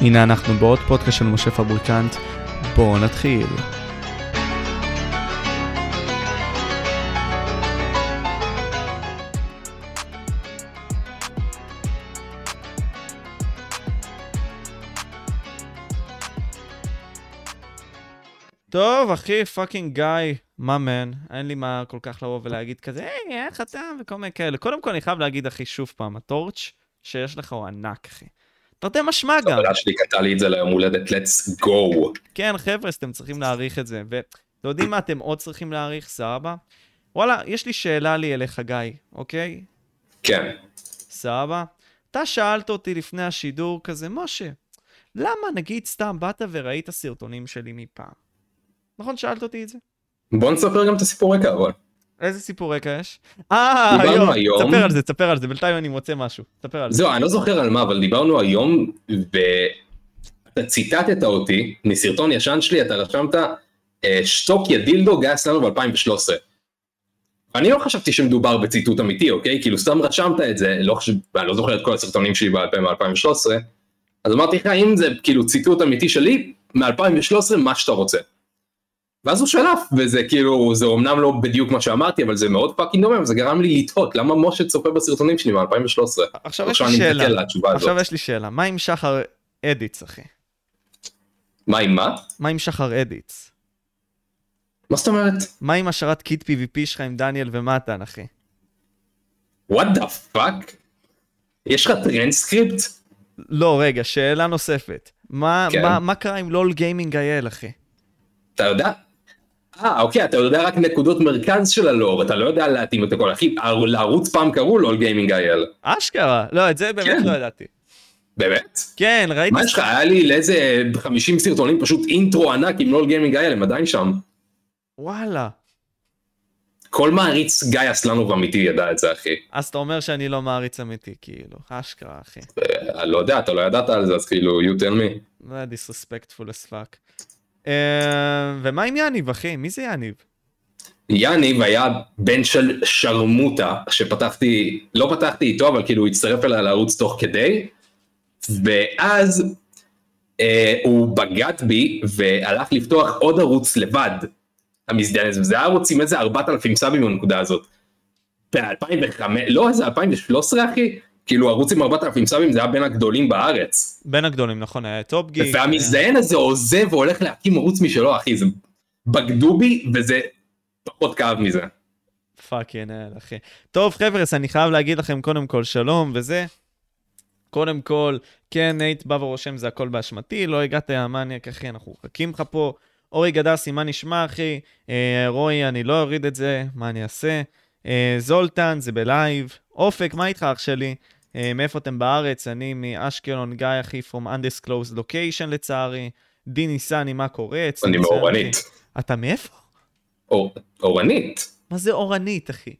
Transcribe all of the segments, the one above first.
הנה אנחנו בעוד פודקאסט של משה פבריקנט, בואו נתחיל. טוב, אחי, fucking גיא, מה man, אין לי מה כל כך לבוא ולהגיד כזה, היי, איך אתה, וכל מיני כאלה. קודם כל, אני חייב להגיד, אחי, שוב פעם, ה torch שיש לך הוא ענק, אחי. תרתי משמע גם. חברה שלי קנתה לי את זה ליום הולדת, let's go. כן, חבר'ה, אתם צריכים להעריך את זה. ואתם יודעים מה אתם עוד צריכים להעריך, סבבה? וואלה, יש לי שאלה לי אליך, גיא, אוקיי? כן. סבבה? אתה שאלת אותי לפני השידור כזה, משה, למה נגיד סתם באת וראית סרטונים שלי מפעם? נכון שאלת אותי את זה? בוא נספר גם את הסיפור רקע אבל. איזה סיפור רקע יש? אה, היום, היום. תספר על זה, תספר על זה, בינתיים אני מוצא משהו, תספר על זה. זהו, אני לא זוכר על מה, אבל דיברנו היום, ואתה ציטטת אותי מסרטון ישן שלי, אתה רשמת, אה, שתוק יא דילדו גייס לנו ב-2013. אני לא חשבתי שמדובר בציטוט אמיתי, אוקיי? כאילו סתם רשמת את זה, לא חושב, אני לא זוכר את כל הסרטונים שלי ב-2013, אז אמרתי לך, אם זה כאילו ציטוט אמיתי שלי, מ-2013, מה שאתה רוצה. ואז הוא שלף, וזה כאילו, זה אומנם לא בדיוק מה שאמרתי, אבל זה מאוד fucking דומה, וזה גרם לי לתהות, למה משה צופה בסרטונים שלי מ-2013? עכשיו יש לי שאלה. עכשיו יש לי שאלה, מה עם שחר edits, אחי? מה עם מה? מה עם שחר edits? מה זאת אומרת? מה עם השרת kit PvP שלך עם דניאל ומתן, אחי? What the fuck? יש לך טרנסקריפט? לא, רגע, שאלה נוספת. מה, כן. מה, מה קרה עם LOL gaming אייל, אחי? אתה יודע? אה, אוקיי, אתה יודע רק נקודות מרכז של הלור, אתה לא יודע להתאים את הכל. אחי, לערוץ פעם קראו לו gaming אייל. אשכרה. לא, את זה באמת כן. לא ידעתי. באמת? כן, ראיתי... מה יש לך? היה לי לאיזה 50 סרטונים פשוט intro ענק עם LOL gaming אייל, הם עדיין שם. וואלה. כל מעריץ גיא אסלנוב אמיתי ידע את זה, אחי. אז אתה אומר שאני לא מעריץ אמיתי, כאילו. אשכרה, אחי. אה, לא יודע, אתה לא ידעת על זה, אז כאילו, you tell me. זה היה דיסרספקטפול as fuck. אה, ומה עם יניב, אחי? מי זה יניב? יניב היה בן של שרמוטה, שפתחתי, לא פתחתי איתו, אבל כאילו הוא הצטרף אליי לערוץ תוך כדי, ואז אה, הוא בגד בי והלך לפתוח עוד ערוץ לבד, המזדיין הזה, וזה היה ערוץ עם איזה 4,000 סאבים בנקודה הזאת. ב-2005, לא איזה 2013 אחי, כאילו ערוץ עם 4,000 סאבים זה היה בין הגדולים בארץ. בין הגדולים, נכון? היה טופ גיק. והמזדיין הזה עוזב והולך להקים ערוץ משלו אחי, זה בגדו בי וזה פחות כאב מזה. fucking hell, אחי. טוב, חבר'ס, אני חייב להגיד לכם קודם כל שלום וזה. קודם כל, כן, נייט בא ורושם זה הכל באשמתי, לא הגעת המניאק, אחי, אנחנו מחכים לך פה. אורי גדסי, מה נשמע, אחי? אה, רועי, אני לא אוריד את זה, מה אני אעשה? אה, זולטן, זה ב live. אופק, מה איתך, אח שלי? אה, מאיפה אתם בארץ? אני מאשקלון, גיא, אחי, from undisclosed location, לצערי. די ניסני, מה קורה? אני מאורנית. אתה מאיפה? אור- אורנית. מה זה אורנית, אחי?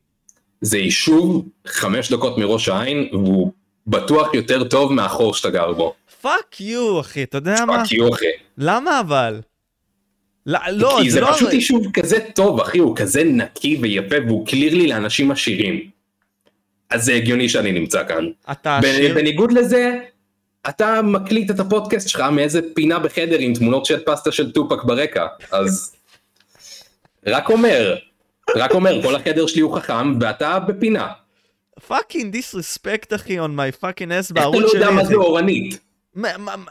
זה יישוב חמש דקות מראש העין והוא בטוח יותר טוב מהחור שאתה גר בו. Fuck you, אחי, אתה יודע מה? Fuck you אחי. למה אבל? לא, לא, כי זה לא... פשוט יישוב כזה טוב אחי, הוא כזה נקי ויפה והוא clearly לאנשים עשירים. אז זה הגיוני שאני נמצא כאן. אתה עשיר? בניגוד לזה, אתה מקליט את הפודקאסט שלך מאיזה פינה בחדר עם תמונות של פוסטר של טופק ברקע, אז רק אומר, רק אומר, כל החדר שלי הוא חכם ואתה בפינה. fucking disrespect, אחי, on my fucking ass איך אתה בערוץ לא שלי. יודע מה. זה אורנית?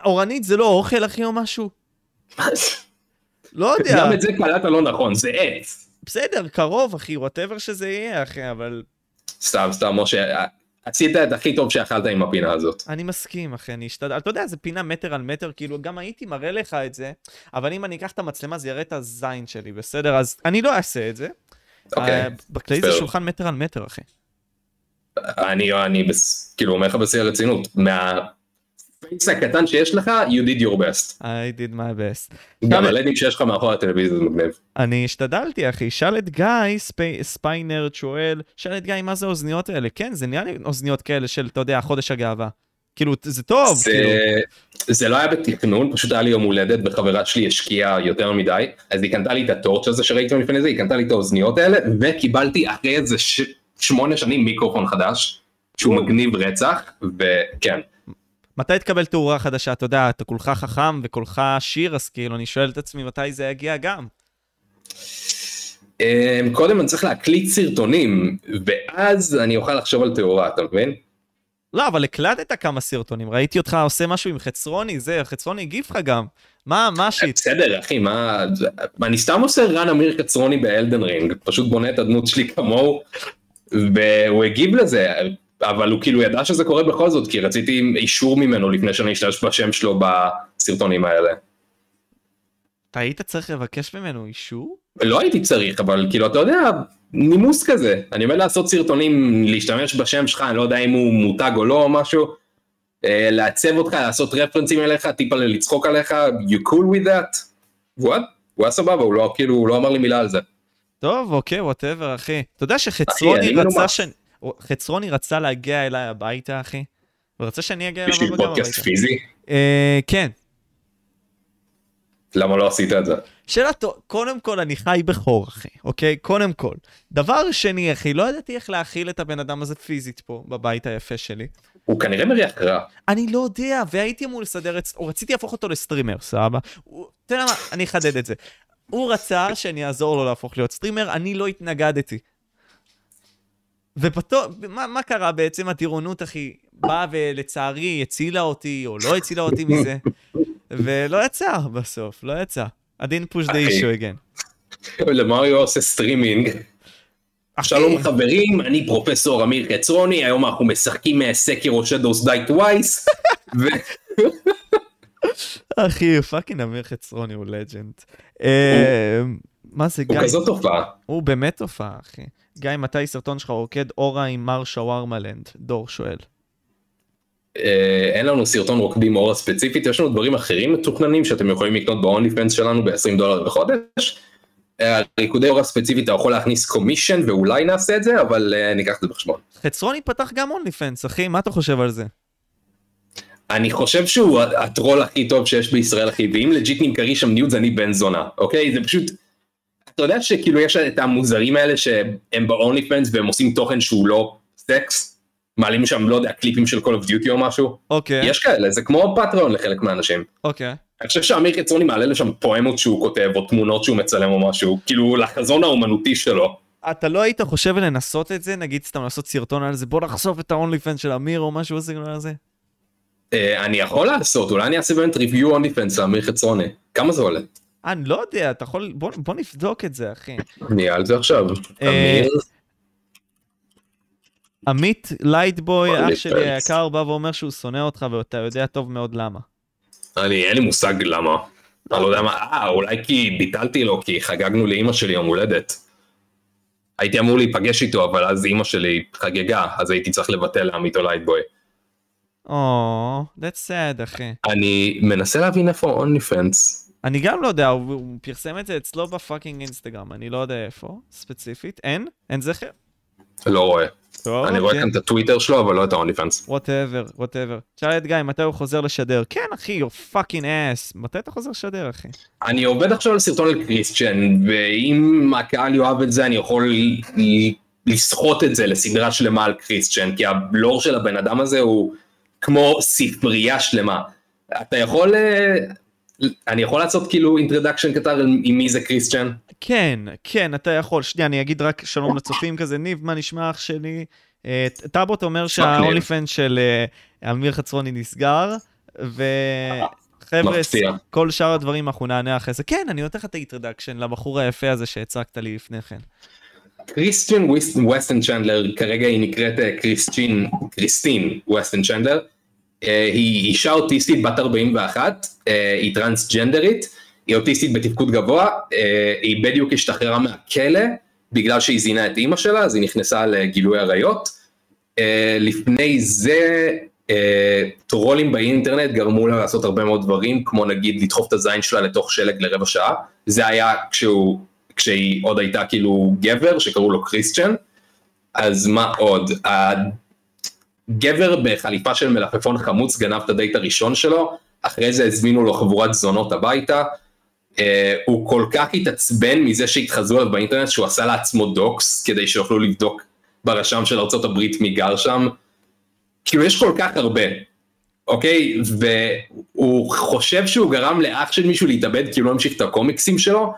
אורנית זה לא אוכל, אחי, או משהו? לא יודע. גם את זה קלטת לא נכון, זה עץ. בסדר, קרוב, אחי, whatever שזה יהיה, אחי, אבל... סתם, סתם, משה, עשית את הכי טוב שיכלת עם הפינה הזאת. אני מסכים, אחי, אני אשתדל. אתה יודע, זה פינה מטר על מטר, כאילו, גם הייתי מראה לך את זה, אבל אם אני אקח את המצלמה, זה יראה את הזין שלי, בסדר? אז אני לא אעשה את זה. אוקיי, אה, בכללי זה. שולחן מטר על מטר, אחי. אני, אני כאילו אומר לך בשיא הרצינות, מה space הקטן שיש לך, you did your best. I did my best. גם הלדים שיש לך מאחורי הטלוויזיה זה מגניב. אני השתדלתי, אחי. שאל את גיא, ספי, ספיינרד שואל, שאל את גיא, מה זה האוזניות האלה? כן, זה נראה לי אוזניות כאלה של, אתה יודע, חודש הגאווה. כאילו, זה טוב, זה, כאילו. זה לא היה בתכנון, פשוט היה לי יום הולדת וחברה שלי השקיעה יותר מדי, אז היא קנתה לי את הטורץ' הזה שראיתם לפני זה, היא קנתה לי את האוזניות האלה, וקיבלתי אחרי איזה ש... שמונה שנים מיקרופון חדש, שהוא מגניב רצח, וכן. מתי תקבל תאורה חדשה? אתה יודע, אתה כולך חכם וכולך עשיר, אז כאילו, אני שואל את עצמי מתי זה יגיע גם. אמ, קודם אני צריך להקליט סרטונים, ואז אני אוכל לחשוב על תאורה, אתה מבין? לא, אבל הקלטת כמה סרטונים, ראיתי אותך עושה משהו עם חצרוני, זה, חצרוני הגיב לך גם. מה, מה השיט? בסדר, אחי, מה... אני סתם עושה רן אמיר קצרוני באלדן רינג, פשוט בונה את הדמות שלי כמוהו, והוא הגיב לזה, אבל הוא כאילו ידע שזה קורה בכל זאת, כי רציתי אישור ממנו לפני שאני אשתמש בשם שלו בסרטונים האלה. אתה היית צריך לבקש ממנו אישור? לא הייתי צריך, אבל כאילו, אתה יודע, נימוס כזה. אני עומד לעשות סרטונים, להשתמש בשם שלך, אני לא יודע אם הוא מותג או לא או משהו. אה, לעצב אותך, לעשות רפרנסים אליך, טיפה לצחוק עליך, you cool with that? והוא היה סבבה, הוא לא, כאילו, הוא לא אמר לי מילה על זה. טוב, אוקיי, ווטאבר, אחי. אתה יודע שחצרוני רצה ש... חצרוני רצה להגיע אליי הביתה, אחי? הוא רצה שאני אגיע אליו בשביל פודקאסט פיזי? אה, כן. למה לא עשית את זה? שאלה טוב, קודם כל אני חי בחור, אחי, אוקיי? קודם כל. דבר שני, אחי, לא ידעתי איך להכיל את הבן אדם הזה פיזית פה, בבית היפה שלי. הוא כנראה מריח רע. אני לא יודע, והייתי אמור לסדר את... או רציתי להפוך אותו ל streamer, סבבה? אתה יודע מה, אני אחדד את זה. הוא רצה שאני אעזור לו להפוך להיות streamer, אני לא התנגדתי. ובטוח, מה, מה קרה בעצם? הטירונות, אחי, באה ולצערי הצילה אותי, או לא הצילה אותי מזה, ולא יצא בסוף, לא יצא. I didn't push the issue again. למריו עושה סטרימינג. שלום חברים, אני פרופסור אמיר חצרוני, היום אנחנו משחקים Sekiro Shadows Die Twice. אחי, fucking אמיר חצרוני הוא legend. אה, מה זה גיא? הוא כזאת תופעה. הוא באמת תופעה, אחי. גיא, מתי סרטון שלך רוקד הורה עם מר שווארמלנד? דור שואל. אה, אין לנו סרטון רוקדים הורה ספציפית, יש לנו דברים אחרים מתוכננים שאתם יכולים לקנות ב-only fans שלנו ב-20 דולר בחודש. אה, ריקודי הורה ספציפית אתה יכול להכניס commission ואולי נעשה את זה, אבל uh, ניקח את זה בחשבון. חצרוני פתח גם OnlyFans, אחי, מה אתה חושב על זה? אני חושב שהוא הטרול הכי טוב שיש בישראל, אחי, ואם legit נמכרים שם nudes אני בן זונה, אוקיי? זה פשוט... אתה יודע שכאילו יש את המוזרים האלה שהם ב-only fans והם עושים תוכן שהוא לא סקס? מעלים שם, לא יודע, קליפים של Call of Duty או משהו? אוקיי. יש כאלה, זה כמו Patreon לחלק מהאנשים. אוקיי. אני חושב שאמיר חצרוני מעלה לשם פואמות שהוא כותב, או תמונות שהוא מצלם או משהו, כאילו לחזון האומנותי שלו. אתה לא היית חושב לנסות את זה? נגיד סתם לעשות סרטון על זה, בוא נחשוף את ה-only fans של אמיר או משהו בסגנון הזה? אה, אני יכול לעשות, אולי אני אעשה באמת ריוויו only fans לאמיר חצרוני. כמה זה עולה? אני לא יודע, אתה יכול, בוא, בוא נבדוק את זה, אחי. אני על זה עכשיו. אה, עמית לייטבוי, אח שלי. היקר, בא ואומר שהוא שונא אותך ואתה יודע טוב מאוד למה. אני, אין לי מושג למה. אני לא יודע מה, אה, אולי כי ביטלתי לו, כי חגגנו לאימא שלי יום הולדת. הייתי אמור להיפגש איתו, אבל אז אימא שלי חגגה, אז הייתי צריך לבטל לעמית או לייטבוי. או, that's sad, אחי. אני מנסה להבין איפה OnlyFans. אני גם לא יודע, הוא, הוא פרסם את זה אצלו ב fucking אינסטגרם, אני לא יודע איפה, ספציפית. אין? אין זכר? לא רואה. טוב, אני רואה כאן את הטוויטר שלו, אבל לא את ה OnlyFans. whatever, whatever. תשאל את גיא, מתי הוא חוזר לשדר? כן, אחי, you're fucking ass. מתי אתה חוזר לשדר, אחי? אני עובד עכשיו על סרטון על קריסטיאן, ואם הקהל יאהב את זה, אני יכול לסחוט את זה לסדרה שלמה על קריסטיאן, כי הבלור של הבן אדם הזה הוא כמו ספרייה שלמה. אתה יכול, אה, אני יכול לעשות כאילו introduction קטר עם מי זה קריסטיאן? כן, כן, אתה יכול. שנייה, אני אגיד רק שלום לצופים כזה. ניב, מה נשמע אח שלי? אה, טאבוט אומר שה OnlyFans של אה, אמיר חצרוני נסגר, וחבר'ה. כל שאר הדברים אנחנו נענה אחרי זה. כן, אני נותן לך את ה introduction לבחור היפה הזה שהצגת לי לפני כן. קריסטיאן ווסטן צ'נדלר, כרגע היא נקראת אה, קריסטין, קריסטין ווסטן צ'נדלר, היא אישה אוטיסטית בת 41, אה, היא טרנסג'נדרית, היא אוטיסטית בתפקוד גבוה, אה, היא בדיוק השתחררה מהכלא בגלל שהיא זינה את אימא שלה, אז היא נכנסה לגילוי עריות. אה, לפני זה אה, טרולים באינטרנט גרמו לה לעשות הרבה מאוד דברים, כמו נגיד לדחוף את הזין שלה לתוך שלג לרבע שעה, זה היה כשהוא, כשהיא עוד הייתה כאילו גבר שקראו לו קריסטיאן, אז מה עוד? הגבר בחליפה של מלפפון חמוץ גנב את הדייט הראשון שלו, אחרי זה הזמינו לו חבורת זונות הביתה, אה, הוא כל כך התעצבן מזה שהתחזו עליו באינטרנט שהוא עשה לעצמו דוקס כדי שיוכלו לבדוק ברשם של הברית מי גר שם. כאילו יש כל כך הרבה. אוקיי? והוא חושב שהוא גרם לאח של מישהו להתאבד כי הוא לא המשיך את הקומיקסים שלו,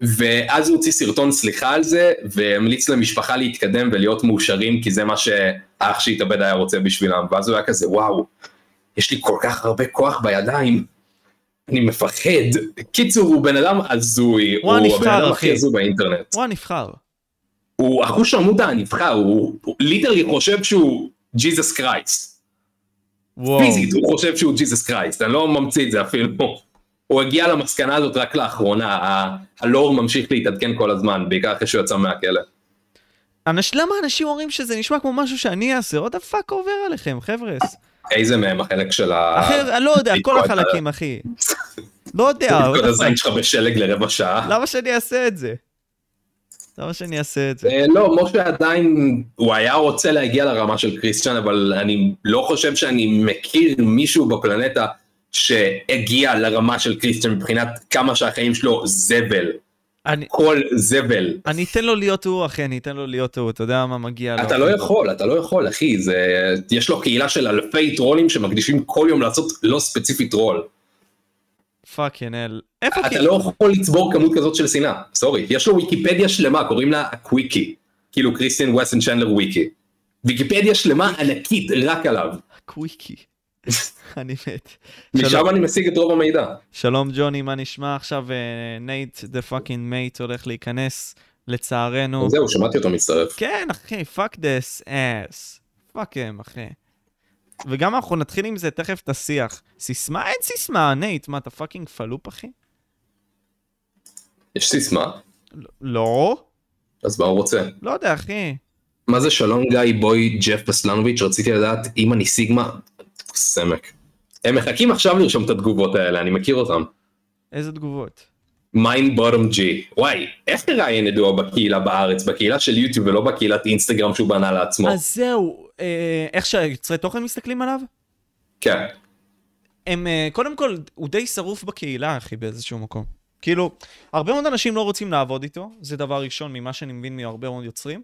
ואז הוא הוציא סרטון סליחה על זה, והמליץ למשפחה להתקדם ולהיות מאושרים, כי זה מה שהאח שהתאבד היה רוצה בשבילם, ואז הוא היה כזה, וואו, יש לי כל כך הרבה כוח בידיים, אני מפחד. קיצור, הוא בן אדם הזוי, הוא הוא הבן אדם. הכי הזוי באינטרנט. הוא הנבחר. הוא החוש עמודה הנבחר, הוא הוא ליטרלי חושב שהוא ג'יזוס קרייסט. פיזית הוא חושב שהוא ג'יזוס קרייסט, אני לא ממציא את זה אפילו. הוא הגיע למסקנה הזאת רק לאחרונה, הלור ממשיך להתעדכן כל הזמן, בעיקר אחרי שהוא יצא מהכלא. אנש... למה אנשים אומרים שזה נשמע כמו משהו שאני אעשה? עוד הפאק עובר עליכם, חבר'ס. איזה מהם החלק של ה... אחר, אני לא יודע, כל החלקים, אחי. לא יודע, the הזין. שלך בשלג לרבע שעה. למה שאני אעשה את זה? למה שאני אעשה את זה? אה, לא, משה עדיין, הוא היה רוצה להגיע לרמה של קריסטיאן, אבל אני לא חושב שאני מכיר מישהו בפלנטה שהגיע לרמה של קריסטיאן מבחינת כמה שהחיים שלו זבל. אני- כל זבל. אני אתן לו להיות הוא, אחי, אני אתן לו להיות הוא, אתה יודע מה מגיע לו. אתה לא יכול, אתה לא יכול, אחי, זה... יש לו קהילה של אלפי טרולים שמקדישים כל יום לעשות לא ספציפי טרול. fucking hell. איפה אתה כאילו? לא יכול לצבור כמות כזאת של שנאה, sorry. יש לו ויקיפדיה שלמה, קוראים לה הקוויקי. כאילו קריסטיאן ווסטן צ'נדלר וויקי. ויקיפדיה שלמה ענקית רק עליו. קוויקי. אני מת. משם. אני משיג את רוב המידע. שלום ג'וני, מה נשמע? עכשיו נייט the fucking mate הולך להיכנס, לצערנו. זהו, שמעתי אותו מצטרף. כן, אחי, פאק דס אס. פאק הם, אחי. וגם אנחנו נתחיל עם זה תכף את השיח. סיסמה? אין סיסמה, נייט, מה, אתה פאקינג פלופ, אחי? יש סיסמה? לא? אז מה הוא רוצה? לא יודע, אחי. מה זה שלום גיא בוי ג'ף פסלנוביץ' רציתי לדעת אם אני סיגמה סמק. הם מחכים עכשיו לרשום את התגובות האלה אני מכיר אותם. איזה תגובות? מיין בוטום ג'י וואי איך ראיין ידוע בקהילה בארץ בקהילה של יוטיוב ולא בקהילת אינסטגרם שהוא בנה לעצמו. אז זהו, אה, איך שהיוצרי תוכן מסתכלים עליו? כן. הם, אה, קודם כל, הוא די שרוף בקהילה, אחי, באיזשהו מקום. כאילו, הרבה מאוד אנשים לא רוצים לעבוד איתו, זה דבר ראשון ממה שאני מבין מהרבה מאוד יוצרים.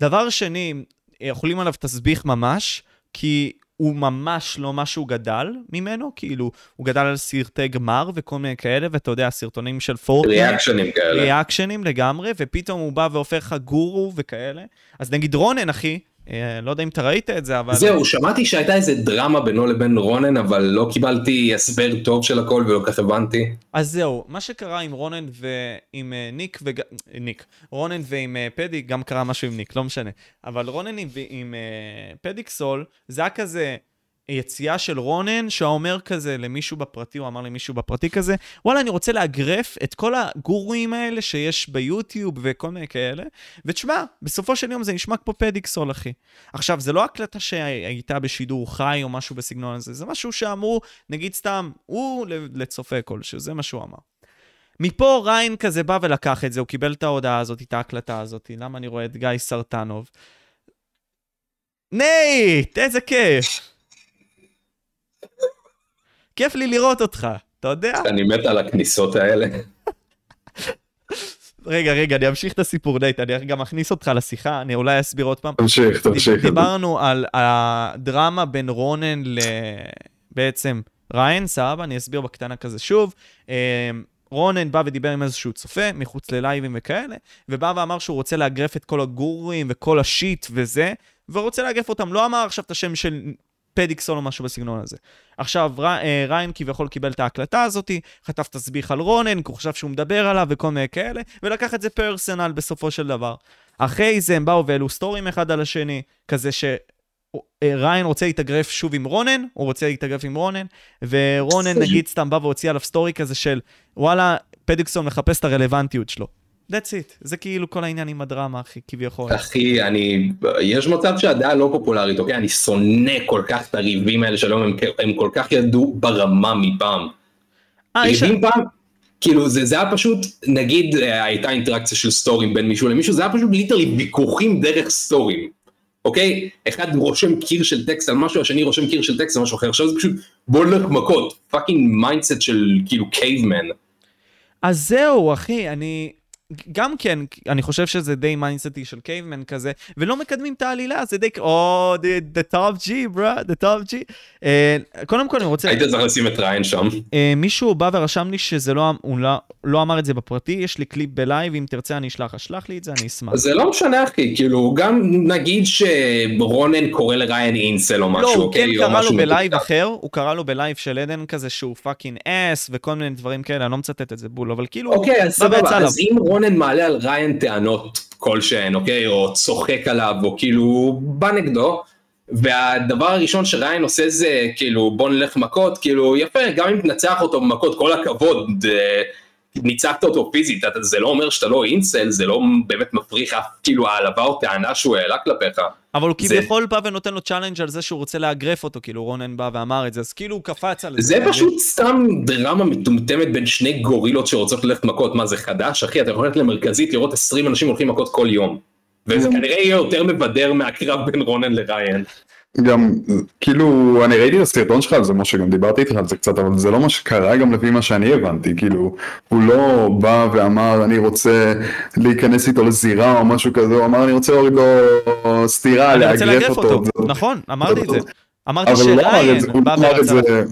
דבר שני, יכולים עליו תסביך ממש, כי הוא ממש לא מה שהוא גדל ממנו, כאילו, הוא גדל על סרטי גמר וכל מיני כאלה, ואתה יודע, סרטונים של פורטנייט. reactionים כאלה. reactionים לגמרי, ופתאום הוא בא והופך לך גורו וכאלה. אז נגיד רונן, אחי, לא יודע אם אתה ראית את זה, אבל... זהו שמעתי שהייתה איזה דרמה בינו לבין רונן אבל לא קיבלתי הסבר טוב של הכל ולא כך הבנתי. אז זהו, מה שקרה עם רונן ועם אה, ניק וג... אה, ניק, רונן ועם אה, פדי, גם קרה משהו עם ניק, לא משנה. אבל רונן עם, עם אה, פדיקסון, זה היה כזה יציאה של רונן, שאומר כזה למישהו בפרטי, הוא אמר למישהו בפרטי כזה, וואלה, אני רוצה לאגרף את כל הגורואים האלה שיש ביוטיוב וכל מיני כאלה, ותשמע, בסופו של יום זה נשמע כמו פדיקסול, אחי. עכשיו, זה לא הקלטה שהייתה בשידור חי או משהו בסגנון הזה, זה משהו שאמרו, נגיד סתם, הוא לצופה כלשהו, זה מה שהוא אמר. מפה ריין כזה בא ולקח את זה, הוא קיבל את ההודעה הזאת, את ההקלטה הזאת, למה אני רואה את גיא סרטנוב? נייט, איזה כיף. כיף לי לראות אותך, אתה יודע? אני מת על הכניסות האלה. רגע, רגע, אני אמשיך את הסיפור נייט, אני גם אכניס אותך לשיחה, אני אולי אסביר עוד פעם. תמשיך דיב- דיברנו על הדרמה בין רונן ל... בעצם ריין, סבבה, אני אסביר בקטנה כזה שוב. אה, רונן בא ודיבר עם איזשהו צופה, מחוץ ללייבים וכאלה, ובא ואמר שהוא רוצה לאגרף את כל הגורואים וכל השיט וזה, ורוצה לאגרף אותם. לא אמר עכשיו את השם של פדיקסון או משהו בסגנון הזה. עכשיו, ר, אה, ריין כביכול קיבל את ההקלטה הזאתי, חטף תסביך על רונן, כי הוא חשב שהוא מדבר עליו וכל מיני כאלה, ולקח את זה personal בסופו של דבר. אחרי זה הם באו והעלו סטורים אחד על השני, כזה ש... אה, ריין רוצה להתאגרף שוב עם רונן, הוא רוצה להתאגרף עם רונן, ורונן נגיד סתם בא והוציא עליו סטורי כזה של וואלה, פדיקסון מחפש את הרלוונטיות שלו. That's it, זה כאילו כל העניין עם הדרמה, אחי, כביכול. אחי, אני, יש מצב שהדעה לא פופולרית, אוקיי? אני שונא כל כך את הריבים האלה שלהם, הם, הם כל כך ירדו ברמה מפעם. אה, יש... ריבים פעם, כאילו זה, זה היה פשוט, נגיד אה, הייתה אינטראקציה של סטורים בין מישהו למישהו, זה היה פשוט literally ויכוחים דרך סטורים, אוקיי? אחד רושם קיר של טקסט על משהו, השני רושם קיר של טקסט על משהו אחר, עכשיו זה פשוט נלך מכות, fucking mindset של כאילו caveman. אז זהו, אחי, אני... גם כן, אני חושב שזה די mindset של caveman כזה, ולא מקדמים את העלילה, זה די, או, oh, the, the top G, bro, the top G. Uh, קודם כל אני רוצה... היית צריך לשים את ריין שם. Uh, מישהו בא ורשם לי שזה לא, הוא לא, לא אמר את זה בפרטי, יש לי קליפ בלייב, אם תרצה אני אשלח, אשלח לי את זה, אני אשמח. זה לא משנה אחי, כאילו, גם נגיד שרונן קורא לריין אינסל או משהו, לא, הוא כן קרא לו בלייב אחר, הוא קרא לו בלייב של עדן כזה שהוא fucking ass, וכל מיני דברים כאלה, אני לא מצטט את זה בול, אבל כאילו, אוקיי, אז סבבה, אז אם רונן מעלה על ריין טענות כלשהן, אוקיי, או צוחק עליו, או כאילו בא נגדו, והדבר הראשון שריין עושה זה כאילו בוא נלך מכות, כאילו יפה, גם אם תנצח אותו במכות, כל הכבוד, אה, ניצחת אותו פיזית, זה לא אומר שאתה לא אינסל, זה לא באמת מפריך אף כאילו העלבה או טענה שהוא העלה כלפיך. אבל הוא זה... כביכול בא ונותן לו challenge על זה שהוא רוצה לאגרף אותו, כאילו רונן בא ואמר את זה, אז כאילו הוא קפץ על זה. זה פשוט סתם דרמה מטומטמת בין שני גורילות שרוצות ללכת מכות, מה זה חדש? אחי, אתה יכול ללכת למרכזית לראות 20 אנשים הולכים מכות כל יום. וזה כנראה יהיה יותר מבדר מהקרב בין רונן לריין. גם כאילו אני ראיתי את הסרטון שלך על זה משה גם דיברתי איתך על זה קצת אבל זה לא מה שקרה גם לפי מה שאני הבנתי כאילו הוא לא בא ואמר אני רוצה להיכנס איתו לזירה או משהו כזה הוא אמר אני רוצה להוריד לו סטירה לאגרף אותו. נכון אמרתי את זה. אמרתי שריין בא ורצה.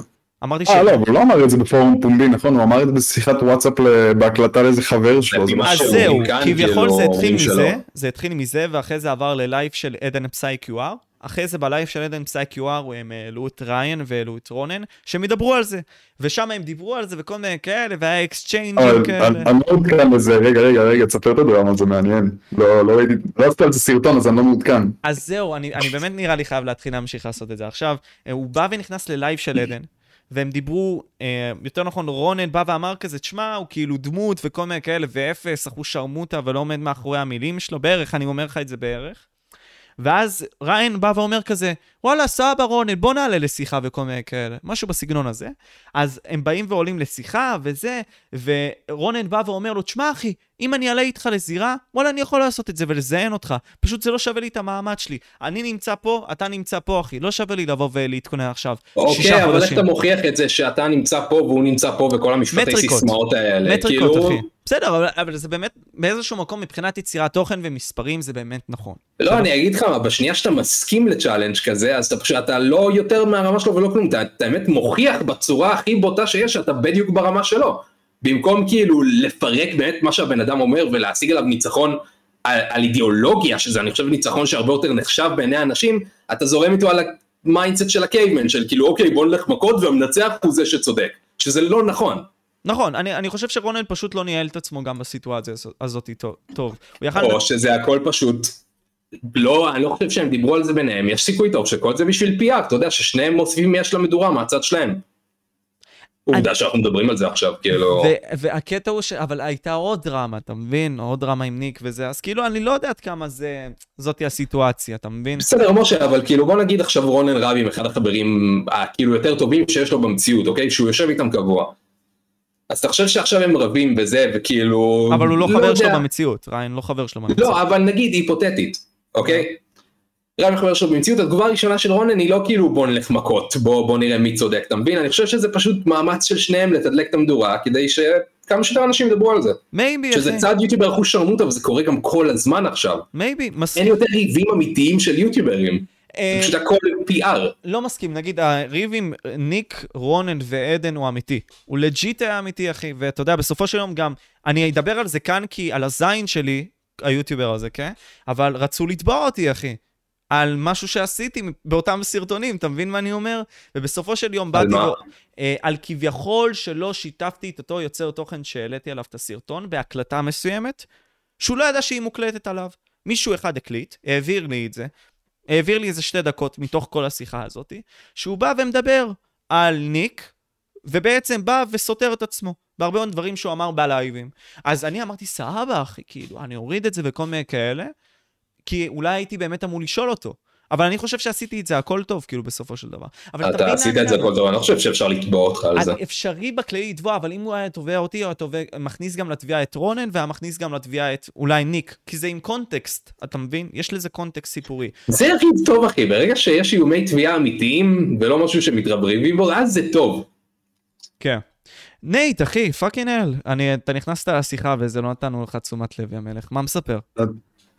אמרתי ש... אה לא, הוא לא אמר את זה בפורום פומבי, נכון? הוא אמר את זה בשיחת וואטסאפ בהקלטה לאיזה חבר שלו. אז זהו, כביכול זה התחיל מזה, זה התחיל מזה, ואחרי זה עבר ללייב של עדן פסאי QR. אחרי זה בלייב של עדן פסאי QR הם העלו את ריין והעלו את רונן, שהם ידברו על זה. ושם הם דיברו על זה וכל מיני כאלה, והיה אקסצ'יינג'ים כאלה. אני לא מעודכן בזה, רגע, רגע, רגע, תספר את הדרמה, זה מעניין. לא, לא ראיתי, לא עשית על זה סרטון, אז אני לא מעודכן. אז זהו, אני, אני באמת נראה לי חייב להתחיל להמשיך לעשות את זה. עכשיו, הוא בא ונכנס ללייב של עדן, והם דיברו, אה, יותר נכון, רונן בא ואמר כזה, תשמע, הוא כאילו דמות וכל מיני כאלה, ואפס, אחוז שרמוטה ולא עומד מאחורי המילים שלו, בערך, אני אומר לך את זה בערך. ואז ריין בא ואומר כזה, וואלה, סבא רונן, בוא נעלה לשיחה וכל מיני כאלה, משהו בסגנון הזה. אז הם באים ועולים לשיחה וזה, ורונן בא ואומר לו, תשמע אחי, אם אני אעלה איתך לזירה, וואלה, אני יכול לעשות את זה ולזיין אותך. פשוט זה לא שווה לי את המעמד שלי. אני נמצא פה, אתה נמצא פה, אחי. לא שווה לי לבוא ולהתכונן עכשיו. אוקיי, אבל איך אתה מוכיח את זה שאתה נמצא פה והוא נמצא פה וכל המשפטי סיסמאות האלה? מטריקות, כאילו... אחי. בסדר, אבל, אבל זה באמת, באיזשהו מקום, מבחינת יצירת תוכן ומספרים, זה באמת נכון. לא, אני אגיד לך בשנייה שאתה מסכים לצ'אלנג' כזה, אז אתה פשוט, אתה לא יותר מהרמה שלו ולא כלום, אתה, אתה באמת מוכיח בצורה הכי בוטה שיש, שאתה בדיוק ברמה שלו. במקום כאילו לפרק באמת מה שהבן אדם אומר ולהשיג עליו ניצחון על, על אידיאולוגיה, שזה אני חושב ניצחון שהרבה יותר נחשב בעיני אנשים, אתה זורם איתו על ה mindset של ה caveman, של כאילו אוקיי בוא נלך מכות והמנצח הוא זה שצודק, שזה לא נכון. נכון, אני, אני חושב שרונן פשוט לא ניהל את עצמו גם בסיטואציה הזאת טוב. טוב. או שזה הכל פשוט, לא, אני לא חושב שהם דיברו על זה ביניהם, יש סיכוי טוב שכל זה בשביל PR, אתה יודע ששניהם מוסיפים יש למדורה מהצד שלהם. עובדה שאנחנו מדברים על זה עכשיו, כאילו... והקטע הוא ש... אבל הייתה עוד דרמה, אתה מבין? עוד דרמה עם ניק וזה, אז כאילו, אני לא יודע עד כמה זה... זאתי הסיטואציה, אתה מבין? בסדר, משה, אבל כאילו, בוא נגיד עכשיו רונן רב עם אחד החברים, הכאילו יותר טובים שיש לו במציאות, אוקיי? שהוא יושב איתם קבוע. אז אתה חושב שעכשיו הם רבים וזה, וכאילו... אבל הוא לא, לא חבר יודע... שלו במציאות, ריין לא חבר שלו במציאות. לא, אבל נגיד היפותטית, אוקיי? רמי חבר שלו במציאות, התגובה הראשונה של רונן היא לא כאילו בוא נלך מכות, בוא, בוא נראה מי צודק, אתה מבין? אני חושב שזה פשוט מאמץ של שניהם לתדלק את המדורה, כדי שכמה שיותר אנשים ידברו על זה. מייבי, שזה אחי. צעד יוטיובר אחוז שרמוטה, וזה קורה גם כל הזמן עכשיו. מייבי, מסכים. אין יותר ריבים אמיתיים של יוטיוברים. זה אה, פשוט הכל PR. לא מסכים, נגיד הריב עם ניק, רונן ועדן הוא אמיתי. הוא legit היה אמיתי, אחי, ואתה יודע, בסופו של יום גם, אני אדבר על זה כאן כי על הזין שלי, היוטיובר הזה, כן? אבל רצו לתבוע אותי, אחי. על משהו שעשיתי באותם סרטונים, אתה מבין מה אני אומר? ובסופו של יום באתי לו, אה, על כביכול שלא שיתפתי את אותו יוצר תוכן שהעליתי עליו את הסרטון בהקלטה מסוימת, שהוא לא ידע שהיא מוקלטת עליו. מישהו אחד הקליט, העביר לי את זה, העביר לי איזה שתי דקות מתוך כל השיחה הזאת, שהוא בא ומדבר על ניק, ובעצם בא וסותר את עצמו בהרבה מאוד דברים שהוא אמר בלייבים. אז אני אמרתי, סבבה, אחי, כאילו, אני אוריד את זה וכל מיני כאלה, כי אולי הייתי באמת אמור לשאול אותו. אבל אני חושב שעשיתי את זה הכל טוב, כאילו, בסופו של דבר. אתה עשית את זה הכל טוב, אני לא חושב שאפשר לתבוע אותך על זה. אפשרי בכללי לתבוע, אבל אם הוא היה תובע אותי, הוא היה מכניס גם לתביעה את רונן, והיה מכניס גם לתביעה את אולי ניק, כי זה עם קונטקסט, אתה מבין? יש לזה קונטקסט סיפורי. זה הכי טוב, אחי, ברגע שיש איומי תביעה אמיתיים, ולא משהו שמתרברבים בו, אז זה טוב. כן. נייט, אחי, fucking. אני- אתה נכנסת לשיחה וזה לא נתנו לך תשומת לב, יא מלך. מה מספר?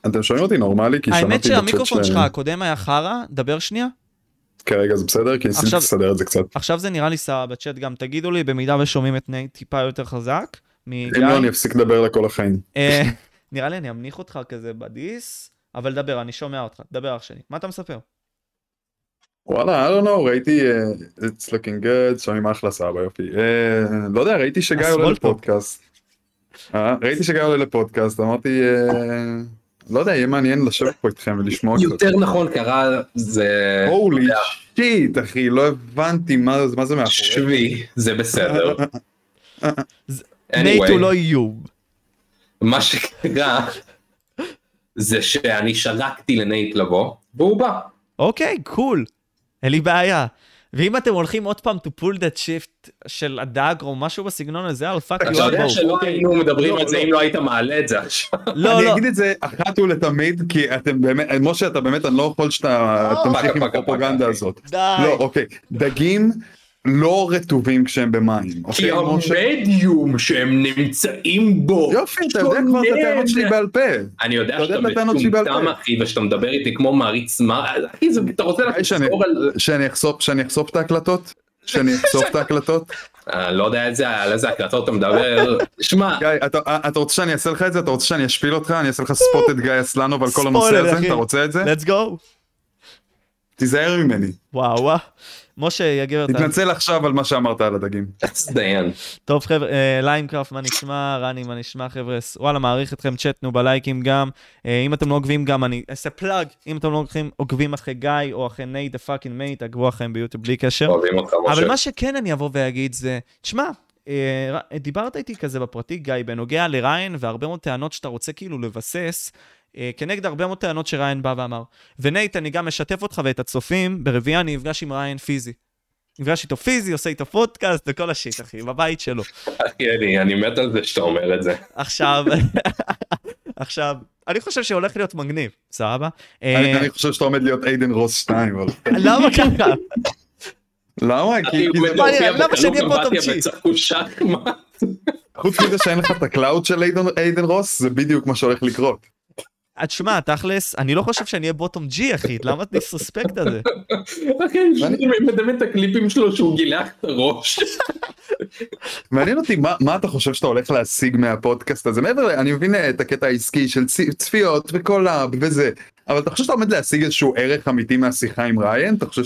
אתם שומעים אותי נורמלי? כי האמת שמעתי בצ'אט שהמיקרופון ש- שלך הקודם היה חרא, דבר שנייה. כרגע זה בסדר? כי ניסיתי לסדר את זה קצת. עכשיו זה נראה לי סבבה בצ'אט גם, תגידו לי במידה ושומעים את נייט טיפה יותר חזק מגיא. אם לא, אני אפסיק לדבר לכל החיים. אה, נראה לי אני אמניח אותך כזה בדיס, אבל דבר, אני שומע אותך, דבר אח שלי. מה אתה מספר? וואלה, I don't know, ראיתי, אה, it's looking good, שומעים אחלה סבא יופי. אה, לא יודע, ראיתי שגיא עולה. לפודקאסט. אה, ראיתי שגיא עולה לפודקאסט, אמרתי, אה, לא יודע, יהיה מעניין לשבת פה איתכם ולשמוע קצת. יותר נכון קרה זה... הולי יודע, שיט, אחי, לא הבנתי מה מה זה מאחורי. שבי, זה בסדר. נייט הוא anyway, לא איוב. מה שקרה זה שאני שרקתי לנייט לבוא, והוא בא. אוקיי, קול. אין לי בעיה. ואם אתם הולכים עוד פעם to pull that shift של הדג או משהו בסגנון הזה, על פאק אתה יו יודע שלא היינו מדברים על זה. אם לא היית מעלה את זה עכשיו. לא, אני לא. אגיד את זה אחת ולתמיד, כי אתם באמת, משה, אתה באמת, אני לא יכול שאתה לא. תמשיך עם הפרופגנדה. הזאת. די. לא, אוקיי, דגים לא רטובים כשהם במים. כי אוקיי? המדיום שהם נמצאים בו. יופי, אתה יודע כבר את הטענות שלי בעל פה. אני יודע אתה יודע שאתה. מטומטם אחי ושאתה מדבר איתי כמו מעריץ מה, אחי זה- אתה רוצה היי, שאני- לחזור על... שאני אחשוף, שאני אחשוף את ההקלטות? שאני אחשוף את ההקלטות? אני לא יודע איזה- על איזה הקלטות אתה מדבר. שמע, גיא, אתה, אתה רוצה שאני אעשה לך את זה? אתה רוצה שאני אשפיל אותך? אני אעשה לך ספוט את גיא אסלנוב על כל הנושא הזה? אתה רוצה את זה? let's go. תיזהר ממני. וואו וואו. משה יגיר אותנו. תתנצל עכשיו על מה שאמרת על הדגים. אז דיין. טוב חבר'ה, אה, ליימקראפט מה נשמע, רני מה נשמע חבר'ה, וואלה מעריך אתכם, צ'אט תנו בלייקים גם, אה, אם אתם לא עוקבים גם אני אעשה plug, אם אתם לא עוקבים, אחרי גיא או אחרי נייט the fucking mate, עקבו אחריהם ביוטיוב בלי קשר. אוהבים אותך משה. אבל מה שכן אני אבוא ואגיד זה, תשמע, אה, דיברת איתי כזה בפרטי, גיא, בנוגע לריין והרבה מאוד טענות שאתה רוצה כאילו לבסס, כנגד הרבה מאוד טענות שריין בא ואמר. ונייט, אני גם משתף אותך ואת הצופים, ברביעי אני נפגש עם ריין פיזי. נפגש איתו פיזי, עושה איתו פודקאסט וכל השיט, אחי, בבית שלו. אחי, אני- אני מת על זה שאתה אומר את זה. עכשיו, עכשיו, אני חושב שהולך להיות מגניב, סבבה? אני אה, אני חושב שאתה עומד להיות איידן רוס 2, אבל... למה ככה? למה? כי למה שאני אהיה? וצחקו שחמט. חוץ מזה שאין לך את ה clout של איידן רוס, זה בדיוק מה שהולך לקרות. תשמע, תכלס, אני לא חושב שאני אהיה bottom G, אחי, למה disrespect הזה? אחי, אני מדמיין את הקליפים שלו שהוא גילח את הראש. מעניין אותי מה, אתה חושב שאתה הולך להשיג מהפודקאסט הזה מעבר ל... אני מבין את הקטע העסקי של צפיות ו collab וזה אבל אתה חושב שאתה עומד להשיג איזשהו ערך אמיתי מהשיחה עם ריין אתה חושב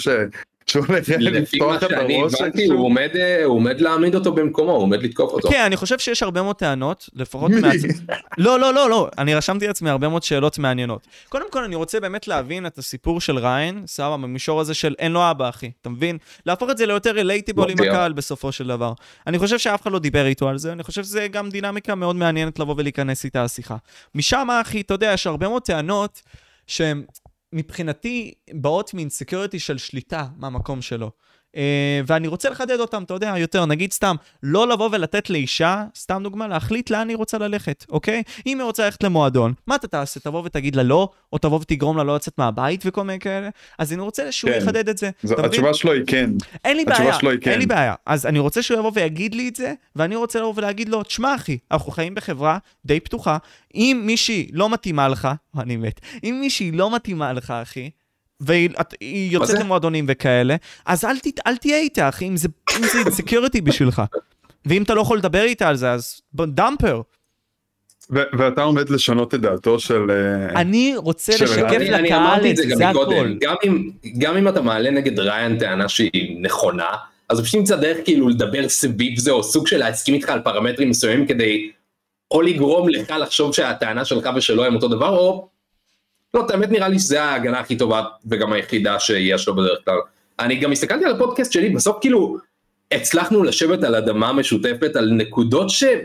שהוא הולך לפי מה לפתוח את שאני הראש? הוא עומד, אה, הוא עומד להעמיד אותו במקומו, הוא עומד לתקוף אותו. כן, אני חושב שיש הרבה מאוד טענות, לפחות? מהצ... לא, לא, לא, לא, אני רשמתי לעצמי הרבה מאוד שאלות מעניינות. קודם כל, אני רוצה באמת להבין את הסיפור של ריין, סבבה, במישור הזה של אין לו אבא, אחי, אתה מבין? להפוך את זה ליותר רילייטיבול עם. הקהל בסופו של דבר. אני חושב שאף אחד לא דיבר איתו על זה, אני חושב שזה גם דינמיקה מאוד מעניינת לבוא ולהיכנס איתה השיחה. משם, אחי, אתה יודע, יש הרבה מאוד טענות שהן מבחינתי באות מאינסקיוריטי של שליטה מהמקום שלו. Uh, ואני רוצה לחדד אותם, אתה יודע, יותר, נגיד סתם, לא לבוא ולתת לאישה, סתם דוגמה, להחליט לאן היא רוצה ללכת, אוקיי? אם היא רוצה ללכת למועדון, מה אתה תעשה? תבוא ותגיד לה לא, או תבוא ותגרום לה לא לצאת מהבית וכל מיני כאלה? אז אני רוצה שהוא כן. יחדד את זה. זו-? התשובה שלו היא כן אין לי בעיה, שלו היא אין כן. לי בעיה. אז אני רוצה שהוא יבוא ויגיד לי את זה, ואני רוצה לבוא ולהגיד לו, תשמע אחי, אנחנו חיים בחברה די פתוחה, אם מישהי לא מתאימה לך, אני מת, אם מישהי לא מתאימה לך, אחי, והיא את- היא יוצאת? למועדונים וכאלה, אז אל, ת, אל תהיה איתה, אחי, אם זה, insecurity בשבילך. ואם אתה לא יכול לדבר איתה על זה, אז dump her. ו- ואתה עומד לשנות את דעתו של אה, אני רוצה של- לשקף אני, אני לקהל אמרתי את זה זה, גם זה מקודם, הכל. גם אם, גם אם אתה מעלה נגד ריין טענה שהיא נכונה, אז הוא פשוט ימצא דרך כאילו לדבר סביב זה, או סוג של להסכים איתך על פרמטרים מסוימים כדי או לגרום לך לחשוב שהטענה שלך ושלו הם אותו דבר, או... לא, האמת נראה לי שזה ההגנה הכי טובה וגם היחידה שיש לו בדרך כלל. אני גם הסתכלתי על הפודקאסט שלי, בסוף כאילו הצלחנו לשבת על אדמה משותפת על נקודות שאני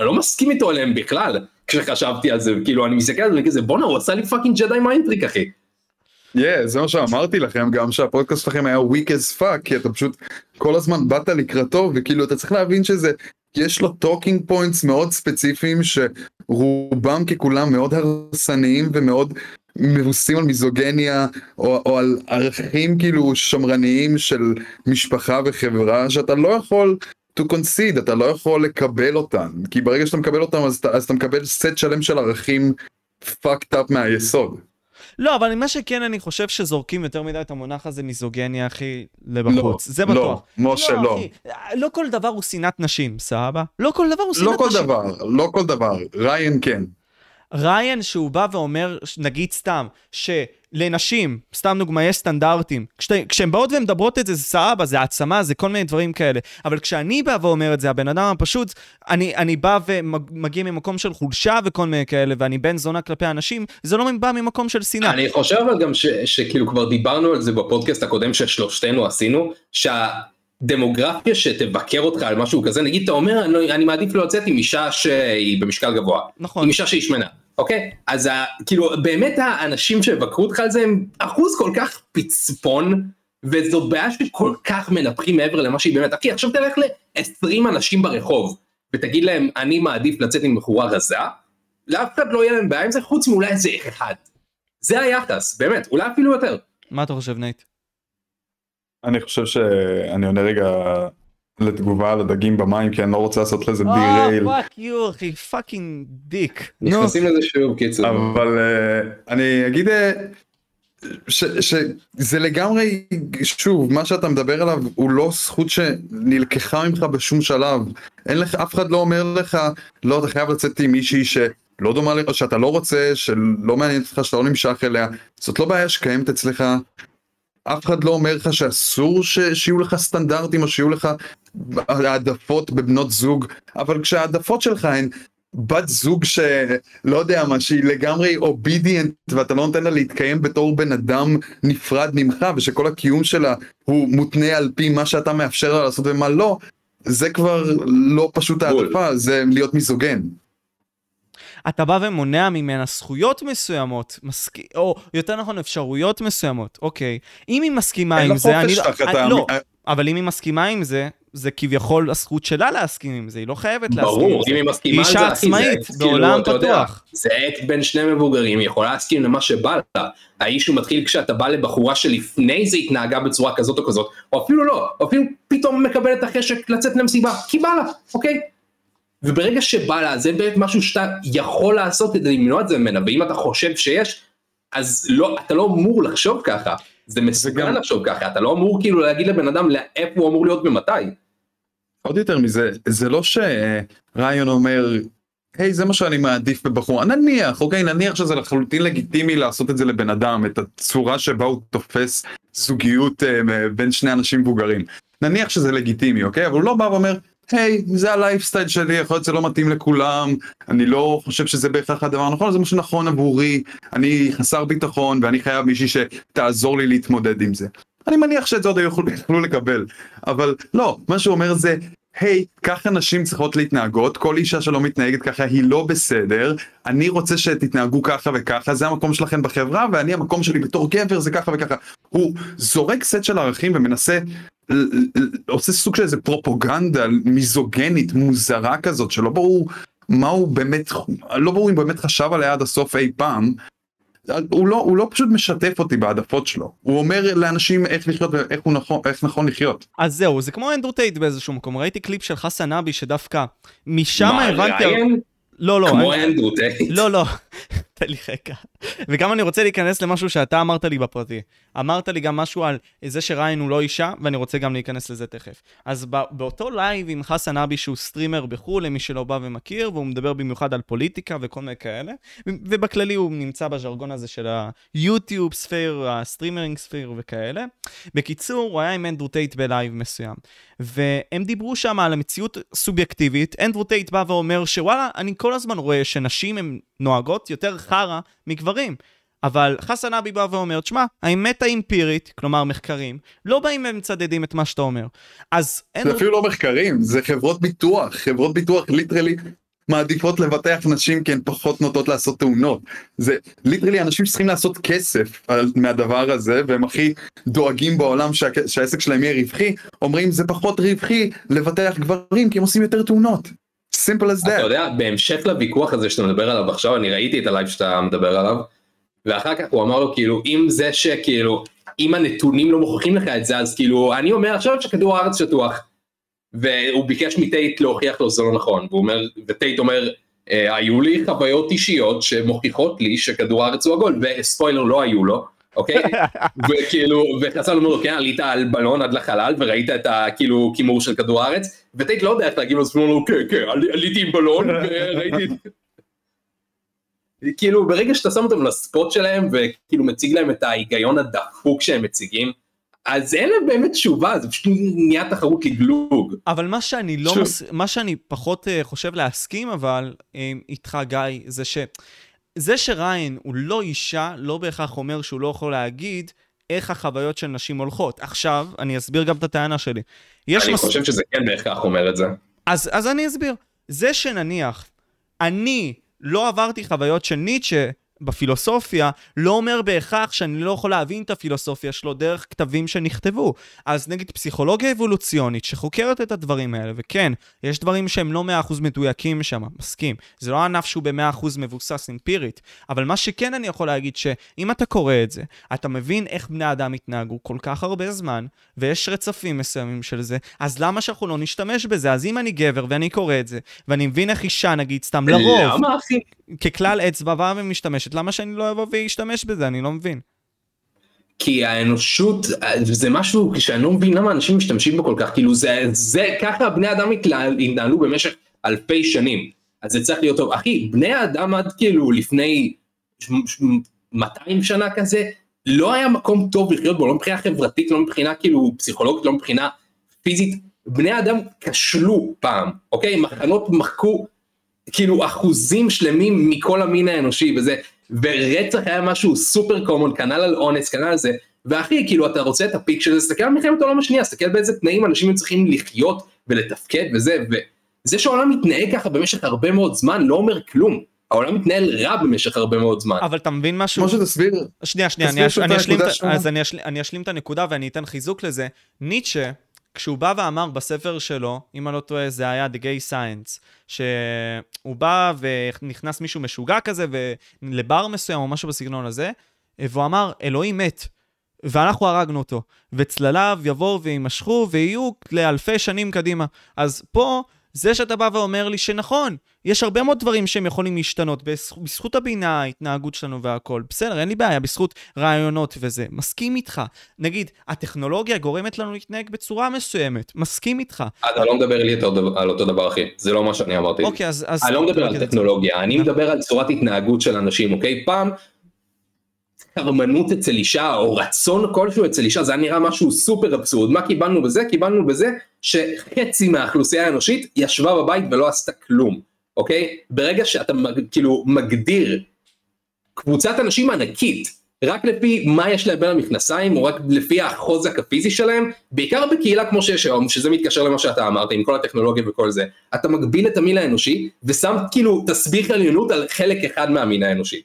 לא מסכים איתו עליהן בכלל, כשחשבתי על זה, כאילו אני מסתכל על זה וכזה בואנה הוא עשה לי fucking Jedi mind trick אחי. Yeah, זה מה שאמרתי לכם גם שהפודקאסט שלכם היה weak as fuck כי אתה פשוט כל הזמן באת לקראתו וכאילו אתה צריך להבין שזה יש לו talking points מאוד ספציפיים שרובם ככולם מאוד הרסניים ומאוד מבוססים על מיזוגניה או, או על ערכים כאילו שמרניים של משפחה וחברה שאתה לא יכול to concede, אתה לא יכול לקבל אותן, כי ברגע שאתה מקבל אותן אז אתה, אז אתה מקבל סט שלם של ערכים fucked up מהיסוד. לא, אבל מה שכן, אני חושב שזורקים יותר מדי את המונח הזה מיזוגניה, אחי, לבחוץ. לא, זה לא, בטוח. משה, לא. אחי, לא כל דבר הוא שנאת נשים, סבבה? לא כל דבר הוא שנאת לא כל נשים. דבר, לא כל דבר, ריין כן. ריין שהוא בא ואומר, נגיד סתם, שלנשים, סתם דוגמה, יש סטנדרטים. כשת, כשהן באות ומדברות את זה, זה סבבה, זה העצמה, זה כל מיני דברים כאלה. אבל כשאני בא ואומר את זה, הבן אדם הפשוט, אני, אני בא ומגיע ממקום של חולשה וכל מיני כאלה, ואני בן זונה כלפי אנשים, זה לא בא ממקום של שנאה. אני חושב אבל גם ש, שכאילו כבר דיברנו על זה בפודקאסט הקודם ששלושתנו עשינו, שהדמוגרפיה שתבקר אותך על משהו כזה, נגיד אתה אומר, אני, אני מעדיף לא לצאת עם אישה שהיא במשקל גבוה. נכון. עם אישה שהיא שמנה. אוקיי? אז ה, כאילו באמת האנשים שיבקרו אותך על זה הם אחוז כל כך פצפון, וזו בעיה שכל כך מנפחים מעבר למה שהיא באמת. אחי, עכשיו תלך ל-20 אנשים ברחוב, ותגיד להם, אני מעדיף לצאת עם בחורה רזה, לאף אחד לא יהיה להם בעיה עם זה, חוץ מאולי איזה אחד. זה היחס, באמת, אולי אפילו יותר. מה אתה חושב, נייט? אני חושב שאני עונה רגע לתגובה על הדגים במים כי אני לא רוצה לעשות לזה derail. fuck you, אחי, fucking dick. נכנסים לזה שוב, קיצור. אבל אה, אני אגיד אה, ש- שזה לגמרי, שוב, מה שאתה מדבר עליו הוא לא זכות שנלקחה ממך בשום שלב. אין לך, אף אחד לא אומר לך, לא, אתה חייב לצאת עם מישהי שלא דומה לך, שאתה לא רוצה, שלא מעניין אותך, שאתה לא נמשך אליה. זאת לא בעיה שקיימת אצלך. אף אחד לא אומר לך שאסור ש- שיהיו לך סטנדרטים או שיהיו לך העדפות בבנות זוג, אבל כשהעדפות שלך הן בת זוג שלא יודע מה, שהיא לגמרי אובידיאנט ואתה לא נותן לה להתקיים בתור בן אדם נפרד ממך ושכל הקיום שלה הוא מותנה על פי מה שאתה מאפשר לה לעשות ומה לא, זה כבר לא פשוט בול. העדפה, זה להיות מיזוגן. אתה בא ומונע ממנה זכויות מסוימות, מסכ... או יותר נכון אפשרויות מסוימות, אוקיי. אם היא מסכימה אין עם לה זה, אני חופש לא... תחת אני- ה- לא, אבל אם היא מסכימה עם זה, זה כביכול הזכות שלה להסכים עם זה, היא לא חייבת להסכים עם ברור, זה. אם היא מסכימה על אישה זה, אחי, זה עצמאית, אקט, בעולם כאילו, אתה יודע, פתוח. זה אקט בין שני מבוגרים, היא יכולה להסכים למה שבא לה. האיש הוא מתחיל כשאתה בא לבחורה שלפני זה התנהגה בצורה כזאת או כזאת, או אפילו לא, או אפילו פתאום מקבלת את החשק לצאת למסיבה, כי בא לה, אוקיי? וברגע שבא לה, זה באמת משהו שאתה יכול לעשות כדי למנוע את זה ממנה, ואם אתה חושב שיש, אז לא, אתה לא אמור לחשוב ככה. זה מסוכן גם- לחשוב ככה, אתה לא אמור כאילו להגיד לבן אדם לאיפה הוא אמור להיות ומתי. עוד יותר מזה, זה לא שריון אומר, היי זה מה שאני מעדיף בבחורה, נניח, אוקיי, נניח שזה לחלוטין לגיטימי לעשות את זה לבן אדם, את הצורה שבה הוא תופס זוגיות אה, בין שני אנשים מבוגרים. נניח שזה לגיטימי, אוקיי? אבל הוא לא בא ואומר, היי, זה הלייפסטייל שלי, יכול להיות שזה לא מתאים לכולם, אני לא חושב שזה בהכרח הדבר הנכון, זה מה שנכון עבורי, אני חסר ביטחון ואני חייב מישהי שתעזור לי להתמודד עם זה. אני מניח שאת זה עוד היו יכלו לקבל, אבל לא, מה שהוא אומר זה, היי, ככה נשים צריכות להתנהגות, כל אישה שלא מתנהגת ככה היא לא בסדר, אני רוצה שתתנהגו ככה וככה, זה המקום שלכם בחברה, ואני המקום שלי בתור גבר זה ככה וככה. הוא זורק סט של ערכים ומנסה, עושה סוג של איזה פרופוגנדה מיזוגנית מוזרה כזאת, שלא ברור מה הוא באמת, לא ברור אם באמת חשב עליה עד הסוף אי פעם. הוא לא, הוא לא פשוט משתף אותי בהעדפות שלו, הוא אומר לאנשים איך לחיות ואיך הוא נכון, איך נכון לחיות. אז זהו, זה כמו אנדרו טייט באיזשהו מקום. ראיתי קליפ של חסן אבי שדווקא משם מה, הבנתי... ראיין? לא, לא. כמו אנדרו טייט. לא, לא. תן לי רגע. וגם אני רוצה להיכנס למשהו שאתה אמרת לי בפרטי. אמרת לי גם משהו על זה שריין הוא לא אישה, ואני רוצה גם להיכנס לזה תכף. אז ב- באותו לייב עם חסן אבי, שהוא סטרימר בחו"ל, למי שלא בא ומכיר, והוא מדבר במיוחד על פוליטיקה וכל מיני כאלה, ובכללי הוא נמצא בז'רגון הזה של ה YouTube sphere, ה streaming sphere וכאלה. בקיצור, הוא היה עם אנדרו טייט בלייב מסוים. והם דיברו שם על המציאות סובייקטיבית, אנדרו טייט בא ואומר שוואלה, אני כל הזמן רואה שנשים הן נוהגות יותר חרא מגברים. אבל חסן אבי בא ואומר, תשמע, האמת האמפירית, כלומר מחקרים, לא באים ומצדדים את מה שאתה אומר. אז זה אנדרו... אפילו לא מחקרים, זה חברות ביטוח, חברות ביטוח literally מעדיפות לבטח נשים כי הן פחות נוטות לעשות תאונות. זה literally אנשים שצריכים לעשות כסף על, מהדבר הזה והם הכי דואגים בעולם שה, שהעסק שלהם יהיה רווחי, אומרים זה פחות רווחי לבטח גברים כי הם עושים יותר תאונות. Simple as אתה that. יודע, בהמשך לוויכוח הזה שאתה מדבר עליו עכשיו, אני ראיתי את הלייב שאתה מדבר עליו, ואחר כך הוא אמר לו כאילו, אם זה שכאילו, אם הנתונים לא מוכיחים לך את זה, אז כאילו, אני אומר עכשיו שכדור הארץ שטוח. והוא ביקש מטייט להוכיח לו שזה לא נכון, והוא אומר, וטייט אומר, "אה, היו לי חוויות אישיות שמוכיחות לי שכדור הארץ הוא עגול, וספוילר לא היו לו, אוקיי? וכאילו, וחסן אומר לו, כן, עלית על בלון עד לחלל וראית את הכאילו כימור של כדור הארץ, וטייט לא יודע איך להגיד לו, אז הוא אומר כן, כן, עלי- עליתי עם בלון וראיתי את... כאילו ברגע שאתה שם אותם לספוט שלהם וכאילו מציג להם את ההיגיון הדפוק שהם מציגים, אז אין להם באמת תשובה, זה פשוט נהיה תחרות לגלוג. אבל מה שאני לא. מס... מה שאני פחות uh, חושב להסכים, אבל um, איתך, גיא, זה ש... זה שריין הוא לא אישה, לא בהכרח אומר שהוא לא יכול להגיד איך החוויות של נשים הולכות. עכשיו, אני אסביר גם את הטענה שלי. יש אני מס- חושב שזה כן בהכרח אומר את זה. אז, אז אני אסביר. זה שנניח, אני לא עברתי חוויות של ניטשה בפילוסופיה, לא אומר בהכרח שאני לא יכול להבין את הפילוסופיה שלו דרך כתבים שנכתבו. אז נגיד פסיכולוגיה אבולוציונית שחוקרת את הדברים האלה, וכן, יש דברים שהם לא 100% מדויקים שם, מסכים. זה לא ענף שהוא ב-100% מבוסס אמפירית, אבל מה שכן אני יכול להגיד שאם אתה קורא את זה, אתה מבין איך בני אדם התנהגו כל כך הרבה זמן, ויש רצפים מסוימים של זה, אז למה שאנחנו לא נשתמש בזה? אז אם אני גבר ואני קורא את זה, ואני מבין איך אישה, נגיד, סתם לרוב, למה אחי? ככלל אצבע באה ומשתמשת, למה שאני לא אבוא ואשתמש בזה? אני לא מבין. כי האנושות זה משהו שאני לא מבין למה אנשים משתמשים בו כל כך. כאילו זה זה ככה בני אדם התנהל- התנהלו במשך אלפי שנים. אז זה צריך להיות טוב. אחי בני האדם עד כאילו לפני ש- ש- 200 שנה כזה לא היה מקום טוב לחיות בו לא מבחינה חברתית לא מבחינה כאילו פסיכולוגית לא מבחינה פיזית. בני אדם כשלו פעם אוקיי? מחנות מחקו כאילו אחוזים שלמים מכל המין האנושי וזה ורצח היה משהו סופר קומון כנ"ל על אונס כנ"ל על זה ואחי כאילו אתה רוצה את הפיק של זה תסתכל על מלחמת העולם השנייה תסתכל באיזה תנאים אנשים צריכים לחיות ולתפקד וזה וזה שהעולם מתנהג ככה במשך הרבה מאוד זמן לא אומר כלום העולם מתנהל רע במשך הרבה מאוד זמן אבל אתה מבין משהו? כמו שתסביר, שנייה, שנייה, אשלים. אז אני אשלים את הנקודה ואני אתן חיזוק לזה. ניטשה, כשהוא בא ואמר בספר שלו, אם אני לא טועה, זה היה The Gay Science, שהוא בא ונכנס מישהו משוגע כזה לבר מסוים או משהו בסגנון הזה, והוא אמר, אלוהים מת. ואנחנו הרגנו אותו, וצלליו יבואו ויימשכו ויהיו לאלפי שנים קדימה. אז פה, זה שאתה בא ואומר לי שנכון, יש הרבה מאוד דברים שהם יכולים להשתנות, בז- בזכות הבינה, ההתנהגות שלנו והכל. בסדר, אין לי בעיה, בזכות רעיונות וזה. מסכים איתך. נגיד, הטכנולוגיה גורמת לנו להתנהג בצורה מסוימת. מסכים איתך. אתה לא מדבר לי על אותו דבר אחי זה לא מה שאני אמרתי אוקיי, אז... אני לא מדבר על זה. טכנולוגיה, אני מדבר על צורת התנהגות של אנשים, אוקיי? פעם קרמנות אצל אישה או רצון כלשהו אצל אישה זה היה נראה משהו סופר אבסורד, מה קיבלנו בזה? קיבלנו בזה שחצי מהאוכלוסייה האנושית ישבה בבית ולא עשתה כלום, אוקיי? ברגע שאתה כאילו מגדיר קבוצת אנשים ענקית רק לפי מה יש להם בין המכנסיים או רק לפי החוזק הפיזי שלהם בעיקר בקהילה כמו שיש היום שזה מתקשר למה שאתה אמרת עם כל הטכנולוגיה וכל זה אתה מגביל את המין האנושי ושם כאילו תסביך עליונות על חלק אחד מהמין האנושי.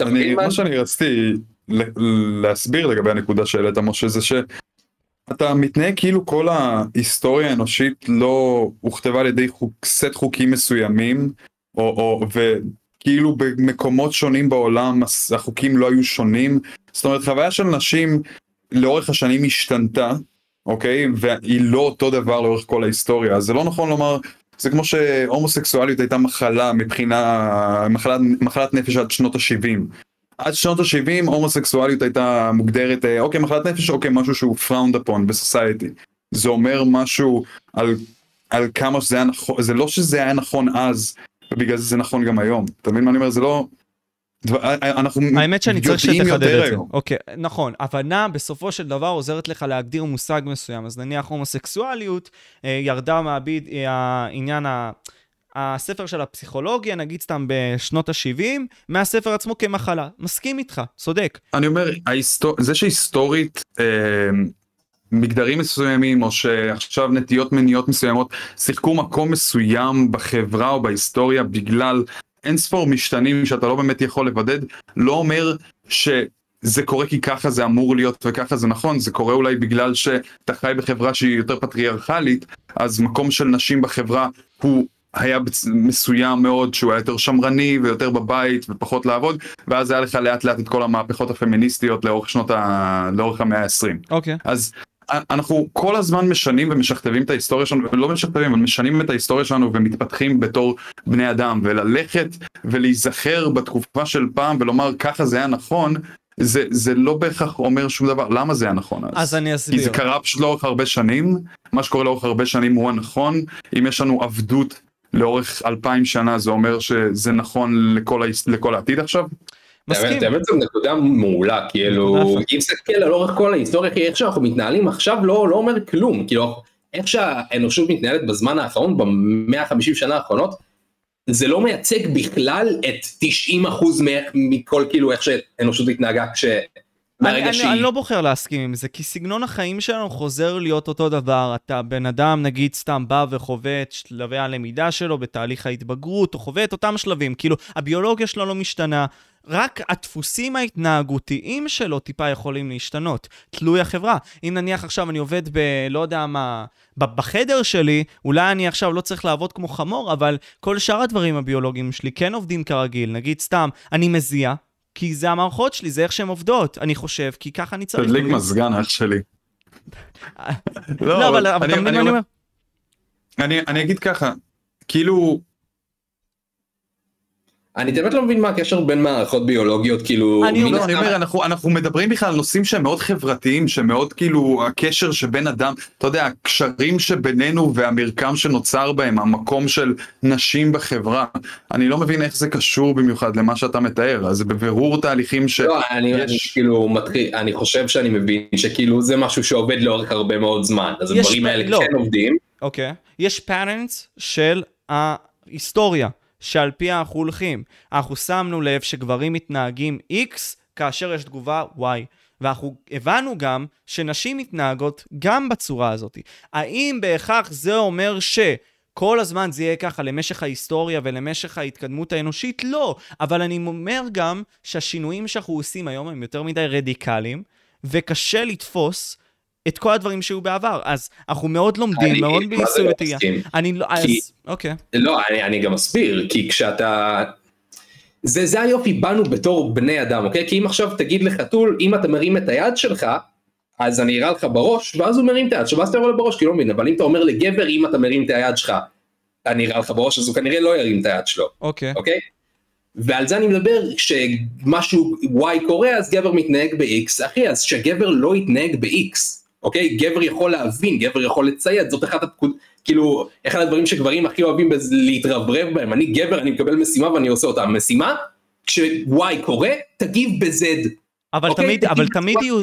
אני, מה? שאני רציתי להסביר לגבי הנקודה שהעלית משה זה שאתה מתנהג כאילו כל ההיסטוריה האנושית לא הוכתבה על ידי חוק, סט חוקים מסוימים או, או וכאילו במקומות שונים בעולם החוקים לא היו שונים. זאת אומרת חוויה של נשים לאורך השנים השתנתה אוקיי? והיא לא אותו דבר לאורך כל ההיסטוריה. אז זה לא נכון לומר זה כמו שהומוסקסואליות הייתה מחלה מבחינה מחלת, מחלת נפש עד שנות ה-70. עד שנות ה-70 הומוסקסואליות הייתה מוגדרת אה, אוקיי מחלת נפש אוקיי משהו שהוא frowned upon בסוסייטי. זה אומר משהו על, על כמה שזה היה נכון זה לא שזה היה נכון אז ובגלל זה זה נכון גם היום אתה מבין מה אני אומר זה לא. דבר- אה, אנחנו האמת שאני צריך שתחדד את זה. אוקיי, נכון. הבנה בסופו של דבר עוזרת לך להגדיר מושג מסוים. אז נניח הומוסקסואליות אה, ירדה מהביד, אה, העניין ה... הספר של הפסיכולוגיה, נגיד סתם בשנות ה-70, מהספר עצמו כמחלה. מסכים איתך, צודק. אני אומר, ההיסטור... זה שהיסטורית אה, מגדרים מסוימים, או שעכשיו נטיות מיניות מסוימות, שיחקו מקום מסוים בחברה או בהיסטוריה בגלל אין ספור משתנים שאתה לא באמת יכול לבדד, לא אומר שזה קורה כי ככה זה אמור להיות וככה זה נכון, זה קורה אולי בגלל שאתה חי בחברה שהיא יותר פטריארכלית, אז מקום של נשים בחברה הוא היה מסוים מאוד שהוא היה יותר שמרני ויותר בבית ופחות לעבוד ואז היה לך לאט לאט את כל המהפכות הפמיניסטיות לאורך שנות ה... לאורך המאה ה-20 אוקיי. אז אנחנו כל הזמן משנים ומשכתבים את ההיסטוריה שלנו, לא משכתבים, אבל משנים את ההיסטוריה שלנו ומתפתחים בתור בני אדם, וללכת ולהיזכר בתקופה של פעם ולומר ככה זה היה נכון, זה, זה לא בהכרח אומר שום דבר, למה זה היה נכון אז? אז אני אסביר. כי זה קרה פשוט לאורך הרבה שנים, מה שקורה לאורך הרבה שנים הוא הנכון, אם יש לנו עבדות לאורך אלפיים שנה זה אומר שזה נכון לכל, לכל העתיד עכשיו? מסכים. האמת זו נקודה מעולה, כאילו, אם תסתכל על אורך כל ההיסטוריה, כי איך שאנחנו מתנהלים עכשיו לא לא אומר כלום, כאילו, איך שהאנושות מתנהלת בזמן האחרון, ב-150 שנה האחרונות, זה לא מייצג בכלל את 90% מ- מכל כאילו איך שהאנושות התנהגה כש... אני, מהרגע אני, שהיא... אני לא בוחר להסכים עם זה, כי סגנון החיים שלנו חוזר להיות אותו דבר. אתה בן אדם, נגיד, סתם בא וחווה את שלבי הלמידה שלו בתהליך ההתבגרות, או חווה את אותם שלבים. כאילו, הביולוגיה שלו לא משתנה, רק הדפוסים ההתנהגותיים שלו טיפה יכולים להשתנות. תלוי החברה. אם נניח עכשיו אני עובד ב... לא יודע מה... בחדר שלי, אולי אני עכשיו לא צריך לעבוד כמו חמור, אבל כל שאר הדברים הביולוגיים שלי כן עובדים כרגיל. נגיד, סתם, אני מזיע. כי זה המערכות שלי, זה איך שהן עובדות. אני חושב, כי ככה אני צריך. תדליק מזגן אח שלי. לא, אבל אתה מבין מה אני אומר? אני אגיד ככה, כאילו, אני באמת לא מבין מה הקשר בין מערכות ביולוגיות, כאילו... אני אומר- לא, אני אומר, אנחנו, אנחנו מדברים בכלל על נושאים שהם מאוד חברתיים, שמאוד כאילו הקשר שבין אדם, אתה יודע, הקשרים שבינינו והמרקם שנוצר בהם, המקום של נשים בחברה. אני לא מבין איך זה קשור במיוחד למה שאתה מתאר, אז בבירור תהליכים ש... לא, אני, אני יש- כאילו מתחיל, אני חושב שאני מבין שכאילו זה משהו שעובד לאורך הרבה מאוד זמן, אז הדברים האלה לא. כן עובדים. אוקיי. יש פארנטס של ההיסטוריה, שעל פיה אנחנו הולכים. אנחנו שמנו לב שגברים מתנהגים X כאשר יש תגובה Y. ואנחנו הבנו גם שנשים מתנהגות גם בצורה הזאת. האם בהכרח זה אומר ש... כל הזמן זה יהיה ככה למשך ההיסטוריה ולמשך ההתקדמות האנושית? לא. אבל אני אומר גם שהשינויים שאנחנו עושים היום הם יותר מדי רדיקליים, וקשה לתפוס את כל הדברים שהיו בעבר. אז אנחנו מאוד לומדים, אני- מאוד בניסוי לא וטעייה. מסכים? אני לא... אז... כי- אוקיי. לא, אני, אני גם אסביר, כי כשאתה... זה, זה היופי בנו בתור בני אדם, אוקיי? כי אם עכשיו תגיד לחתול, אם אתה מרים את היד שלך, אז אני אראה לך בראש, ואז הוא מרים את היד שלו, ואז אתה יורה לו בראש, כי לא מבין, אבל אם אתה אומר לגבר, אם אתה מרים את היד שלך, אני אראה לך בראש, אז הוא כנראה לא ירים את היד שלו. אוקיי. אוקיי? ועל זה אני מדבר, כשמשהו Y קורה אז גבר מתנהג ב-X, אחי אז שגבר לא יתנהג ב-X, אוקיי? גבר יכול להבין, גבר יכול לציית, זאת אחת הפקוד, כאילו, אחד הדברים שגברים הכי אוהבים להתרברב בהם, אני גבר, אני מקבל משימה ואני עושה אותה, משימה, כש-Y קורה, תגיב ב-Z. אבל אוקיי? תמיד, אבל תמיד יהיו...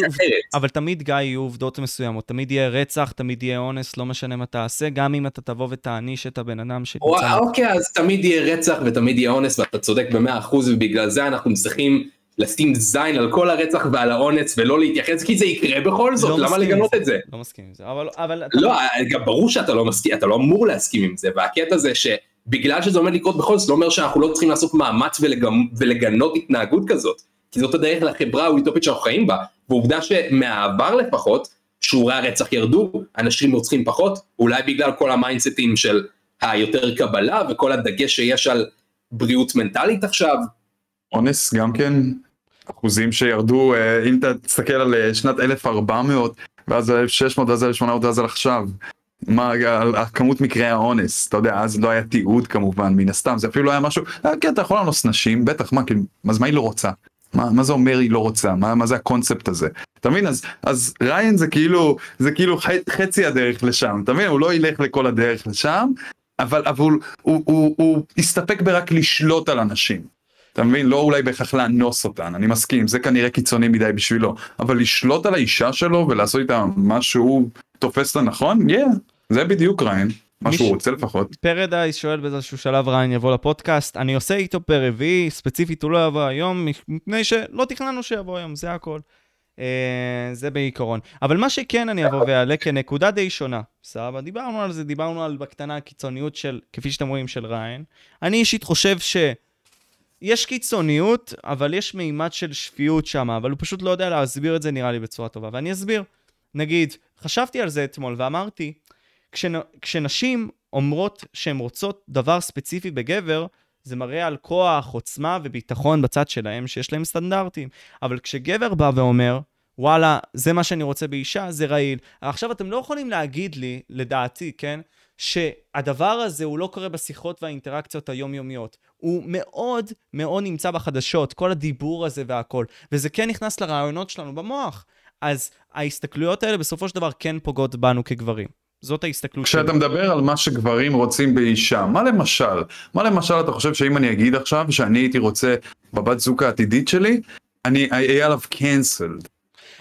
אבל תמיד, גיא, יהיו עובדות מסוימות. תמיד יהיה רצח, תמיד יהיה אונס, לא משנה מה תעשה, גם אם אתה תבוא ותעניש את הבן אדם שנמצא... אוקיי, אז תמיד יהיה רצח ותמיד יהיה אונס ואתה צודק במאה אחוז ובגלל זה אנחנו צריכים לשים זין על כל הרצח ועל האונס ולא להתייחס כי זה יקרה בכל זאת, לא למה לגנות את זה? לא מסכים עם זה. אבל... אבל... לא, גם ברור שאתה לא מסכים, אתה לא אמור להסכים עם זה, והקטע זה שבגלל שזה עומד לקרות בכל זאת, לא אומר שאנחנו לא צריכים לעשות מאמץ ולגמ, ולגנות התנהגות כזאת, כי זאת הדרך לחברה האוטופית שאנחנו חיים בה, ועובדה שמהעבר לפחות, שיעורי הרצח ירדו, אנשים רוצחים פחות, אולי בגלל כל המיינדסטים של היותר קבלה וכל הדגש שיש על בריאות מנטלית עכשיו, אונס גם כן אחוזים שירדו אה, אם אתה תסתכל על אה, שנת 1400 ואז על 1600 ואז על 1800 ואז על עכשיו. מה על כמות מקרי האונס אתה יודע אז לא היה תיעוד כמובן מן הסתם זה אפילו לא היה משהו אה, כן אתה יכול לאנוס נשים בטח מה כאילו אז מה היא לא רוצה? מה, מה זה אומר היא לא רוצה? מה, מה זה הקונספט הזה? אתה מבין? אז אז ריין זה כאילו זה כאילו ח, חצי הדרך לשם אתה מבין? הוא לא ילך לכל הדרך לשם אבל אבל הוא, הוא, הוא, הוא הסתפק ברק לשלוט על אנשים. אתה מבין? לא אולי בהכרח לאנוס אותן, אני מסכים, זה כנראה קיצוני מדי בשבילו, אבל לשלוט על האישה שלו ולעשות איתה מה שהוא תופס לנכון, yeah, זה בדיוק ריין, מה שהוא רוצה לפחות. פרדייס שואל באיזשהו שלב ריין יבוא לפודקאסט, אני עושה איתו פר רביעי, ספציפית הוא לא יבוא היום, מפני שלא תכננו שיבוא היום, זה הכל. אה, זה בעיקרון. אבל מה שכן אני אבוא ואעלה כנקודה די שונה, סבבה, דיברנו על זה, דיברנו על בקטנה הקיצוניות של, כפי שאתם רואים, של ריין. אני אישית חושב ש... יש קיצוניות, אבל יש מימד של שפיות שם, אבל הוא פשוט לא יודע להסביר את זה נראה לי בצורה טובה, ואני אסביר. נגיד, חשבתי על זה אתמול ואמרתי, כשנ... כשנשים אומרות שהן רוצות דבר ספציפי בגבר, זה מראה על כוח, עוצמה וביטחון בצד שלהם שיש להם סטנדרטים. אבל כשגבר בא ואומר, וואלה, זה מה שאני רוצה באישה, זה רעיל. עכשיו, אתם לא יכולים להגיד לי, לדעתי, כן, שהדבר הזה הוא לא קורה בשיחות והאינטראקציות היומיומיות. הוא מאוד מאוד נמצא בחדשות, כל הדיבור הזה והכל. וזה כן נכנס לרעיונות שלנו במוח. אז ההסתכלויות האלה בסופו של דבר כן פוגעות בנו כגברים. זאת ההסתכלות שלי. כשאתה מדבר על מה שגברים רוצים באישה, מה למשל? מה למשל אתה חושב שאם אני אגיד עכשיו שאני הייתי רוצה בבת זוג העתידית שלי, אני אהיה עליו cancelled.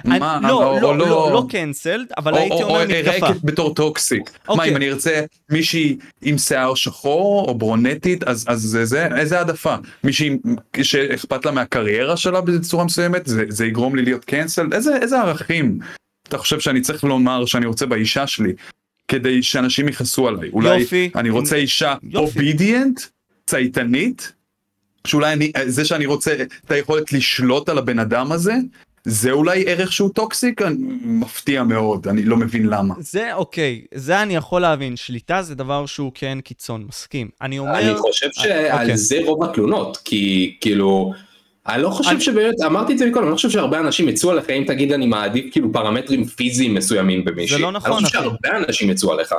מה, לא, או- לא, או לא, לא cancelled, אבל או- הייתי או- אומר או מתקפה. אראה בתור toxic. מה אוקיי. אם אני ארצה מישהי עם שיער שחור או ברונטית אז זה זה איזה העדפה מישהי שאכפת לה מהקריירה שלה בצורה מסוימת זה יגרום לי להיות cancelled איזה ערכים אתה חושב שאני צריך לומר שאני רוצה באישה שלי כדי שאנשים יכעסו עליי אולי יופי. אני רוצה אישה. obedient צייתנית שאולי אני זה שאני רוצה את היכולת לשלוט על הבן אדם הזה. זה אולי ערך שהוא טוקסיק? אני- מפתיע מאוד, אני לא מבין למה. זה אוקיי, זה אני יכול להבין. שליטה זה דבר שהוא כן קיצון, מסכים. אני אומר... אני חושב שעל אוקיי. זה רוב התלונות, כי כאילו, אני לא חושב שבאמת, אמרתי את זה מקודם, אני לא חושב שהרבה אנשים יצאו עליך אם תגיד אני מעדיף כאילו פרמטרים פיזיים מסוימים במישהי. זה לא נכון, אני חושב אחי. שהרבה אנשים יצאו עליך.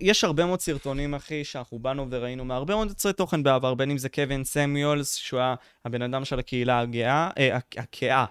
יש הרבה מאוד סרטונים, אחי, שאנחנו באנו וראינו מהרבה מאוד יוצרי תוכן בעבר, בין אם זה קווין סמיולס, שהוא היה הבן אדם של הקהילה הגאה, אה, הק- הכאה,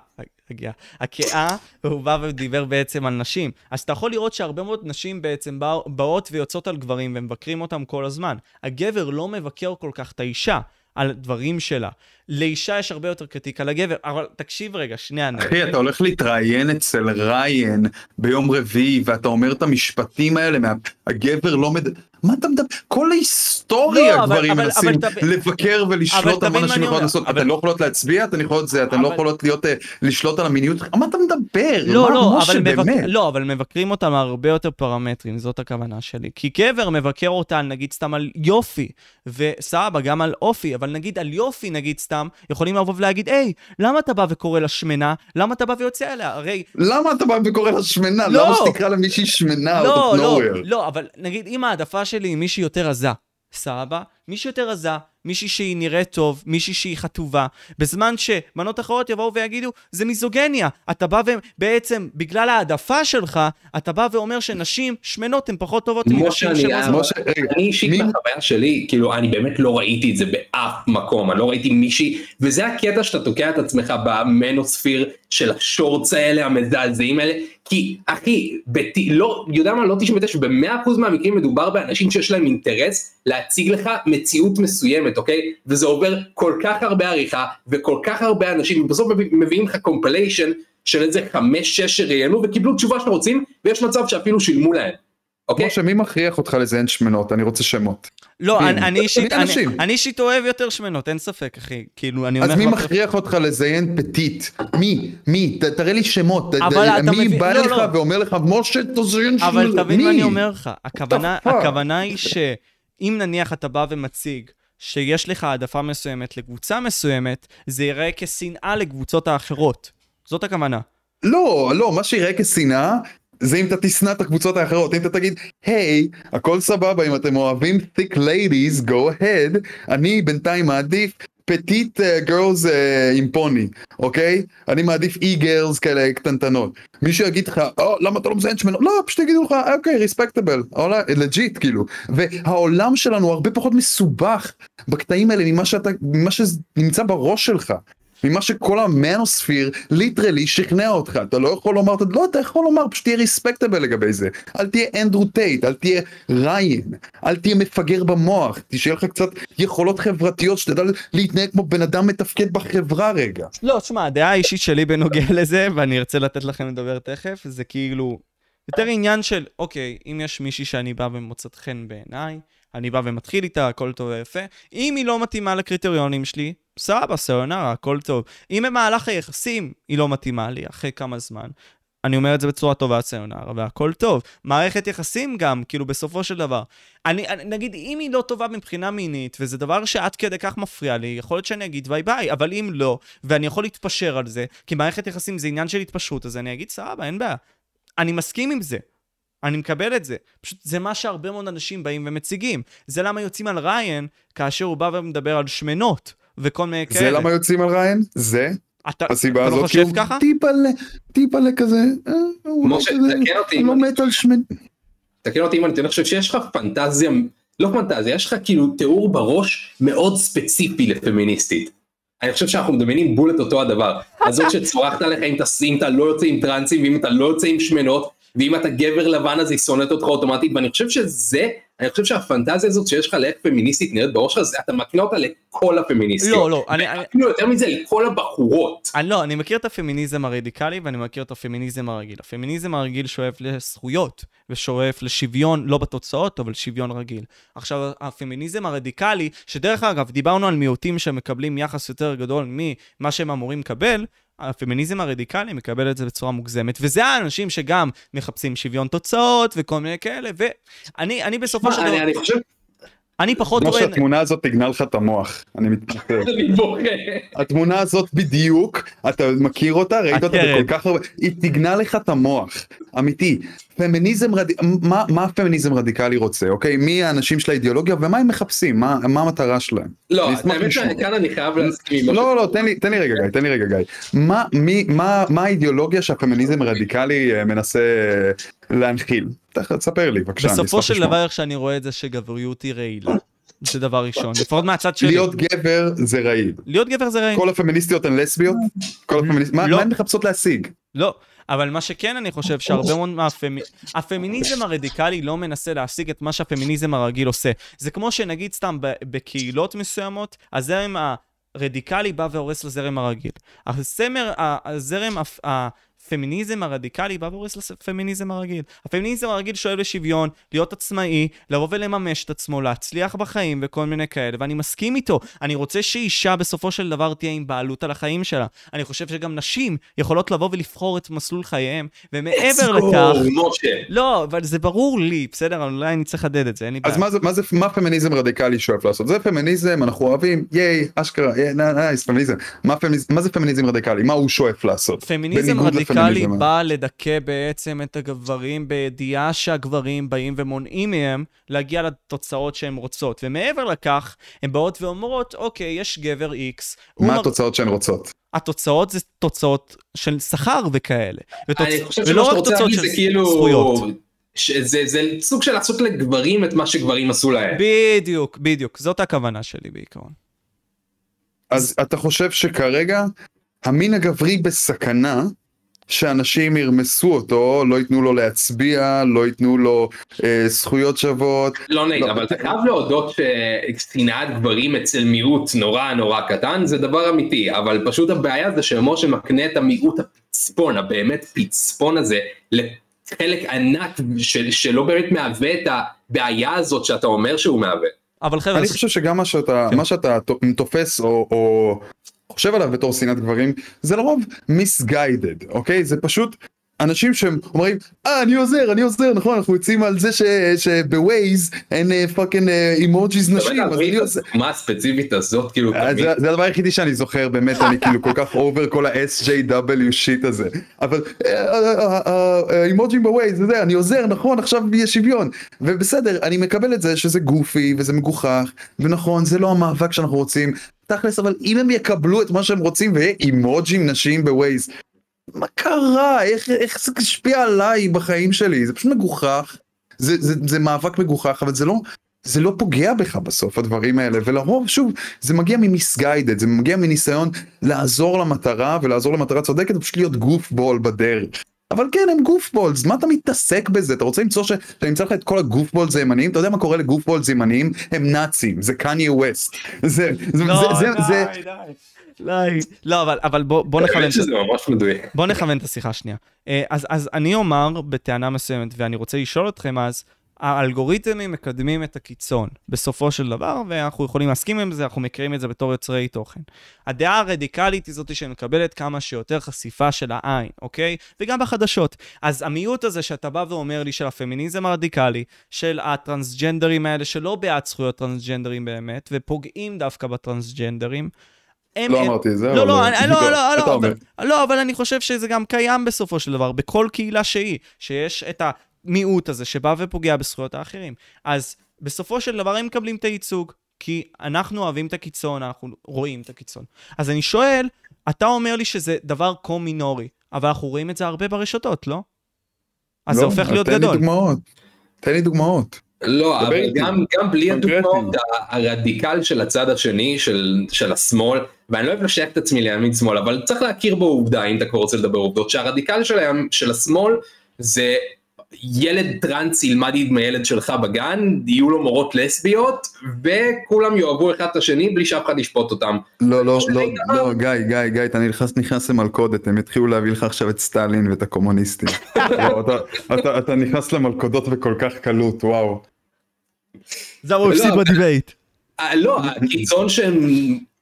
הגאה, הכאה, והוא בא ודיבר בעצם על נשים. אז אתה יכול לראות שהרבה מאוד נשים בעצם בא- באות ויוצאות על גברים ומבקרים אותם כל הזמן. הגבר לא מבקר כל כך את האישה. על דברים שלה. לאישה יש הרבה יותר קריטיקה לגבר, אבל תקשיב רגע, שנייה, נר. אחי, אתה הולך להתראיין אצל ריין ביום רביעי, ואתה אומר את המשפטים האלה, מה- הגבר לא מד... מה אתה מדבר? כל ההיסטוריה לא, אבל- גברים אבל- מנסים אבל תבין- לבקר אבל ולשלוט על מה נשים יכולות. לעשות. אבל- אתן לא יכולות להצביע, אתן יכולות זה, אתן לא אבל- יכולות להיות, אה, לשלוט על המיניות. מה אתה מדבר? לא, מה, לא, אבל, מבק... לא, אבל מבקרים אותם הרבה יותר פרמטרים, זאת הכוונה שלי. כי גבר מבקר אותן, נגיד סתם על יופי, וסבבה, גם על אופי, אבל נגיד על יופי, נגיד סתם, יכולים לבוא ולהגיד, היי, למה אתה בא וקורא לה שמנה? למה אתה בא ויוצא עליה? הרי... למה אתה בא וקורא לה שמנה? לא. למה שתקרא למישהי שמנה? לא, לא? לא, אבל נגיד, אם העדפה שלי היא מישהי יותר רזה, סבבה? מישהי יותר רזה, מישהי שהיא נראית טוב, מישהי שהיא חטובה, בזמן שבנות אחרות יבואו ויגידו, זה מיזוגניה. אתה בא ובעצם, בגלל העדפה שלך, אתה בא ואומר שנשים שמנות הן פחות טובות מנשים. משה, רגע, אני אישית מהחוויה שלי, כאילו, אני באמת לא ראיתי את זה באף מקום, אני לא ראיתי מישהי, וזה הקטע שאתה תוקע את עצמך במנוספיר של השורטס האלה, המזעזעים האלה, כי אחי, בת... לא, יודע מה, לא 99, ב-100% מהמקרים מדובר באנשים שיש להם אינטרס להציג לך מציאות מסוימת, אוקיי? וזה עובר כל כך הרבה עריכה, וכל כך הרבה אנשים, ובסוף מביא- מביאים לך compilation של איזה חמש, שש שראיינו וקיבלו תשובה שאתה רוצים, ויש מצב שאפילו שילמו להם, אוקיי? משה, מי מכריח אותך לזיין שמנות? אני רוצה שמנות. לא, מי? אני- אני אישית, מי אוהב יותר שמנות, אין ספק, אחי. כאילו, אני אז אומר מי לך... מכריח אותך לזיין petite? מי? מי? ת- תראה לי שמות. מי בא לא, לך לא. ואומר לך, משה תזיין שמות? אבל תבין מה מי? אני אומר לך, הכוונה, fuck? הכוונה שאם נניח אתה בא ומציג שיש לך העדפה מסוימת לקבוצה מסוימת, זה ייראה כשנאה לקבוצות האחרות. זאת הכוונה. לא, לא, מה שיראה כשנאה, זה אם אתה תשנא את הקבוצות האחרות, אם אתה תגיד, היי, הכל סבבה, אם אתם אוהבים thick ladies, go ahead, אני בינתיים מעדיף petite girls עם פוני, אוקיי? אני מעדיף e-girls כאלה קטנטנות. מישהו יגיד לך, או, למה אתה לא מזיין שמנות? לא, פשוט יגידו לך, אוקיי, respectable, legit, כאילו. והעולם שלנו הרבה פחות מסובך בקטעים האלה ממה שאתה, ממה שנמצא בראש שלך. ממה שכל ה manosphere literally שכנע אותך, אתה לא יכול לומר, לא, אתה יכול לומר, פשוט תהיה respectable לגבי זה. אל תהיה אנדרו טייט, אל תהיה ריין, אל תהיה מפגר במוח, שיהיה לך קצת יכולות חברתיות, שתדע להתנהג כמו בן אדם מתפקד בחברה רגע. לא, תשמע, הדעה האישית שלי בנוגע לזה, ואני ארצה לתת לכם לדבר תכף, זה כאילו יותר עניין של, אוקיי, אם יש מישהי שאני בא ומוצאת חן בעיניי, אני בא ומתחיל איתה, הכל טוב ויפה, אם היא לא מתאימה לקריטריונים שלי, סבבה, סיונרה, הכל טוב. אם במהלך היחסים היא לא מתאימה לי, אחרי כמה זמן, אני אומר את זה בצורה טובה, סיונרה, והכל טוב. מערכת יחסים גם, כאילו, בסופו של דבר. אני, אני, נגיד, אם היא לא טובה מבחינה מינית, וזה דבר שעד כדי כך מפריע לי, יכול להיות שאני אגיד ביי ביי, אבל אם לא, ואני יכול להתפשר על זה, כי מערכת יחסים זה עניין של התפשרות, אז אני אגיד, סבבה, אין בעיה. אני מסכים עם זה. אני מקבל את זה. פשוט זה מה שהרבה מאוד אנשים באים ומציגים. זה למה יוצאים על ריין, כאשר הוא בא ומדבר על שמנות, וכל מיני כאלה. זה למה יוצאים על ריין? זה אתה הסיבה אתה לא הזאת, חושב כי ככה? טיפלה, טיפלה כזה, אה, הוא לא משה, כזה, הוא לא מת על שמד... תקן אותי אם אני, אני חושב שיש לך פנטזיה, לא פנטזיה, יש לך כאילו תיאור בראש מאוד ספציפי לפמיניסטית. אני חושב שאנחנו מדמיינים בול את אותו הדבר. הזאת שצורחת עליך אם אתה, אם אתה לא יוצא עם טרנסים ואם אתה לא יוצא עם שמנות ואם אתה גבר לבן אז היא שונאת אותך אוטומטית ואני חושב שזה, אני חושב שהפנטזיה הזאת שיש לך לאיך פמיניסטית נראית בראש שלך, אתה מקנה אותה לכל הפמיניסטיות. לא, לא, אני- אני- יותר מזה לכל הבחורות. אני לא, אני מכיר את הפמיניזם הרדיקלי ואני מכיר את הפמיניזם הרגיל. הפמיניזם הרגיל שואף לזכויות ושואף לשוויון, לא בתוצאות, אבל שוויון רגיל. עכשיו, הפמיניזם הרדיקלי, שדרך אגב, דיברנו על מיעוטים שמקבלים יחס יותר גדול ממה שהם אמורים לקבל, הפמיניזם הרדיקלי מקבל את זה בצורה מוגזמת, וזה האנשים שגם מחפשים שוויון תוצאות וכל מיני כאלה, ואני אני בסופו של דבר, אני חושב, אני פחות כמו טוען... שהתמונה הזאת תגנה לך את המוח, אני מתנצל. התמונה הזאת בדיוק, אתה מכיר אותה? ראית אותה. בכל כך הרבה... היא תגנה לך את המוח, אמיתי. פמיניזם רדיק... מה, מה הפמיניזם רדיקלי רוצה, אוקיי? מי האנשים של האידיאולוגיה ומה הם מחפשים? מה, מה המטרה שלהם? לא, האמת. שכאן אני חייב להסכים מה לא, לא, תן לי, תן לי רגע, גיא, תן לי רגע, גיא. מה, מי, מה, מה האידיאולוגיה שהפמיניזם הרדיקלי אה, מנסה אה, להנחיל? תספר לי, בבקשה, בסופו של לשמוע. דבר, איך שאני רואה את זה, שגבריות היא רעילה. זה דבר ראשון, לפחות מהצד שלי. להיות גבר זה רעיל. להיות גבר זה רעיל. כל הפמיניסטיות הן לסביות? כל הפמיניסטיות, מה לא. מה הן מחפשות להשיג? לא, אבל מה שכן אני חושב שהרבה מאוד מהפמיניזם, הפמיניזם הרדיקלי לא מנסה להשיג את מה שהפמיניזם הרגיל עושה. זה כמו שנגיד סתם בקהילות מסוימות, הזרם הרדיקלי בא והורס לזרם הרגיל. הזרם הפ- הפמיניזם הרדיקלי בא והורס לפמיניזם הרגיל. הפמיניזם הרגיל שואל לשוויון, להיות עצמאי, לבוא ולממש את עצמו, להצליח בחיים וכל מיני כאלה, ואני מסכים איתו. אני רוצה שאישה בסופו של דבר תהיה עם בעלות על החיים שלה. אני חושב שגם נשים יכולות לבוא ולבחור את מסלול חייהם, ומעבר לכך... לא, אבל זה ברור לי, בסדר? אולי אני צריך לחדד את זה, אין לי בעיה. אז מה זה, מה זה, מה פמיניזם רדיקלי שואף לעשות? זה פמיניזם, אנחנו אוהבים, ייי, אשכרה, ייי, nice, פמיניזם. מה, פמיניז, מה זה פמיניזם רדיקלי? מה הוא שואף לעשות? פמיניזם רדיקלי לפמיניזם. בא לדכא בעצם את הגברים בידיעה שהגברים באים ומונעים מהם להגיע לתוצאות שהן רוצות. ומעבר לכך, הן באות ואומרות, אוקיי, יש גבר איקס. מה מר- התוצאות שהן רוצות? התוצאות זה תוצאות של שכר וכאלה. ותוצ... אני חושב ולא שמה שאתה רק רוצה תוצאות להגיד של זה כאילו... זכויות. שזה זה סוג של לעשות לגברים את מה שגברים עשו להם. בדיוק, בדיוק. זאת הכוונה שלי בעיקרון. אז אתה חושב שכרגע המין הגברי בסכנה שאנשים ירמסו אותו, לא ייתנו לו להצביע, לא ייתנו לו אה, זכויות שוות. לא נעים, לא, אבל אתה אתה- חייב להודות ששנאת גברים אצל מיעוט נורא נורא קטן זה דבר אמיתי, אבל פשוט הבעיה זה שמשה מקנה את המיעוט הפצפון, הבאמת פצפון הזה, לחלק ענק של, שלא באמת מהווה את הבעיה הזאת שאתה אומר שהוא מהווה. אבל חבר'ה, אני חושב שגם מה שאתה, כן. מה שאתה תופס או, או חושב עליו בתור שנאת גברים, זה לרוב מיסגיידד, אוקיי? זה פשוט אנשים שאומרים, אה, אני עוזר, אני עוזר, נכון, אנחנו יוצאים על זה שבווייז אין fucking emojis נשים, אז אני עוזר. מה הספציפית הזאת, כאילו, אה, זה הדבר היחידי שאני זוכר, באמת, אני כאילו כל כך over כל ה-SJW shit הזה. אבל אימוג'ים בווייז, זה אני עוזר, נכון, עכשיו יש שוויון. ובסדר, אני מקבל את זה שזה goofy וזה מגוחך, ונכון, זה לא המאבק שאנחנו רוצים. תכלס, אבל אם הם יקבלו את מה שהם רוצים ויהיה אימוג'ים נשים בווייז, מה קרה? איך, איך זה השפיע עליי בחיים שלי? זה פשוט מגוחך. זה, זה, זה מאבק מגוחך, אבל זה לא, זה לא פוגע בך בסוף הדברים האלה, ולרוב, שוב, זה מגיע ממיסגיידד, זה מגיע מניסיון לעזור למטרה ולעזור למטרה צודקת ופשוט להיות גוף בול בדרך. אבל כן, הם גוף בולס, מה אתה מתעסק בזה? אתה רוצה למצוא ש... שאני אמצא לך את כל הגוף בולס הימניים? אתה יודע מה קורה לגוף בולס ימניים? הם נאצים, זה קניה ווסט. זה, זה, לא, זה, זה. לא, אבל, אבל בוא, בוא נכוון. שזה ממש מדויק. בוא נכוון את השיחה שנייה. אה, אז, אז אני אומר בטענה מסוימת, ואני רוצה לשאול אתכם אז, האלגוריתמים מקדמים את הקיצון בסופו של דבר, ואנחנו יכולים להסכים עם זה, אנחנו מכירים את זה בתור יוצרי תוכן. הדעה הרדיקלית היא זאתי שמקבלת כמה שיותר חשיפה של העין, אוקיי? וגם בחדשות. אז המיעוט הזה שאתה בא ואומר לי של הפמיניזם הרדיקלי, של הטרנסג'נדרים האלה שלא בעד זכויות טרנסג'נדרים באמת, ופוגעים דווקא בטרנסג'נדרים, הם... לא הם- אמרתי את זה, לא, אבל- לא, אני- לא, לא, לא. אבל- לא, אבל אני חושב שזה גם קיים בסופו של דבר, בכל קהילה שהיא, שיש את המיעוט הזה שבא ופוגע בזכויות האחרים. אז בסופו של דבר הם מקבלים את הייצוג, כי אנחנו אוהבים את הקיצון, אנחנו רואים את הקיצון. אז אני שואל, אתה אומר לי שזה דבר כה מינורי, אבל אנחנו רואים את זה הרבה ברשתות, לא? אז לא, זה הופך להיות תן לי גדול. דוגמאות. תן לי דוגמאות. לא, אבל. גם, גם בלי. הדוגמאות, הרדיקל של הצד השני, של, של השמאל, ואני לא אוהב לשייך את עצמי לימין שמאל, אבל צריך להכיר בעובדה, אם אתה כבר רוצה לדבר עובדות, שהרדיקל של, הימ- של השמאל זה ילד טראנס ילמד עם הילד שלך בגן, יהיו לו מורות לסביות, וכולם יאהבו אחד את השני בלי שאף אחד ישפוט אותם. לא, לא, לא, דבר- לא, גיא, גיא, גיא, אתה נכנס, נכנס למלכודת, הם יתחילו להביא לך עכשיו את סטלין ואת הקומוניסטים. לא, אתה, אתה, אתה נכנס למלכודות בכל כך קלות, וואו. זה הוא הפסיד ב debate. לא, הקיצון שהם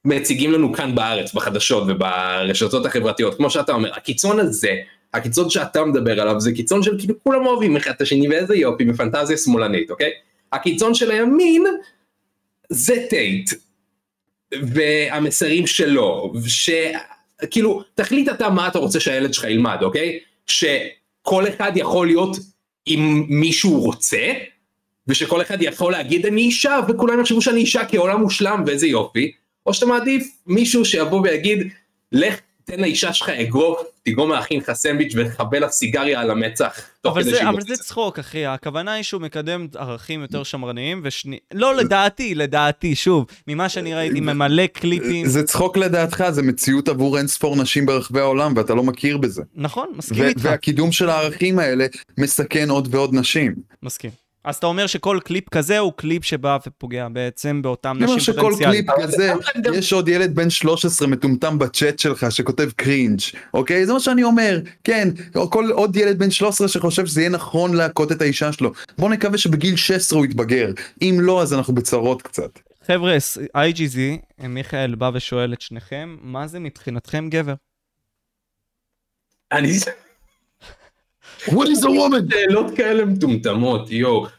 מציגים לנו כאן בארץ, בחדשות וברשתות החברתיות, כמו שאתה אומר, הקיצון הזה, הקיצון שאתה מדבר עליו, זה קיצון של כאילו כולם אוהבים אחד את השני, ואיזה יופי, בפנטזיה שמאלנית, אוקיי? הקיצון של הימין, זה טייט, והמסרים שלו, שכאילו, תחליט אתה מה אתה רוצה שהילד שלך ילמד, אוקיי? שכל אחד יכול להיות עם מי שהוא רוצה, ושכל אחד יכול להגיד אני אישה וכולם יחשבו שאני אישה כי העולם מושלם ואיזה יופי, או שאתה מעדיף מישהו שיבוא ויגיד לך תן לאישה שלך אגרוף, תגרום להכין לך סנדוויץ' ותחבל לה סיגריה על המצח. אבל זה, אבל זה. צחוק, אחי. הכוונה היא שהוא מקדם ערכים יותר שמרניים, ושני... לא, לדעתי, לדעתי, שוב, ממה שאני ראיתי, ממלא קליפים. זה צחוק לדעתך, זה מציאות עבור אין ספור נשים ברחבי העולם ואתה לא מכיר בזה. נכון, מסכים ו- איתך. והקידום של הערכים האלה מסכן עוד ועוד נשים. מסכים. אז אתה אומר שכל קליפ כזה הוא קליפ שבא ופוגע בעצם באותם אני אומר נשים שכל פוטנציאליים. קליפ כזה, יש עוד ילד בן 13 מטומטם בצ'אט שלך שכותב cringe, אוקיי? זה מה שאני אומר, כן, או כל עוד ילד בן 13 שחושב שזה יהיה נכון להכות את האישה שלו. בוא נקווה שבגיל 16 הוא יתבגר, אם לא אז אנחנו בצרות קצת. חבר'ה, IGZ, מיכאל בא ושואל את שניכם, מה זה מבחינתכם גבר? אני... What is a woman? שאלות כאלה מטומטמות, יואו.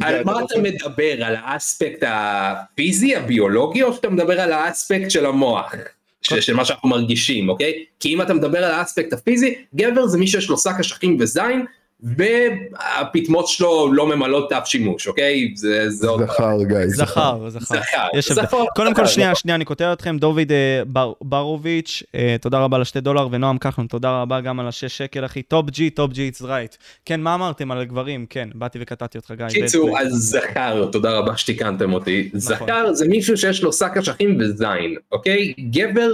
על מה אתה מדבר? על האספקט הפיזי, הביולוגי, או שאתה מדבר על האספקט של המוח? של מה שאנחנו מרגישים, אוקיי? כי אם אתה מדבר על האספקט הפיזי, גבר זה מי שיש לו שק אשכים וזין, והפטמות שלו לא ממלאות אף שימוש, אוקיי? זה זה עוד... זכר גיא, זכר, זכר. זכר, יש הבדל. זכר, קודם כל, זכר, שנייה. שנייה, אני קוטע אתכם. דוד אה, בר- ברוביץ', אה, תודה רבה על השתי דולר, ונועם כחלון, תודה רבה גם על השש שקל, אחי. Top G, Top G, it's right. כן, מה אמרתם על הגברים? כן, באתי וקטעתי אותך, גיא. קיצור, אז זכר, תודה רבה שתיקנתם אותי. נכון. זכר זה מישהו שיש לו שק אשכים וזין, אוקיי? גבר,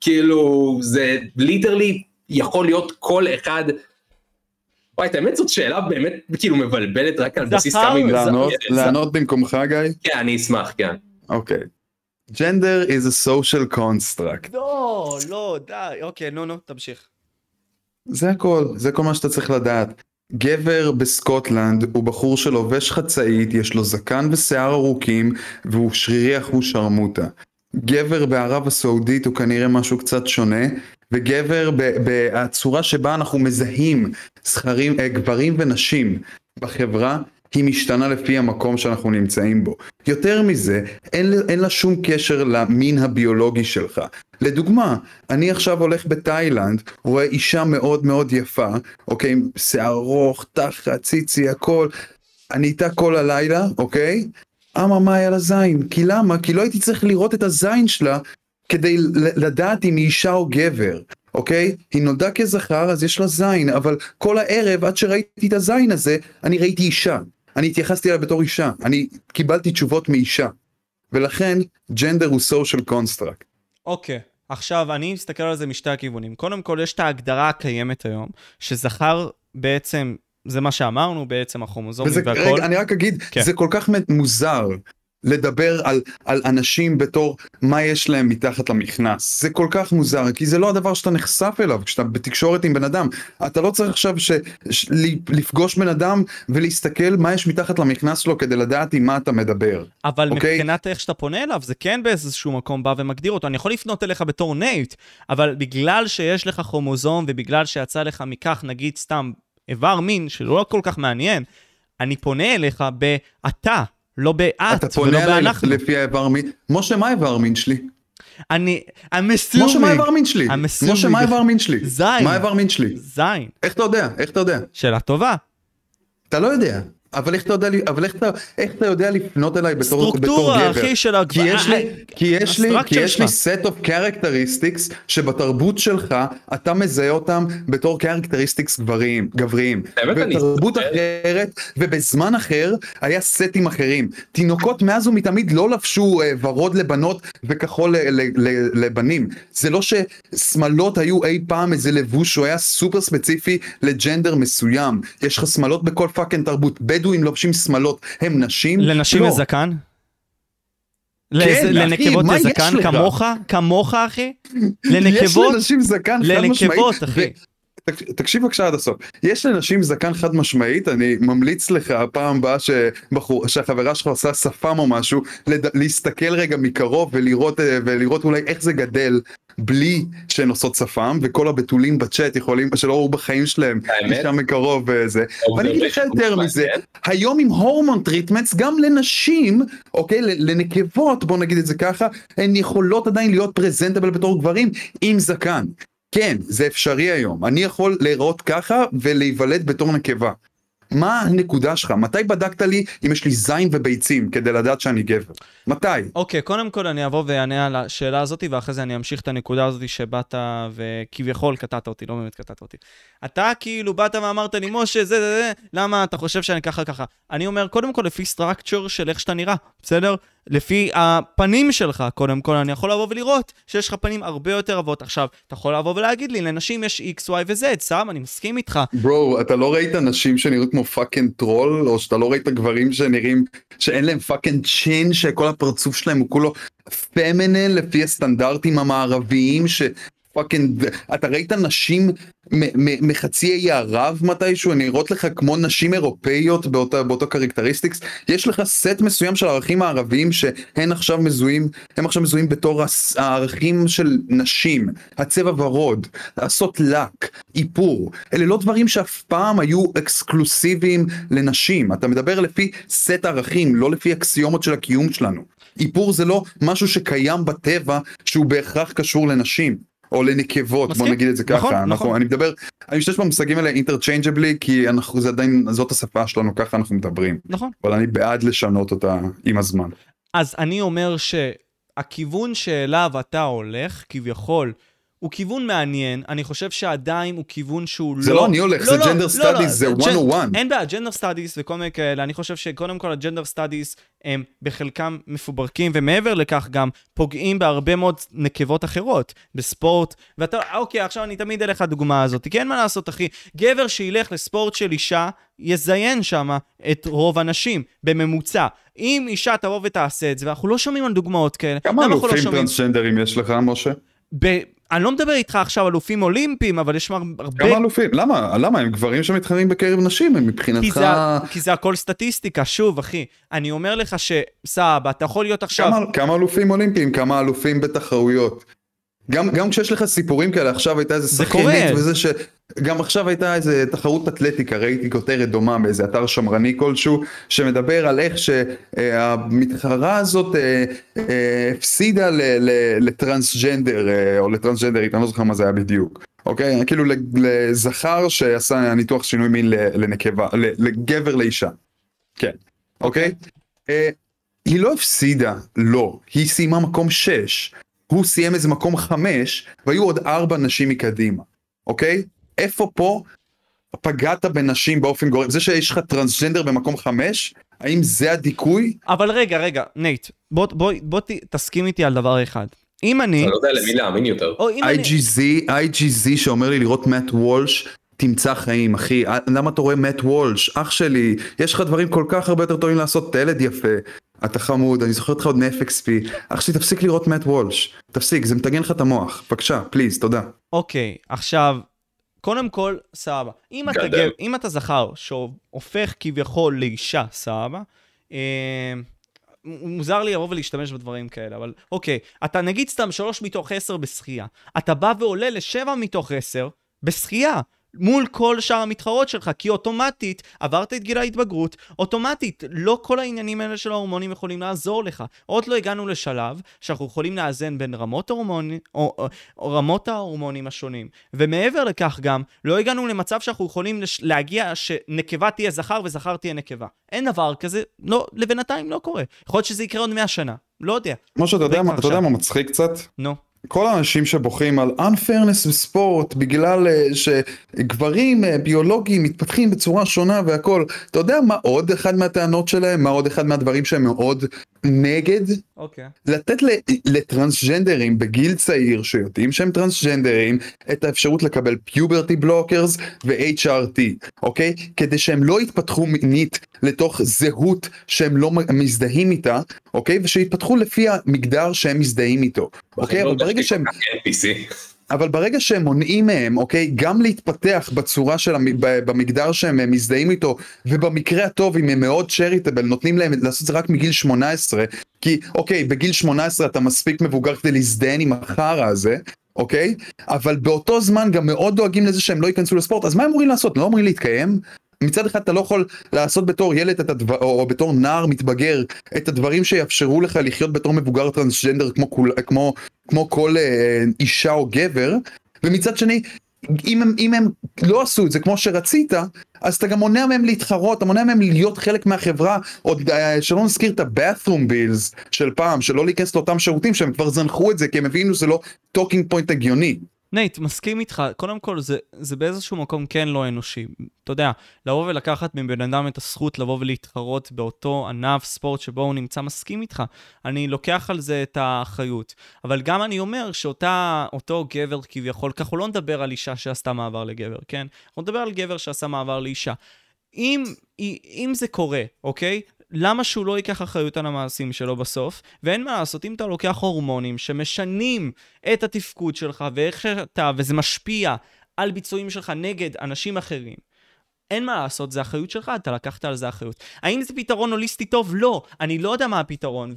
כאילו, זה literally יכול להיות כל אחד. וואי, את האמת זאת שאלה באמת כאילו מבלבלת רק על בסיס כמה היא לענות-. לענות במקומך גיא? כן, אני אשמח, כן. אוקיי. Gender is a social construct. לא, לא, די. אוקיי, נו, נו, תמשיך. זה הכל, זה כל מה שאתה צריך לדעת. גבר בסקוטלנד הוא בחור שלובש חצאית, יש לו זקן ושיער ארוכים והוא שרירי אחוש שרמוטה. גבר בערב הסעודית הוא כנראה משהו קצת שונה, וגבר בצורה שבה אנחנו מזהים זכרים, אה, גברים ונשים בחברה היא משתנה לפי המקום שאנחנו נמצאים בו. יותר מזה, אין, אין לה שום קשר למין הביולוגי שלך. לדוגמה, אני עכשיו הולך בתאילנד, רואה אישה מאוד מאוד יפה, אוקיי, עם שיער ארוך, תחת, ציצי, הכל, אני איתה כל הלילה, אוקיי? אממה היה לה זין, כי למה? כי לא הייתי צריך לראות את הזין שלה כדי לדעת אם היא אישה או גבר, אוקיי? היא נולדה כזכר אז יש לה זין, אבל כל הערב עד שראיתי את הזין הזה, אני ראיתי אישה. אני התייחסתי אליה בתור אישה, אני קיבלתי תשובות מאישה. ולכן, ג'נדר הוא social construct. אוקיי, עכשיו אני מסתכל על זה משתי הכיוונים. קודם כל, יש את ההגדרה הקיימת היום, שזכר בעצם, זה מה שאמרנו, בעצם הכרומוזומים וזה, והכל. רגע, אני רק אגיד, כן. זה כל כך מוזר לדבר על, על אנשים בתור מה יש להם מתחת למכנס. זה כל כך מוזר, כי זה לא הדבר שאתה נחשף אליו כשאתה בתקשורת עם בן אדם. אתה לא צריך עכשיו ש, ש, לפגוש בן אדם ולהסתכל מה יש מתחת למכנס שלו כדי לדעת עם מה אתה מדבר. אבל אוקיי? מבחינת איך שאתה פונה אליו, זה כן באיזשהו מקום בא ומגדיר אותו. אני יכול לפנות אליך בתור נייט, אבל בגלל שיש לך כרומוזום ובגלל שיצא לך מכך, נגיד סתם איבר מין, שלא כל כך מעניין, אני פונה אליך באתה, לא באת, אתה ולא פונה אליי באנחנו. לפי האיבר מין. משה, מה האיבר מין שלי? אני, I'm משה, מה האיבר מין שלי? I'm משה. מה האיבר מין שלי? זין. מה האיבר מין שלי? זין. איך אתה יודע? איך אתה יודע? שאלה טובה. אתה לא יודע. אבל איך אתה יודע, אבל איך אתה, איך אתה יודע לפנות אליי בתור, בתור סטרוקטורה, גבר? אחי, של כי יש לי, כי יש לי, כי יש לי set of characteristics שבתרבות שלך אתה מזהה אותם בתור characteristics גבריים, גבריים. בתרבות. אחרת ובזמן אחר היה סטים אחרים. תינוקות מאז ומתמיד לא לבשו אה, ורוד לבנות וכחול ל- ל- ל- לבנים. זה לא ששמלות היו אי פעם איזה לבוש שהוא היה סופר ספציפי ל gender מסוים. יש לך שמלות בכל fucking תרבות. בדואים לובשים שמלות, הם נשים? לנשים לא. יש זקן? כן, אחי, לנקבות מה יש יש זקן לך? כמוך? כמוך, אחי? יש לנקבות? לנשים זקן חד משמעית. לנקבות, אחי. תק- תקשיב בבקשה עד הסוף. יש לנשים זקן חד משמעית, אני ממליץ לך הפעם הבאה שבחור, שהחברה שלך עושה שפם או משהו, לד... להסתכל רגע מקרוב ולראות, אה, ולראות אולי איך זה גדל בלי שהן עושות שפם, וכל הבתולים בצ'אט יכולים, שלא ראו בחיים שלהם? משם מקרוב וזה. ואני אגיד לך יותר. מזה, היום עם hormone treatments גם לנשים, אוקיי, לנקבות, בוא נגיד את זה ככה, הן יכולות עדיין להיות פרזנטבל בתור גברים עם זקן. כן, זה אפשרי היום. אני יכול להיראות ככה ולהיוולד בתור נקבה. מה הנקודה שלך? מתי בדקת לי אם יש לי זין וביצים כדי לדעת שאני גבר? מתי? אוקיי, קודם כל אני אבוא ואענה על השאלה הזאת, ואחרי זה אני אמשיך את הנקודה הזאת שבאת וכביכול קטעת אותי, לא באמת קטעת אותי. אתה כאילו באת ואמרת לי, משה, זה, זה, זה, למה אתה חושב שאני ככה ככה? אני אומר, קודם כל לפי structure של איך שאתה נראה, בסדר? לפי הפנים שלך, קודם כל, אני יכול לבוא ולראות שיש לך פנים הרבה יותר רבות. עכשיו, אתה יכול לבוא ולהגיד לי, לנשים יש X, Y ו-Z, אני מסכים איתך. bro, אתה לא ראית נשים שנראות כמו fucking טרול? או שאתה לא ראית גברים שנראים, שאין להם fucking chin, שכל הפרצוף שלהם הוא כולו feminine לפי הסטנדרטים המערביים, ש... fucking, אתה ראית נשים מחצי האי ערב מתישהו, הן נראות לך כמו נשים אירופאיות באותה, באותו characteristics, יש לך סט מסוים של ערכים מערביים שהן עכשיו מזוהים, הם עכשיו מזוהים בתור הערכים של נשים, הצבע ורוד, לעשות לק, איפור, אלה לא דברים שאף פעם היו אקסקלוסיביים לנשים, אתה מדבר לפי סט ערכים, לא לפי אקסיומות של הקיום שלנו. איפור זה לא משהו שקיים בטבע שהוא בהכרח קשור לנשים. או לנקבות, בוא מסכים. נגיד את זה ככה, נכון, אנחנו, נכון. אני מדבר, אני משתמש במושגים האלה interchangeably, כי אנחנו, זה עדיין, זאת השפה שלנו, ככה אנחנו מדברים, נכון. אבל אני בעד לשנות אותה עם הזמן. אז אני אומר שהכיוון שאליו אתה הולך, כביכול, הוא כיוון מעניין, אני חושב שעדיין הוא כיוון שהוא לא... זה לא אני הולך, זה gender studies, זה gen- 101. אין בעיה, gender studies וכל מיני כאלה, אני חושב שקודם כל ה gender studies הם בחלקם מפוברקים, ומעבר לכך גם פוגעים בהרבה מאוד נקבות אחרות, בספורט, ואתה, אוקיי, עכשיו אני תמיד אלך לדוגמה הזאת, כי אין מה לעשות, אחי, גבר שילך לספורט של אישה, יזיין שם את רוב הנשים, בממוצע. אם אישה תבוא ותעשה את זה, ואנחנו לא שומעים על דוגמאות כאלה, כמה למה אנחנו לא אלופים שומעים? טרנסג'נדרים יש לך, משה? ב... אני לא מדבר איתך עכשיו אלופים אולימפיים, אבל יש הרבה... כמה אלופים? למה? למה? הם גברים שמתחרים בקרב נשים, הם כי מבחינתך... זה, כי זה הכל סטטיסטיקה, שוב, אחי. אני אומר לך שסבא, אתה יכול להיות עכשיו... כמה, כמה אלופים אולימפיים, כמה אלופים בתחרויות. גם, גם כשיש לך סיפורים כאלה, עכשיו הייתה איזה קורה. וזה ש... גם עכשיו הייתה איזה תחרות אתלטיקה, ראיתי כותרת דומה באיזה אתר שמרני כלשהו, שמדבר על איך שהמתחרה הזאת אה, אה, הפסידה ל- ל- לטרנסג'נדר, אה, או לטרנסג'נדרית, אני לא זוכר מה זה היה בדיוק. אוקיי? כאילו לזכר שעשה ניתוח שינוי מין לנקבה, לגבר לאישה. כן. אוקיי? אה, היא לא הפסידה, לא. היא סיימה מקום 6. הוא סיים איזה מקום 5, והיו עוד 4 נשים מקדימה. אוקיי? איפה פה פגעת בנשים באופן גורף? זה שיש לך טרנסג'נדר במקום 5, האם זה הדיכוי? אבל רגע, רגע, נייט, בוא, בוא, בוא ת, תסכים איתי על דבר אחד. אם אני... אני לא יודע למי להאמין יותר. או אם אני... IGZ, IGZ שאומר לי לראות מאט וולש, תמצא חיים, אחי. אה, למה אתה רואה מאט וולש? אח שלי, יש לך דברים כל כך הרבה יותר טובים לעשות, אתה ילד יפה. אתה חמוד, אני זוכר אותך עוד מ-FXP. אח שלי, תפסיק לראות מאט וולש. תפסיק, זה מטגן לך את המוח. בבקשה, פליז, תודה. אוקיי, עכשיו, קודם כל, סבבה. אם אתה. גב, אם אתה זכר שהופך כביכול לאישה, סבבה, אה, מוזר לי לבוא ולהשתמש בדברים כאלה, אבל אוקיי, אתה נגיד סתם 3 מתוך 10 בשחייה, אתה בא ועולה ל-7 מתוך 10 בשחייה, מול כל שאר המתחרות שלך, כי אוטומטית עברת את גיל ההתבגרות, אוטומטית לא כל העניינים האלה של ההורמונים יכולים לעזור לך. עוד לא הגענו לשלב שאנחנו יכולים לאזן בין רמות, ההורמונים, או, או, או רמות ההורמונים השונים. ומעבר לכך גם, לא הגענו למצב שאנחנו יכולים לש, להגיע שנקבה תהיה זכר וזכר תהיה נקבה. אין דבר כזה, לא, לבינתיים לא קורה. יכול להיות שזה יקרה עוד 100 שנה, לא יודע. כמו שאתה יודע, זה מה- כבר אתה יודע. מה מצחיק קצת? נו. כל האנשים שבוכים על unfairness בספורט בגלל אה, שגברים אה, ביולוגיים מתפתחים בצורה שונה והכל, אתה יודע מה עוד אחד מהטענות שלהם? מה עוד אחד מהדברים שהם מאוד נגד? אוקיי. לתת ל- לטרנסג'נדרים בגיל צעיר שיודעים שהם טרנסג'נדרים את האפשרות לקבל פיוברטי בלוקרס ו-HRT, אוקיי? כדי שהם לא יתפתחו מינית לתוך זהות שהם לא מזדהים איתה, אוקיי? ושיתפתחו לפי המגדר שהם מזדהים איתו, אוקיי? אבל ברגע שהם... אבל ברגע שהם מונעים מהם, אוקיי, גם להתפתח בצורה של, המ... במגדר שהם מזדהים איתו, ובמקרה הטוב, אם הם מאוד צ'ריטבל, נותנים להם לעשות את זה רק מגיל 18, כי, אוקיי, בגיל 18 אתה מספיק מבוגר כדי להזדהן עם החרא הזה, אוקיי? אבל באותו זמן גם מאוד דואגים לזה שהם לא ייכנסו לספורט, אז מה הם אמורים לעשות? לא אמורים להתקיים? מצד אחד אתה לא יכול לעשות בתור ילד את הדבר, או בתור נער מתבגר את הדברים שיאפשרו לך לחיות בתור מבוגר טרנסג'נדר כמו, כמו, כמו כל אה, אישה או גבר, ומצד שני, אם הם, אם הם לא עשו את זה כמו שרצית, אז אתה גם מונע מהם להתחרות, אתה מונע מהם להיות חלק מהחברה, עוד אה, שלא נזכיר את ה-bathroom bills של פעם, שלא להיכנס לאותם שירותים שהם כבר זנחו את זה כי הם הבינו שזה לא talking point הגיוני. נייט, מסכים איתך, קודם כל זה, זה באיזשהו מקום כן לא אנושי. אתה יודע, לבוא ולקחת מבן אדם את הזכות לבוא ולהתחרות באותו ענף ספורט שבו הוא נמצא, מסכים איתך. אני לוקח על זה את האחריות. אבל גם אני אומר שאותו גבר כביכול, ככה לא נדבר על אישה שעשתה מעבר לגבר, כן? אנחנו נדבר על גבר שעשה מעבר לאישה. אם, אם זה קורה, אוקיי? למה שהוא לא ייקח אחריות על המעשים שלו בסוף? ואין מה לעשות, אם אתה לוקח הורמונים שמשנים את התפקוד שלך ואיך שאתה, וזה משפיע על ביצועים שלך נגד אנשים אחרים, אין מה לעשות, זה אחריות שלך, אתה לקחת על זה אחריות. האם זה פתרון הוליסטי טוב? לא. אני לא יודע מה הפתרון,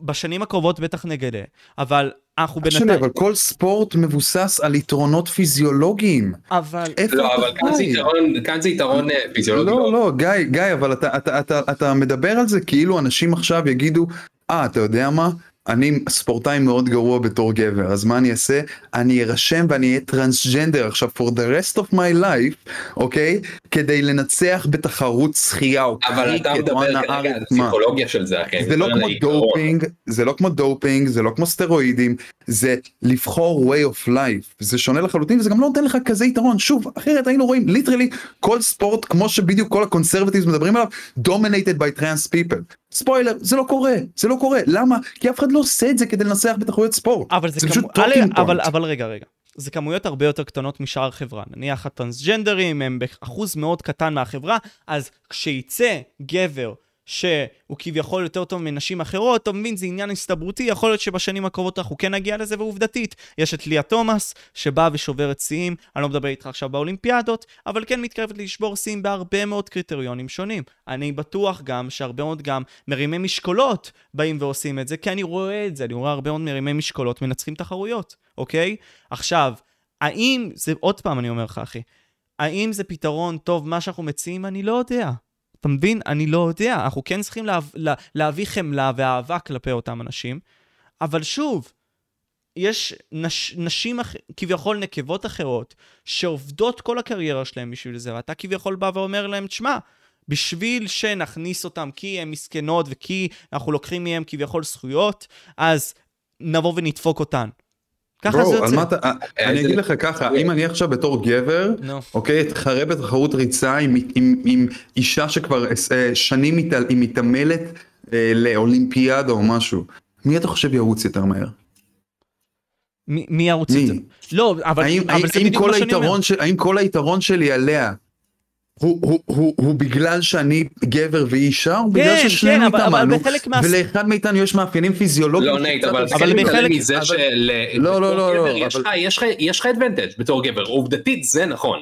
ובשנים הקרובות בטח נגלה. אבל אנחנו אח שלי, אבל כל ספורט מבוסס על יתרונות פיזיולוגיים. אבל... איפה לא, אבל כאן זה? יתרון- כאן זה יתרון אה, פיזיולוגי. לא, לא, גיא, גיא, אבל אתה, אתה, אתה, אתה מדבר על זה כאילו אנשים עכשיו יגידו, אה, אתה יודע מה? אני ספורטאי מאוד גרוע בתור גבר, אז מה אני אעשה? אני ארשם ואני אהיה טרנסג'נדר עכשיו for the rest of my life, אוקיי? כדי לנצח בתחרות שחייה או אבל אתה מדבר כרגע על. הפסיכולוגיה של זה, אחי. זה לא כמו. דופינג, זה לא כמו דופינג, זה לא כמו סטרואידים, זה לבחור way of life, זה שונה לחלוטין וזה גם לא נותן לך כזה יתרון, שוב, אחרת היינו רואים literally כל ספורט כמו שבדיוק כל ה conservatives מדברים עליו, dominated by trans people. ספוילר, זה לא קורה, זה לא קורה, למה? כי אף אחד לא עושה את זה כדי לנצח בתחרויות ספורט. אבל זה, זה כמו... פשוט א', talking אבל, point. אבל רגע, רגע. זה כמויות הרבה יותר קטנות משאר החברה. נניח הטרנסג'נדרים הם באחוז מאוד קטן מהחברה, אז כשיצא גבר שהוא כביכול יותר טוב מנשים אחרות, אתה מבין, זה עניין הסתברותי, יכול להיות שבשנים הקרובות אנחנו כן נגיע לזה, ועובדתית, יש את ליה תומאס, שבאה ושוברת שיאים, אני לא מדבר איתך עכשיו באולימפיאדות, אבל כן מתקרבת לשבור שיאים בהרבה מאוד קריטריונים שונים. אני בטוח גם שהרבה מאוד גם מרימי משקולות באים ועושים את זה, כי אני רואה את זה, אני רואה הרבה מאוד מרימי משקולות מנצחים תחרויות, אוקיי? עכשיו, האם, זה עוד פעם אני אומר לך, אחי, האם זה פתרון טוב מה שאנחנו מציעים? אני לא יודע. אתה מבין? אני לא יודע. אנחנו כן צריכים לה, לה, להביא חמלה ואהבה כלפי אותם אנשים, אבל שוב, יש נש, נשים אח, כביכול נקבות אחרות שעובדות כל הקריירה שלהם בשביל זה, ואתה כביכול בא ואומר להם, תשמע, בשביל שנכניס אותם כי הן מסכנות וכי אנחנו לוקחים מהם כביכול זכויות, אז נבוא ונדפוק אותן. ככה זה יוצא. מה אתה, אני אגיד לך ככה, אם אני עכשיו בתור גבר. אוקיי, אתחרה בתחרות ריצה עם, עם, עם אישה שכבר אה, שנים היא מתעמלת אה, לאולימפיאדה או משהו, מי אתה חושב ירוץ יותר מהר? מי ירוץ זה? לא, אבל, האם, אבל האם, זה בדיוק כל מה שאני אומר. האם כל היתרון שלי עליה הוא, הוא, הוא, הוא בגלל שאני גבר והיא אישה, או בגלל כן, ששנינו כן, אבל- אבל התאמנו, ולאחד מאיתנו יש מאפיינים פיזיולוגיים. לא נייט, אבל אבל אבל בחלק- מזה אבל- של... לא, לא, לא, לא, יש אבל- לך- יש לך- יש לך advantage בתור גבר, עובדתית זה נכון.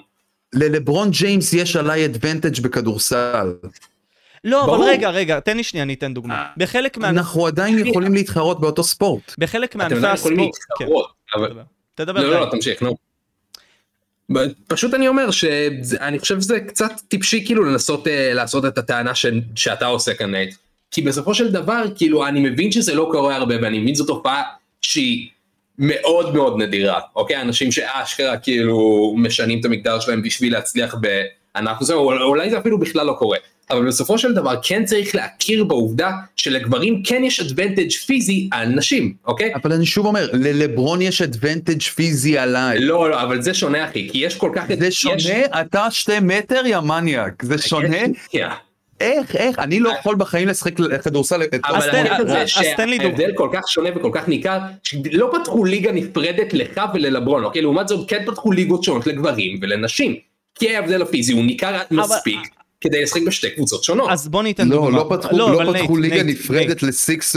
ללברון ג'יימס יש עליי advantage בכדורסל. לא, אבל ברור. רגע, רגע, תן לי שנייה, אני אתן דוגמה. בחלק מה... אנחנו עדיין יכולים להתחרות באותו ספורט. בחלק אתם מענפי עדיין יכולים הספורט... להתחרות, כן, אבל... תדבר. לא. לא, תמשיך, נו. פשוט אני אומר שאני חושב שזה קצת טיפשי כאילו לנסות אה, לעשות את הטענה ש, שאתה עושה כאן נייט. כי בסופו של דבר כאילו אני מבין שזה לא קורה הרבה ואני מבין זו תופעה שהיא מאוד מאוד נדירה אוקיי אנשים שאשכרה כאילו משנים את המגדר שלהם בשביל להצליח בענף הזה או אולי זה אפילו בכלל לא קורה. אבל בסופו של דבר כן צריך להכיר בעובדה שלגברים כן יש אדוונטג' פיזי על נשים אוקיי? אבל אני שוב אומר, ללברון יש אדוונטג' פיזי עליי. לא לא אבל זה שונה אחי כי יש כל כך זה יש- שונה, אתה שתי מטר יא מניאק, זה שונה? כן. איך, איך, אני לא יכול בחיים לשחק כדורסל, אז תן- הקטע זה אז תן לי שההבדל כל כך שונה וכל כך ניכר, שלא פתחו ליגה נפרדת לך וללברון, אוקיי? לעומת זאת כן פתחו ליגות שונות לגברים ולנשים. כי ההבדל הפיזי הוא ניכר מספיק כדי לשחק בשתי קבוצות שונות. אז בוא ניתן לא, דוגמה. לא פתחו, אבל לא פתחו נייט, ליגה נייט, נפרדת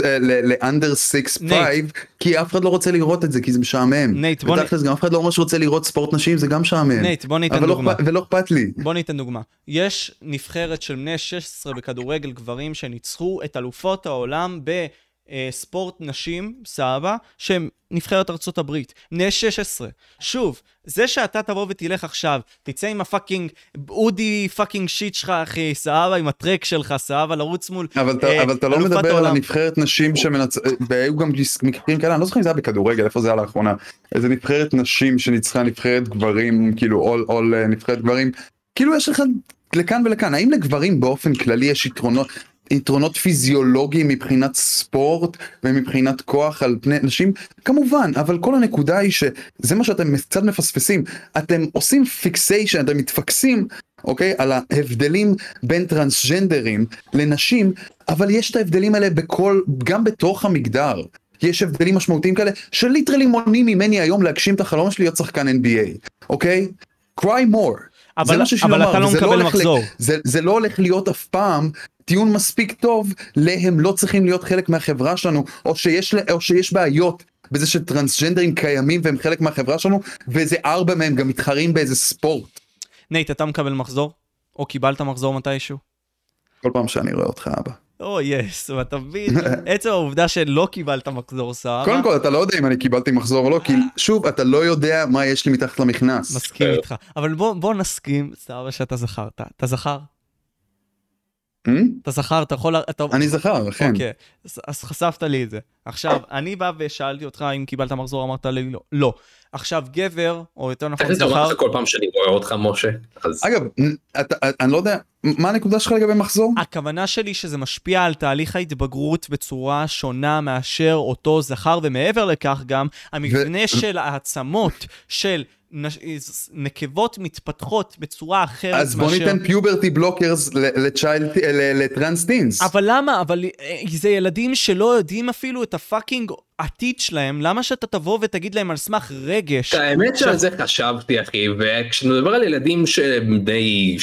אה, ל under six five, כי אף אחד לא רוצה לראות את זה, כי זה משעמם. נייט, בוא נ- ותכלס גם אף אחד לא אומר שרוצה לראות ספורט נשים, זה גם משעמם. נייט, בוא ניתן אבל לא ולא אכפת לי. בוא ניתן דוגמה. יש נבחרת של בני 16 בכדורגל גברים שניצחו את אלופות העולם בספורט נשים, סבבה, שהם נבחרת ארצות הברית. בני 16. שוב, זה שאתה תבוא ותלך עכשיו, תצא עם ה fucking אודי fucking shit שלך, אחי, סבבה, עם הטרק שלך, סבבה, לרוץ מול... אבל אתה, אה, אבל אתה לא מדבר על העולם. הנבחרת נשים שמנצ... והיו גם מקרים כאלה, אני לא זוכר אם זה היה בכדורגל, איפה זה היה לאחרונה. איזה נבחרת נשים שניצחה נבחרת גברים, כאילו אול אול אה, נבחרת גברים. כאילו יש לך לכאן ולכאן, האם לגברים באופן כללי יש יתרונות? יתרונות פיזיולוגיים מבחינת ספורט ומבחינת כוח על פני נשים כמובן אבל כל הנקודה היא שזה מה שאתם קצת מפספסים אתם עושים fixation אתם מתפקסים אוקיי על ההבדלים בין טרנסג'נדרים לנשים אבל יש את ההבדלים האלה בכל גם בתוך המגדר יש הבדלים משמעותיים כאלה ש literally מונעים ממני היום להגשים את החלום שלי להיות שחקן NBA אוקיי? cry more. אבל- זה מה שיש אבל לומר, אתה לא וזה מקבל הולך ל- מחזור. זה, זה לא הולך להיות אף פעם טיעון מספיק טוב למה הם לא צריכים להיות חלק מהחברה שלנו או שיש, או שיש בעיות בזה שטרנסג'נדרים קיימים והם חלק מהחברה שלנו ואיזה ארבע מהם גם מתחרים באיזה ספורט. נייט, אתה מקבל מחזור? או קיבלת מחזור מתישהו? כל פעם שאני רואה אותך אבא. oh yes, ואתה מבין, עצם העובדה שלא קיבלת מחזור סבבה, קודם כל אתה לא יודע אם אני קיבלתי מחזור או לא כי שוב אתה לא יודע מה יש לי מתחת למכנס. מסכים איתך. אבל בוא, בוא נסכים, סבבה, שאתה זכרת. אתה זכר? Hmm? אתה זכר, אתה יכול... אתה... אני זכר, כן. אוקיי, אז, חשפת לי את זה. עכשיו, אני בא ושאלתי אותך אם קיבלת מחזור, אמרת לי לא. לא. עכשיו, גבר, או יותר נכון, תכף זה אומר זכר, לך כל פעם שאני רואה אותך משה. אז אגב, אתה, אני לא יודע, מה הנקודה שלך לגבי מחזור? הכוונה שלי שזה משפיע על תהליך ההתבגרות בצורה שונה מאשר אותו זכר, ומעבר לכך גם, המבנה של העצמות של. נקבות מתפתחות בצורה אחרת אז בוא ניתן puberty blockers ל trans teens. אבל למה? אבל אה, זה ילדים שלא יודעים אפילו את ה fucking עתיד שלהם, למה שאתה תבוא ותגיד להם על סמך רגש? האמת שעל זה חשבתי אחי וכשנדבר על ילדים שבני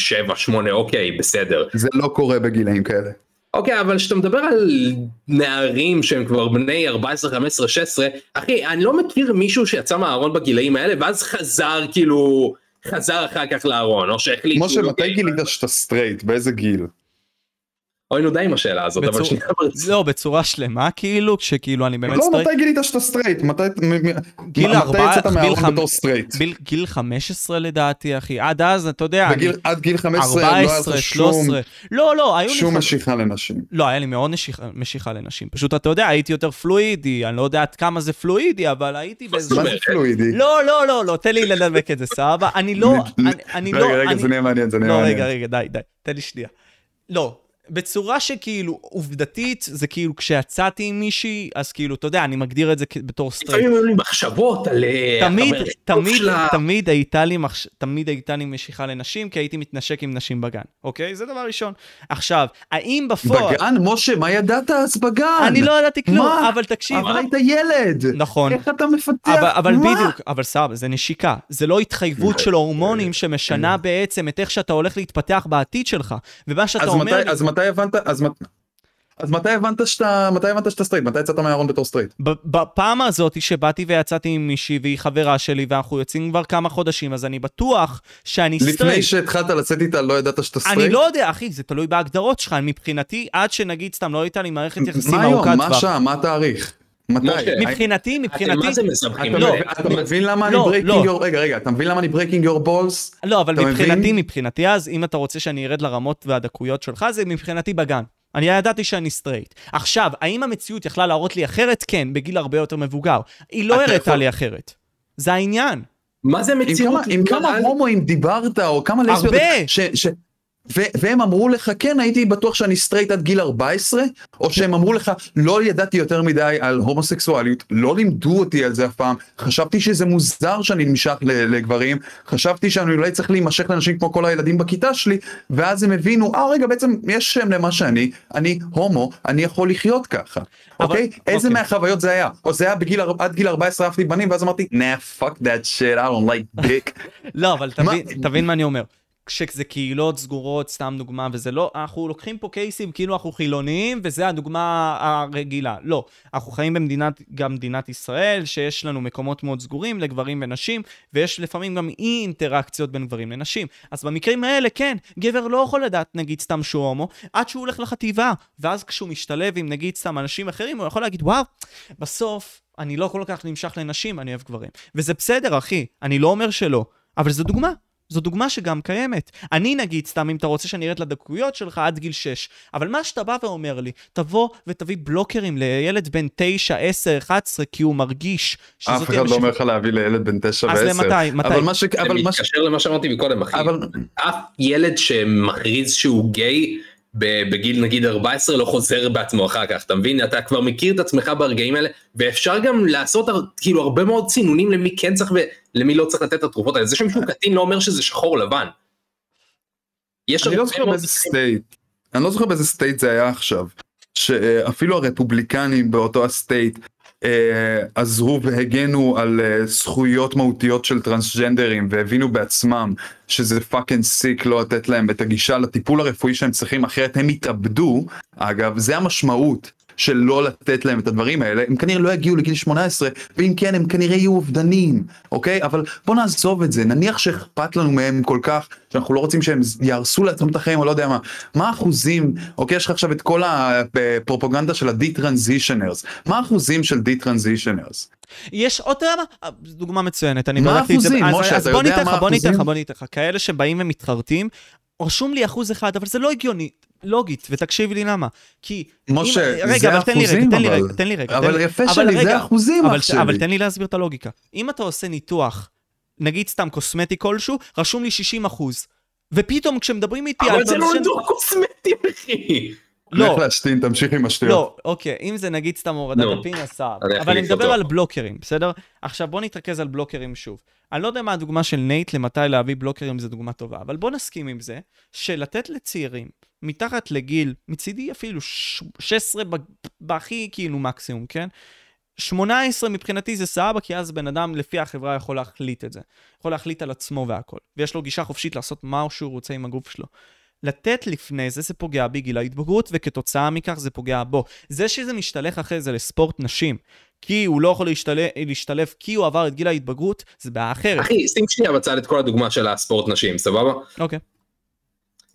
7-8 אוקיי בסדר. זה לא קורה בגילאים כאלה. אוקיי אבל כשאתה מדבר על נערים שהם כבר בני 14 15 16 אחי אני לא מכיר מישהו שיצא מהארון בגילאים האלה ואז חזר כאילו חזר אחר כך לארון או שהחליט. משה, לא מתי. גילית שאתה סטרייט? באיזה גיל? אוי נו די עם השאלה הזאת אבל בצור- שנייה. לא, בצורה שלמה כאילו, כשכאילו אני באמת לא, סטרייט. מתי גילית שאתה סטרייט? מתי מ- מ- גיל מתי ארבע- יצאת גיל מהארון חמ- בתור סטרייט? גיל- גיל 15 לדעתי, אחי. עד אז, אתה יודע, אני... בגיל- עד גיל 15 לא היה 14, לך שום 13. לא, לא, היו לי... שום חב- משיכה לנשים. לא, היה לי מאוד משיכה, משיכה לנשים. פשוט, אתה יודע, הייתי יותר פלואידי, אני לא יודע עד כמה זה פלואידי, אבל הייתי באיזה... מה זה פלואידי? לא, לא, לא, לא, תן לי לנמק את זה, סבבה? אני לא, אני- אני לא... רגע, רגע, אני- זה נהיה מעניין, זה נהיה לא, מעניין. רגע, רגע, די, די, תן לי שנייה. לא, בצורה שכאילו, עובדתית, זה כאילו כשיצאתי עם מישהי, אז כאילו, אתה יודע, אני מגדיר את זה בתור סטרייט. לפעמים היו לי מחשבות על אה, תמיד, תמיד, שלה. תמיד הייתה לי מחש... תמיד הייתה לי משיכה לנשים, כי הייתי מתנשק עם נשים בגן, אוקיי? זה דבר ראשון. עכשיו, האם בפועל... בגן, משה, מה ידעת אז בגן? אני לא ידעתי כלום, מה? אבל תקשיב. אבל היית ילד. נכון. איך אתה מפתח? אבל, אבל מה? בדיוק, אבל סבבה, זה נשיקה. זה לא התחייבות של הורמונים שמשנה בעצם את איך שאתה הולך להתפתח בעתיד שלך. ומה שאתה אומר מתי- מתי הבנת, אז מת- אז מתי הבנת שאתה, מתי הבנת שאתה סטרייט? מתי יצאת מהארון בתור סטרייט? ב- בפעם הזאת שבאתי ויצאתי עם מישהי והיא חברה שלי ואנחנו יוצאים כבר כמה חודשים, אז אני בטוח שאני לפני סטרייט. שהתחלת לצאת איתה לא ידעת שאתה סטרייט? אני לא יודע, אחי, זה תלוי בהגדרות שלך. מבחינתי, עד שנגיד סתם לא הייתה לי מערכת יחסים מה ארוכת היום? מה טווח. השעה? מה התאריך? מתי? משה, מבחינתי, אתם מבחינתי, מה זה מסבכים? אתה לא, מבין- אתה מבין למה אני לא, breaking לא. your... רגע, רגע, אתה מבין למה אני breaking your balls? לא, אבל מבחינתי? מבחינתי אז, אם אתה רוצה שאני ארד לרמות והדקויות שלך, זה מבחינתי בגן. אני ידעתי שאני סטרייט. עכשיו, האם המציאות יכלה להראות לי אחרת? כן, בגיל הרבה יותר מבוגר. היא לא אתה הראתה לי אחרת. זה העניין. מה זה מציאות? עם כמה מה- הומואים דיברת, או כמה לסביות, הרבה. ו, והם אמרו לך, כן, הייתי בטוח שאני סטרייט עד גיל 14, או שהם אמרו לך, לא ידעתי יותר מדי על הומוסקסואליות, לא לימדו אותי על זה אף פעם, חשבתי שזה מוזר שאני נמשך לגברים, חשבתי שאני אולי צריך להימשך לאנשים כמו כל הילדים בכיתה שלי, ואז הם הבינו, אה רגע, בעצם יש שם למה שאני, אני הומו, אני יכול לחיות ככה. אבל- אוקיי? איזה אוקיי. מהחוויות זה היה? או זה היה בגיל, עד גיל 14 אהבתי בנים, ואז אמרתי, nah, fuck that shit, I don't like dick. לא, אבל תבין, תבין מה אני אומר. כשזה קהילות סגורות, סתם דוגמה, וזה לא, אנחנו לוקחים פה קייסים כאילו אנחנו חילוניים, וזה הדוגמה הרגילה. לא, אנחנו חיים במדינת, גם מדינת ישראל, שיש לנו מקומות מאוד סגורים לגברים ונשים, ויש לפעמים גם אי אינטראקציות בין גברים לנשים. אז במקרים האלה, כן, גבר לא יכול לדעת, נגיד, סתם שהוא הומו, עד שהוא הולך לחטיבה, ואז כשהוא משתלב עם, נגיד, סתם אנשים אחרים, הוא יכול להגיד, וואו, בסוף, אני לא כל כך נמשך לנשים, אני אוהב גברים. וזה בסדר, אחי, אני לא אומר שלא, אבל זו דוגמה. זו דוגמה שגם קיימת. אני נגיד, סתם אם אתה רוצה שאני ארד לדקויות שלך עד גיל 6, אבל מה שאתה בא ואומר לי, תבוא ותביא בלוקרים לילד בן 9, 10, 11, כי הוא מרגיש שזאת אף אחד לא אומר לך להביא לילד בן 9 אז ו-10. למתי? מתי? אבל מה ש... זה אבל מה ש... מתקשר למה שאמרתי מקודם, אחי. אבל... אף ילד שמכריז שהוא גיי ב- בגיל נגיד 14 לא חוזר בעצמו אחר כך, אתה מבין? אתה כבר מכיר את עצמך ברגעים האלה, ואפשר גם לעשות כאילו הרבה מאוד סינונים למי כן צריך ולמי לא צריך לתת את התרופות האלה. זה שמישהו קטין לא אומר שזה שחור לבן. יש אני לא זוכר באיזה state. אני לא זוכר באיזה state זה היה עכשיו. שאפילו הרפובליקנים באותו ה state אה, עזרו והגנו על אה, זכויות מהותיות של טרנסג'נדרים והבינו בעצמם שזה fucking sick לא לתת להם את הגישה לטיפול הרפואי שהם צריכים אחרת הם יתאבדו אגב זה המשמעות של לא לתת להם את הדברים האלה הם כנראה לא יגיעו לגיל 18 ואם כן הם כנראה יהיו אובדנים אוקיי? אבל בוא נעזוב את זה. נניח שאכפת לנו מהם כל כך שאנחנו לא רוצים שהם יהרסו לעצמם את החיים או לא יודע מה. מה האחוזים אוקיי? יש לך עכשיו את כל הפרופגנדה של ה detransitioners מה האחוזים של detransitioners יש עוד דוגמה, דוגמה מצוינת, אני מה בדקתי את זה. האחוזים, אז- משה, אז אתה בוא יודע ניתן מה לך, בוא ניתן לך, האחוזים? בוא ניתן לך. כאלה שבאים ומתחרטים, רשום לי אחוז אחד, אבל זה לא הגיוני, לוגית, ותקשיב לי למה. כי... משה, אם- רגע, זה אבל תן לי רגע, תן לי אבל- רגע, תן לי רגע. אבל יפה אבל שלי, זה אחוזים, אבל- אח שלי. אבל תן לי להסביר את הלוגיקה. אם אתה עושה ניתוח, נגיד סתם קוסמטי כלשהו, רשום לי 60 אחוז. ופתאום כשמדברים איתי אבל זה לא ניתוח קוסמטי, אחי. לא, לך להשתין, תמשיך עם השטויות. לא, אוקיי, אם זה נגיד סתם הורדת נו, הפין הסער, אני אבל אני מדבר. על בלוקרים, בסדר? עכשיו בוא נתרכז על בלוקרים שוב. אני לא יודע מה הדוגמה של נייט למתי להביא בלוקרים זו דוגמה טובה, אבל בוא נסכים עם זה, שלתת לצעירים, מתחת לגיל, מצידי אפילו ש- 16 ב- בהכי כאילו מקסימום, כן? 18 מבחינתי זה סבבה, כי אז בן אדם לפי החברה יכול להחליט את זה. יכול להחליט על עצמו והכל. ויש לו גישה חופשית לעשות מה שהוא רוצה עם הגוף שלו. לתת לפני זה, זה פוגע בגיל ההתבגרות, וכתוצאה מכך זה פוגע בו. זה שזה משתלך אחרי זה לספורט נשים, כי הוא לא יכול להשתלב, להשתלב כי הוא עבר את גיל ההתבגרות, זה בעיה אחרת. אחי, שים שנייה בצד את כל הדוגמה של הספורט נשים, סבבה? אוקיי.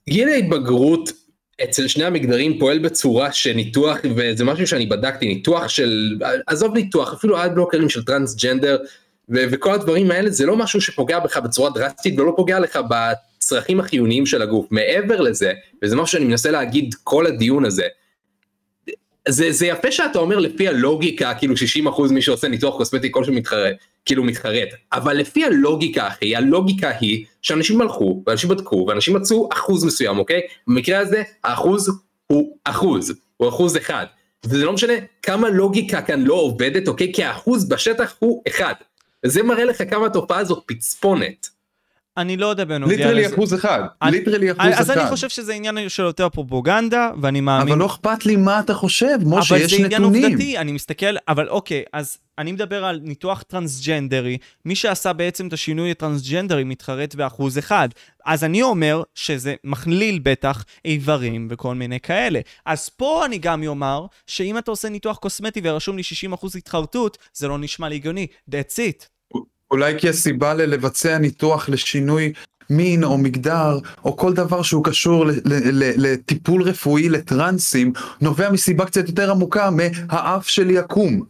גיל ההתבגרות אצל שני המגדרים פועל בצורה שניתוח, וזה משהו שאני בדקתי, ניתוח של, עזוב ניתוח, אפילו עד בלוקרים של טרנסג'נדר, ו- וכל הדברים האלה, זה לא משהו שפוגע בך בצורה דרסטית, ולא פוגע לך בצרכים החיוניים של הגוף. מעבר לזה, וזה משהו שאני מנסה להגיד כל הדיון הזה, זה, זה יפה שאתה אומר לפי הלוגיקה, כאילו 60% מי שעושה ניתוח קוסמטי כלשהו מתחרט, כאילו מתחרט, אבל לפי הלוגיקה אחי, הלוגיקה היא שאנשים הלכו, ואנשים בדקו, ואנשים מצאו אחוז מסוים, אוקיי? במקרה הזה, האחוז הוא אחוז, הוא אחוז אחד. וזה לא משנה כמה לוגיקה כאן לא עובדת, אוקיי? כי האחוז בשטח הוא אחד. וזה מראה לך כמה התופעה הזאת פצפונת. אני לא יודע בנוגע literally לזה. אחוז אחד. literally אחוז אז אחד. אני חושב שזה עניין של יותר פרופוגנדה, ואני מאמין... אבל לא אכפת לי מה אתה חושב, משה, אבל יש זה עניין נתונים. עובדתי, אני מסתכל, אבל אוקיי, אז אני מדבר על ניתוח טרנסג'נדרי, מי שעשה בעצם את השינוי הטרנסג'נדרי מתחרט באחוז אחד. אז אני אומר שזה מכליל בטח איברים וכל מיני כאלה. אז פה אני גם אומר, שאם אתה עושה ניתוח קוסמטי ורשום לי 60% התחרטות, זה לא נשמע לי הגיוני. That's it. אולי כי הסיבה ל- לבצע ניתוח לשינוי מין או מגדר או כל דבר שהוא קשור לטיפול רפואי לטרנסים נובע מסיבה קצת יותר עמוקה מהאף שלי עקום.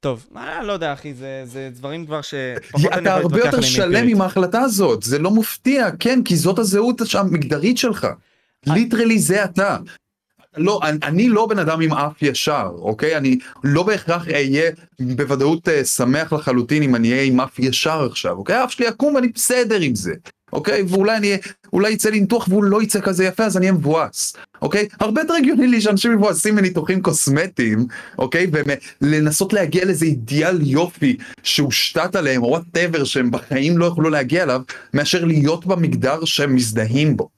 טוב, אה, לא יודע, אחי, זה, זה דברים כבר ש... אני אתה הרבה יותר שלם. עם ההחלטה הזאת, זה לא מפתיע, כן, כי זאת הזהות המגדרית שלך. ליטרלי זה אתה. לא, אני, אני לא בן אדם עם אף ישר, אוקיי? אני לא בהכרח אהיה בוודאות אה, שמח לחלוטין אם אני אהיה עם אף ישר עכשיו, אוקיי? האף שלי יקום ואני בסדר עם זה, אוקיי? ואולי אני, אולי יצא לי ניתוח והוא לא יצא כזה יפה אז אני אהיה מבואס, אוקיי? הרבה יותר הגיוני לי שאנשים מבואסים מניתוחים קוסמטיים, אוקיי? ולנסות להגיע לאיזה אידיאל יופי שהושתת עליהם, או whatever שהם בחיים לא יוכלו להגיע אליו, מאשר להיות במגדר שהם מזדהים בו.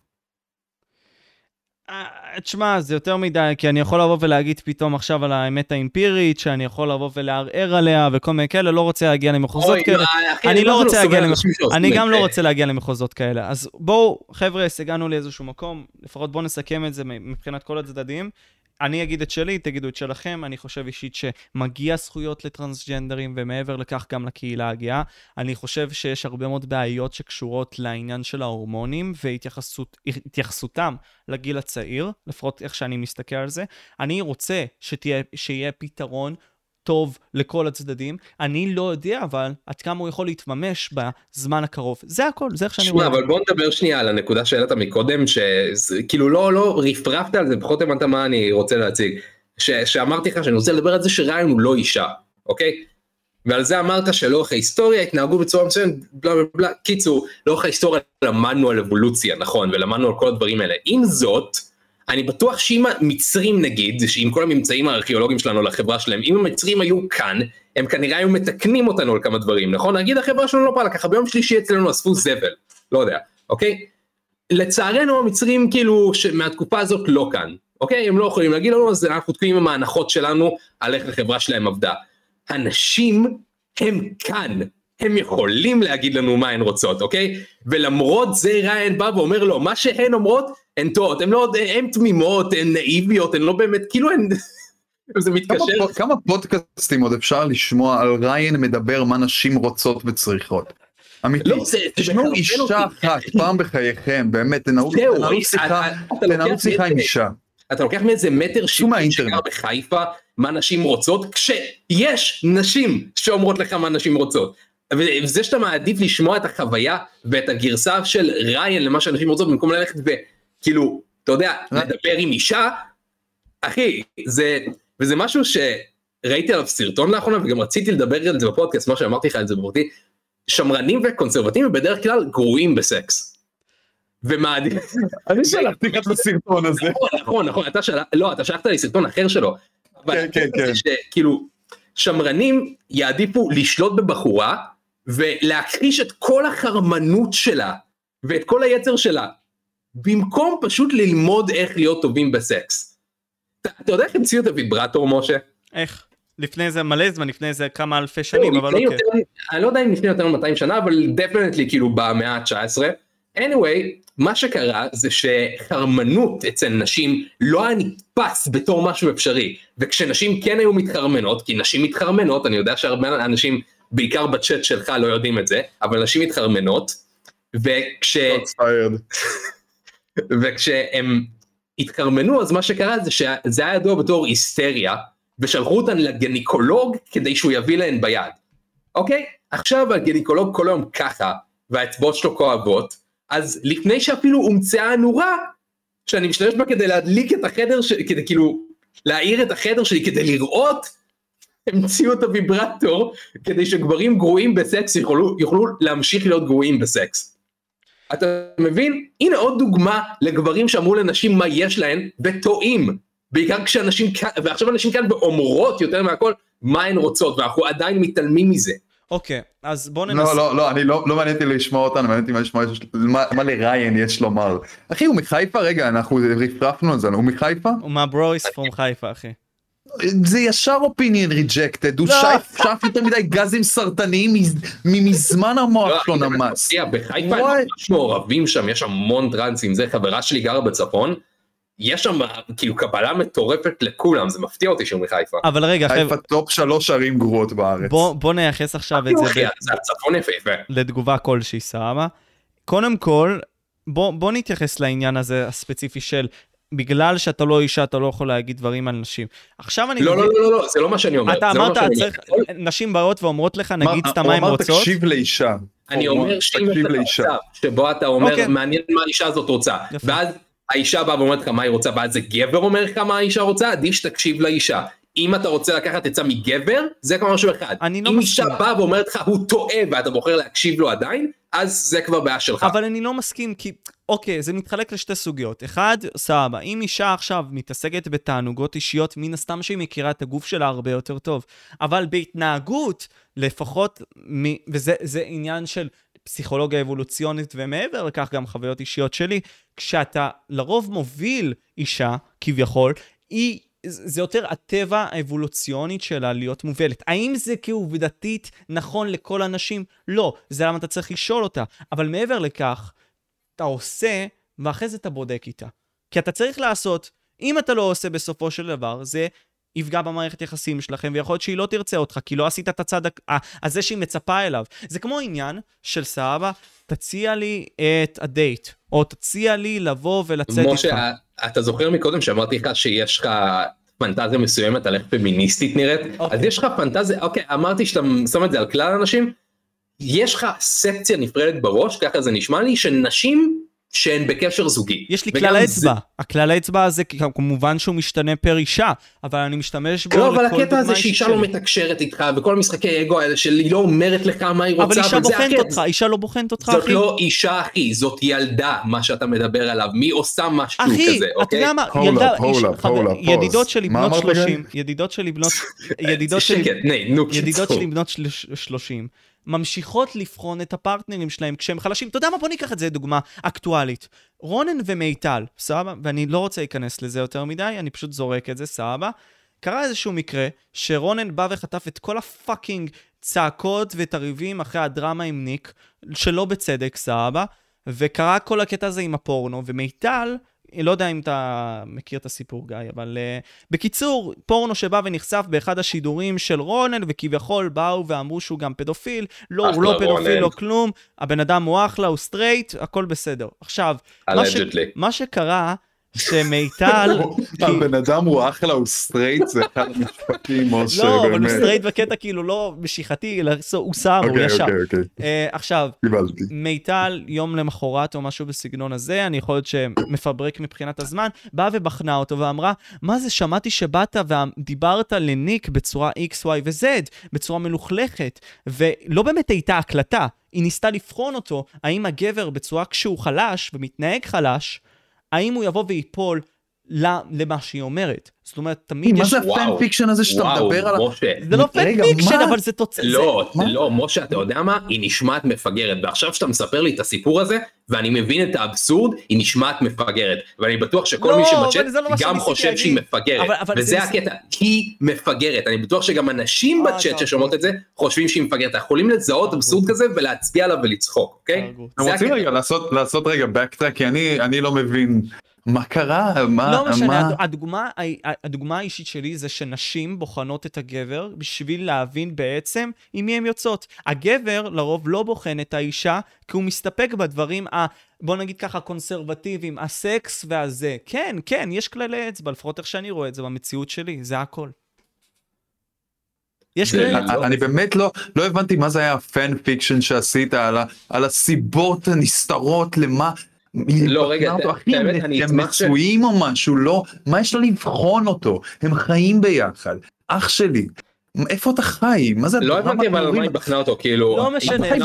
אה, תשמע, זה יותר מדי, כי אני יכול לבוא ולהגיד פתאום עכשיו על האמת האמפירית, שאני יכול לבוא ולערער עליה וכל מיני כאלה, לא רוצה להגיע למחוזות אוי, כאלה. לא, אחי, אני לא זה רוצה להגיע למח- אנשים שעושים אני גם? לא רוצה להגיע למחוזות כאלה. אז בואו, חבר'ה, הגענו לאיזשהו מקום, לפחות בואו נסכם את זה מבחינת כל הצדדים. אני אגיד את שלי, תגידו את שלכם. אני חושב אישית שמגיע זכויות לטרנסג'נדרים, ומעבר לכך גם לקהילה הגאה. אני חושב שיש הרבה מאוד בעיות שקשורות לעניין של ההורמונים והתייחסותם לגיל הצעיר, לפחות איך שאני מסתכל על זה. אני רוצה שתהיה, שיהיה פתרון טוב לכל הצדדים. אני לא יודע אבל עד כמה הוא יכול להתממש בזמן הקרוב. זה הכל, זה איך שאני שמע, רואה זה. אבל בוא נדבר שנייה על הנקודה שהעלית מקודם, שכאילו לא, לא רפרפת על זה, פחות הבנת מה אני רוצה להציג. ש, שאמרתי לך שאני רוצה לדבר על זה שריין הוא לא אישה, אוקיי? ועל זה אמרת שלאורך ההיסטוריה התנהגו בצורה מסוימת, בלה בלה בלה. קיצור, לאורך ההיסטוריה למדנו על אבולוציה, נכון, ולמדנו על כל הדברים האלה. עם זאת, אני בטוח שאם המצרים נגיד, שעם כל הממצאים הארכיאולוגיים שלנו לחברה שלהם, אם המצרים היו כאן, הם כנראה היו מתקנים אותנו על כמה דברים, נכון? נגיד החברה שלנו לא פעלה ככה, ביום שלישי אצלנו אספו זבל, לא יודע, אוקיי? לצערנו המצרים כאילו מהתקופה הזאת לא כאן, אוקיי? הם לא יכולים להגיד לנו, אז אנחנו תקועים עם ההנחות שלנו על איך החברה שלהם עבדה. הנשים הם כאן, הם יכולים להגיד לנו מה הן רוצות, אוקיי? ולמרות זה ריין בא ואומר לו, מה שהן אומרות, הן טועות, הן לא, הן תמימות, הן נאיביות, הן לא באמת, כאילו הן... זה מתקשר. כמה, כמה פודקאסטים עוד אפשר לשמוע על ריין מדבר מה נשים רוצות וצריכות? אמיתי, לא, תשמעו אישה אותי. אחת פעם בחייכם, באמת, תנהלו שיחה, עם אישה. אתה לוקח מאיזה מטר מהאינטרנט. שגר בחיפה, מה נשים רוצות, כשיש נשים שאומרות לך מה נשים רוצות. וזה שאתה מעדיף לשמוע את החוויה ואת הגרסה של ריין למה שאנשים רוצות, במקום ללכת וכאילו, אתה יודע, לדבר עם אישה, אחי, זה, וזה משהו שראיתי עליו סרטון לאחרונה, וגם רציתי לדבר על זה בפודקאסט, מה שאמרתי לך על זה בפורטי, שמרנים וקונסרבטיבים בדרך כלל גרועים בסקס. ומעדיף, אני שלחתי לך את הסרטון הזה. נכון, נכון, נכון, אתה שלח, לא, אתה שלחת לי סרטון אחר שלו. כן, כן, כן. שכאילו, שמרנים יעדיפו לשלוט בבחורה ולהכחיש את כל החרמנות שלה ואת כל היצר שלה, במקום פשוט ללמוד איך להיות טובים בסקס. אתה, אתה יודע איך המציאו את הוויברטור, משה? איך? לפני זה מלא זמן, לפני זה כמה אלפי שנים, אבל אוקיי. יותר- אני לא יודע אם לפני יותר מ-200 שנה, אבל definitely כאילו במאה ה-19. anyway, מה שקרה זה שחרמנות אצל נשים לא היה נתפס בתור משהו אפשרי, וכשנשים כן היו מתחרמנות, כי נשים מתחרמנות, אני יודע שהרבה אנשים, בעיקר בצ'אט שלך, לא יודעים את זה, אבל נשים מתחרמנות, וכש... וכשהם התחרמנו אז מה שקרה זה שזה היה ידוע בתור היסטריה ושלחו אותן לגניקולוג כדי שהוא יביא להן ביד. אוקיי? עכשיו הגניקולוג כל היום ככה והאצבעות שלו כואבות אז לפני שאפילו הומצאה הנורה שאני משתמש בה כדי להדליק את החדר ש... כדי כאילו להאיר את החדר שלי כדי לראות המציאו את הוויברטור כדי שגברים גרועים בסקס יוכלו, יוכלו להמשיך להיות גרועים בסקס. אתה מבין? הנה עוד דוגמה לגברים שאמרו לנשים מה יש להן וטועים. בעיקר כשאנשים כאן, ועכשיו אנשים כאן ואומרות יותר מהכל מה הן רוצות ואנחנו עדיין מתעלמים מזה. אוקיי, אז בואו ננסה. לא, לא, לא, אני לא, לא מעניין אותי לשמוע אותנו, מעניין אותי מה לשמוע, מה, מה לריין יש לומר. אחי, הוא מחיפה? רגע, אנחנו רפרפנו על זה, הוא מחיפה? הוא the bro is from חיפה, אחי. זה ישר opinion rejected, הוא לא. שאף יותר מדי גזים סרטניים מז- ממזמן המוח שלו נמס. בחיפה הם. ממש מעורבים שם, יש המון טרנסים, זה חברה שלי גרה בצפון, יש שם כאילו קבלה מטורפת לכולם, זה מפתיע אותי שהוא מחיפה. אבל רגע, חיפה חבר'ה, top שלוש ערים גרועות בארץ. בוא נייחס עכשיו את זה אחי, ב- זה הצפון יפהפה. לתגובה כלשהי, סבבה? קודם כל, בוא, בוא נתייחס לעניין הזה הספציפי של בגלל שאתה לא אישה, אתה לא יכול להגיד דברים על נשים. עכשיו אני... לא, לא, לא, לא, לא, זה לא מה שאני אומר. אתה לא אמרת, נשים באות ואומרות לך, נגיד סתם הוא מה הן אמר, רוצות. תקשיב לאישה. אני הוא אומר אמר, שאם יש לך לאישה. מצב שבו אתה אומר, אוקיי. מעניין מה האישה הזאת רוצה. ואז האישה באה ואומרת לך מה היא רוצה, ואז זה גבר אומר לך מה האישה רוצה, עדיף שתקשיב לאישה. אם אתה רוצה לקחת עצה מגבר, זה כבר משהו אחד. אני לא אם אישה מסכים. באה ואומרת לך הוא טועה ואתה בוחר להקשיב לו עדיין, אז זה כבר בעיה שלך. אבל אני לא מסכים, כי, אוקיי, זה מתחלק לשתי סוגיות. אחד, סבבה, אם אישה עכשיו מתעסקת בתענוגות אישיות, מן הסתם שהיא מכירה את הגוף שלה הרבה יותר טוב. אבל בהתנהגות, לפחות, מ... וזה זה עניין של פסיכולוגיה אבולוציונית, ומעבר לכך גם חוויות אישיות שלי, כשאתה לרוב מוביל אישה, כביכול, היא... זה יותר הטבע האבולוציונית שלה להיות מובלת. האם זה כעובדתית נכון לכל הנשים? לא. זה למה אתה צריך לשאול אותה. אבל מעבר לכך, אתה עושה, ואחרי זה אתה בודק איתה. כי אתה צריך לעשות, אם אתה לא עושה בסופו של דבר, זה יפגע במערכת יחסים שלכם, ויכול להיות שהיא לא תרצה אותך, כי לא עשית את הצד הזה שהיא מצפה אליו. זה כמו עניין של סבבה, תציע לי את הדייט, או תציע לי לבוא ולצאת איתך. משה, אתה זוכר מקודם שאמרתי לך שיש לך פנטזיה מסוימת על איך פמיניסטית נראית? אוקיי. אז יש לך פנטזיה, אוקיי, אמרתי שאתה שם את זה על כלל האנשים, יש לך סקציה נפרדת בראש, ככה זה נשמע לי, של נשים שהן בקשר זוגי. יש לי כלל זה- האצבע. הכלל האצבע הזה, כמובן שהוא משתנה פר אישה, אבל אני משתמש בו לא, אבל לכל הקטע הזה דוגמה אישית שאישה לא שלי. מתקשרת איתך, וכל המשחקי אגו האלה של היא לא אומרת לך מה היא רוצה, אבל אישה בוחנת הקטע. אותך, אישה לא בוחנת אותך, זאת אחי. לא אישה אחי, זאת ילדה, מה שאתה מדבר עליו, מי עושה משהו אחי, כזה, אתה אוקיי? יודע מה, ילדה, ידידות. שלי מה בנות אמרת, גיא? 30, ידידות שלי בנות, ידידות שלי. שלי בנות שלוש- 30, ממשיכות לבחון את הפרטנרים שלהם כשהם חלשים. אתה יודע מה? בוא ניקח את זה דוגמה אקטואלית. רונן ומיטל, סבבה? ואני לא רוצה להיכנס לזה יותר מדי, אני פשוט זורק את זה, סבבה? קרה איזשהו מקרה שרונן בא וחטף את כל הפאקינג צעקות ואת הריבים אחרי הדרמה עם ניק, שלא בצדק, סבבה? וקרה כל הקטע הזה עם הפורנו, ומיטל, לא יודע אם אתה מכיר את הסיפור, גיא, אבל אה, בקיצור, פורנו שבא ונחשף באחד השידורים של רונן, וכביכול באו ואמרו שהוא גם פדופיל. לא, הוא לא פדופיל, רונן. לא כלום, הבן אדם הוא אחלה, הוא סטרייט, הכל בסדר. עכשיו, מה, ש... מה שקרה, שמיטל... הבן אדם הוא אחלה, הוא סטרייט, זה אחד המשפטים, משה, לא, אבל הוא באמת. סטרייט בקטע כאילו לא משיכתי, אלא הוא שר, הוא אוקיי, ישר. אוקיי, אוקיי, אה, עכשיו. מיטל, יום למחרת או משהו בסגנון הזה, אני יכול להיות שמפברק מבחינת הזמן, באה ובחנה אותו ואמרה, מה זה, שמעתי שבאת ודיברת לניק בצורה X, Y ו-Z, בצורה מלוכלכת, ולא באמת הייתה הקלטה, היא ניסתה לבחון אותו, האם הגבר בצורה כשהוא חלש ומתנהג חלש, האם הוא יבוא וייפול למה שהיא אומרת. זאת אומרת, תמיד מה יש... זה ה fan fiction הזה שאתה מדבר עליו? משה. זה לא fan fiction, מה? אבל זה תוצאה... לא, מה? לא, משה, אתה יודע מה? היא נשמעת מפגרת, ועכשיו שאתה מספר לי את הסיפור הזה, ואני מבין את האבסורד, היא נשמעת מפגרת. ואני בטוח שכל לא, מי שמצ'אט זה לא מה גם חושב שהיא. מפגרת. וזה זה- הקטע, היא מפגרת. אני בטוח שגם אנשים אה, בצ'אט ששומעות את זה, חושבים שהיא מפגרת. אנחנו יכולים לזהות אבסורד כזה ולהצביע עליו ולצחוק, אוקיי? אתם זה רוצים. רגע לעשות רגע backtrack כי אני אני לא מבין מה קרה מה לא משנה, מה הד- הדוגמה, הדוגמה האישית שלי זה שנשים בוחנות את הגבר בשביל להבין בעצם עם מי הן יוצאות. הגבר לרוב לא בוחן את האישה, כי הוא מסתפק בדברים ה... בוא נגיד ככה, קונסרבטיביים, הסקס והזה. כן, כן, יש כללי אצבע, לפחות איך שאני רואה את זה במציאות שלי, זה הכל. יש לא- אצבע. אני באמת לא לא הבנתי מה זה היה ה fan fiction שעשית על ה- על הסיבות הנסתרות למה. לא, רגע, אותו, את- אחי, האמת, הם- אני הם אשמח ש- נשואים או משהו? לא. מה יש לו לבחון אותו? הם חיים ביחד. אח שלי. איפה אתה חי? מה זה לא הבנתי אבל על מה? היא בחנה אותו, כאילו... לא היא משנה, בחנה זה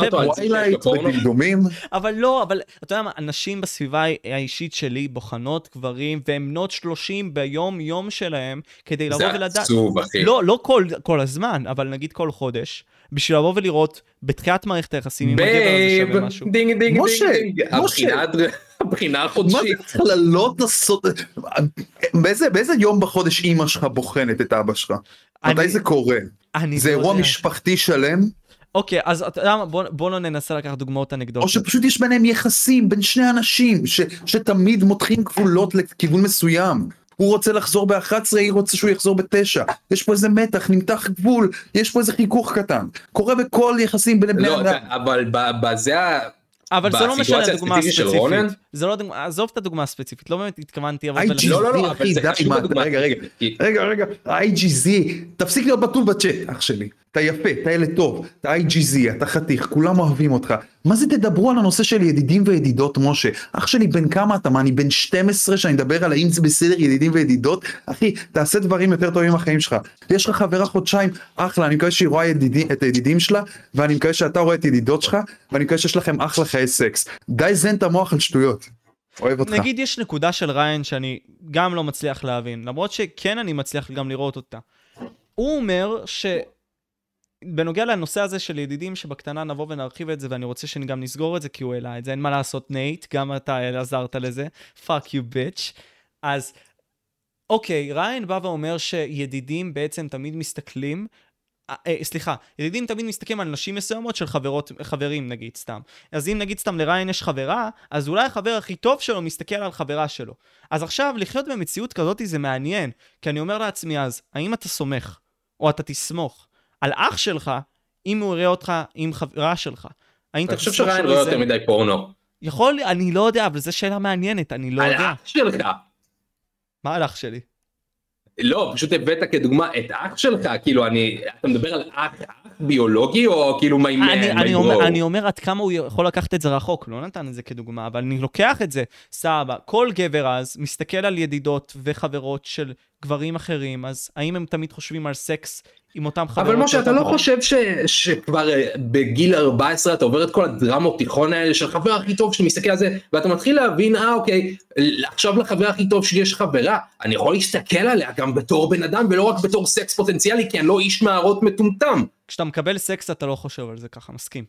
זה פורנו? ודמדומים. אבל לא, אבל אתה יודע מה, אנשים בסביבה האישית שלי בוחנות גברים, והן בנות 30 ביום-יום שלהם, כדי לבוא זה ולדעת... עצוב, אחי. לא, לא כל, כל הזמן, אבל נגיד כל חודש, בשביל לבוא ולראות בתחילת מערכת היחסים אם הגבר הזה שווה משהו. ding ding ding. הבחינה החודשית. זה קללות הסוד... באיזה, יום בחודש אימא שלך בוחנת את אבא שלך? מתי זה קורה? אני זה לא אירוע. משפחתי שלם? אוקיי, אז אתה יודע מה, בוא, לא ננסה לקחת דוגמאות או אנקדוטיות. שפשוט יש ביניהם יחסים בין שני אנשים ש, שתמיד מותחים גבולות לכיוון מסוים. הוא רוצה לחזור ב-11, היא רוצה שהוא יחזור ב-9. יש פה איזה מתח, נמתח גבול, יש פה איזה חיכוך קטן. קורה בכל יחסים בין בני לא, אדם. אתה- אבל בזה. אבל זה לא משנה הדוגמה הספציפית. רונן? זה לא דוגמה, עזוב את הדוגמה הספציפית, לא באמת התכוונתי אבל... IGZ, לא, לא, לא, אחי, אבל זה די, בדוגמה רגע, רגע. רגע, רגע, ה-IGZ, תפסיק להיות בטול בצ'אט, אח שלי. אתה יפה, אתה ילד טוב, אתה IGZ, אתה חתיך, כולם אוהבים אותך. מה זה תדברו על הנושא של ידידים וידידות, משה? אח שלי, בן כמה אתה? מה, אני בן 12 שאני מדבר על האם זה בסדר ידידים וידידות? אחי, תעשה דברים יותר טובים בחיים שלך. יש לך חברה חודשיים, אחלה, אני מקווה שהיא רואה ידידי, את הידידים שלה, ואני מקווה שאתה רואה את ידידות שלך, ואני מקווה שיש לכם אחלה חיי סקס. די לזיין את המוח על שטויות. אוהב אותך. נגיד יש נקודה של ריין שאני גם לא מצליח להבין, למרות שכן אני מצליח גם לראות אותה. הוא אומר ש... בנוגע לנושא הזה של ידידים שבקטנה נבוא ונרחיב את זה ואני רוצה שגם נסגור את זה כי הוא העלה את זה אין מה לעשות נייט גם אתה עזרת לזה fuck you bitch אז אוקיי ריין בא ואומר שידידים בעצם תמיד מסתכלים סליחה, ידידים תמיד מסתכלים על נשים מסוימות של חברות, חברים נגיד סתם. אז אם נגיד סתם לריין יש חברה, אז אולי החבר הכי טוב שלו מסתכל על חברה שלו. אז עכשיו, לחיות במציאות כזאת זה מעניין, כי אני אומר לעצמי אז, האם אתה סומך, או אתה תסמוך, על אח שלך, אם הוא יראה אותך עם חברה שלך? האם אתה אני חושב שריין שלא רואה יותר מדי פורנו. יכול, אני לא יודע, אבל זו שאלה מעניינת, אני לא על יודע. אח שלך. מה על אח שלי? לא, פשוט הבאת כדוגמה את אח שלך, כאילו אני, אתה מדבר על אח אח ביולוגי או כאילו my man, אני, אני? אומר, אני אומר עד כמה הוא יכול לקחת את זה רחוק, לא נתן את זה כדוגמה, אבל אני לוקח את זה, סבבה. כל גבר אז מסתכל על ידידות וחברות של גברים אחרים, אז האם הם תמיד חושבים על סקס עם אותם חברות? אבל משה, אתה לא? חושב ש, שכבר אה, בגיל 14 אתה עובר את כל הדרמות תיכון האלה של חבר הכי טוב שמסתכל על זה, ואתה מתחיל להבין, אה אוקיי, עכשיו לחבר הכי טוב שלי יש חברה, אני יכול להסתכל עליה גם בתור בן אדם ולא רק בתור סקס פוטנציאלי, כי אני לא איש מערות מטומטם. כשאתה מקבל סקס אתה לא חושב על זה ככה, מסכים.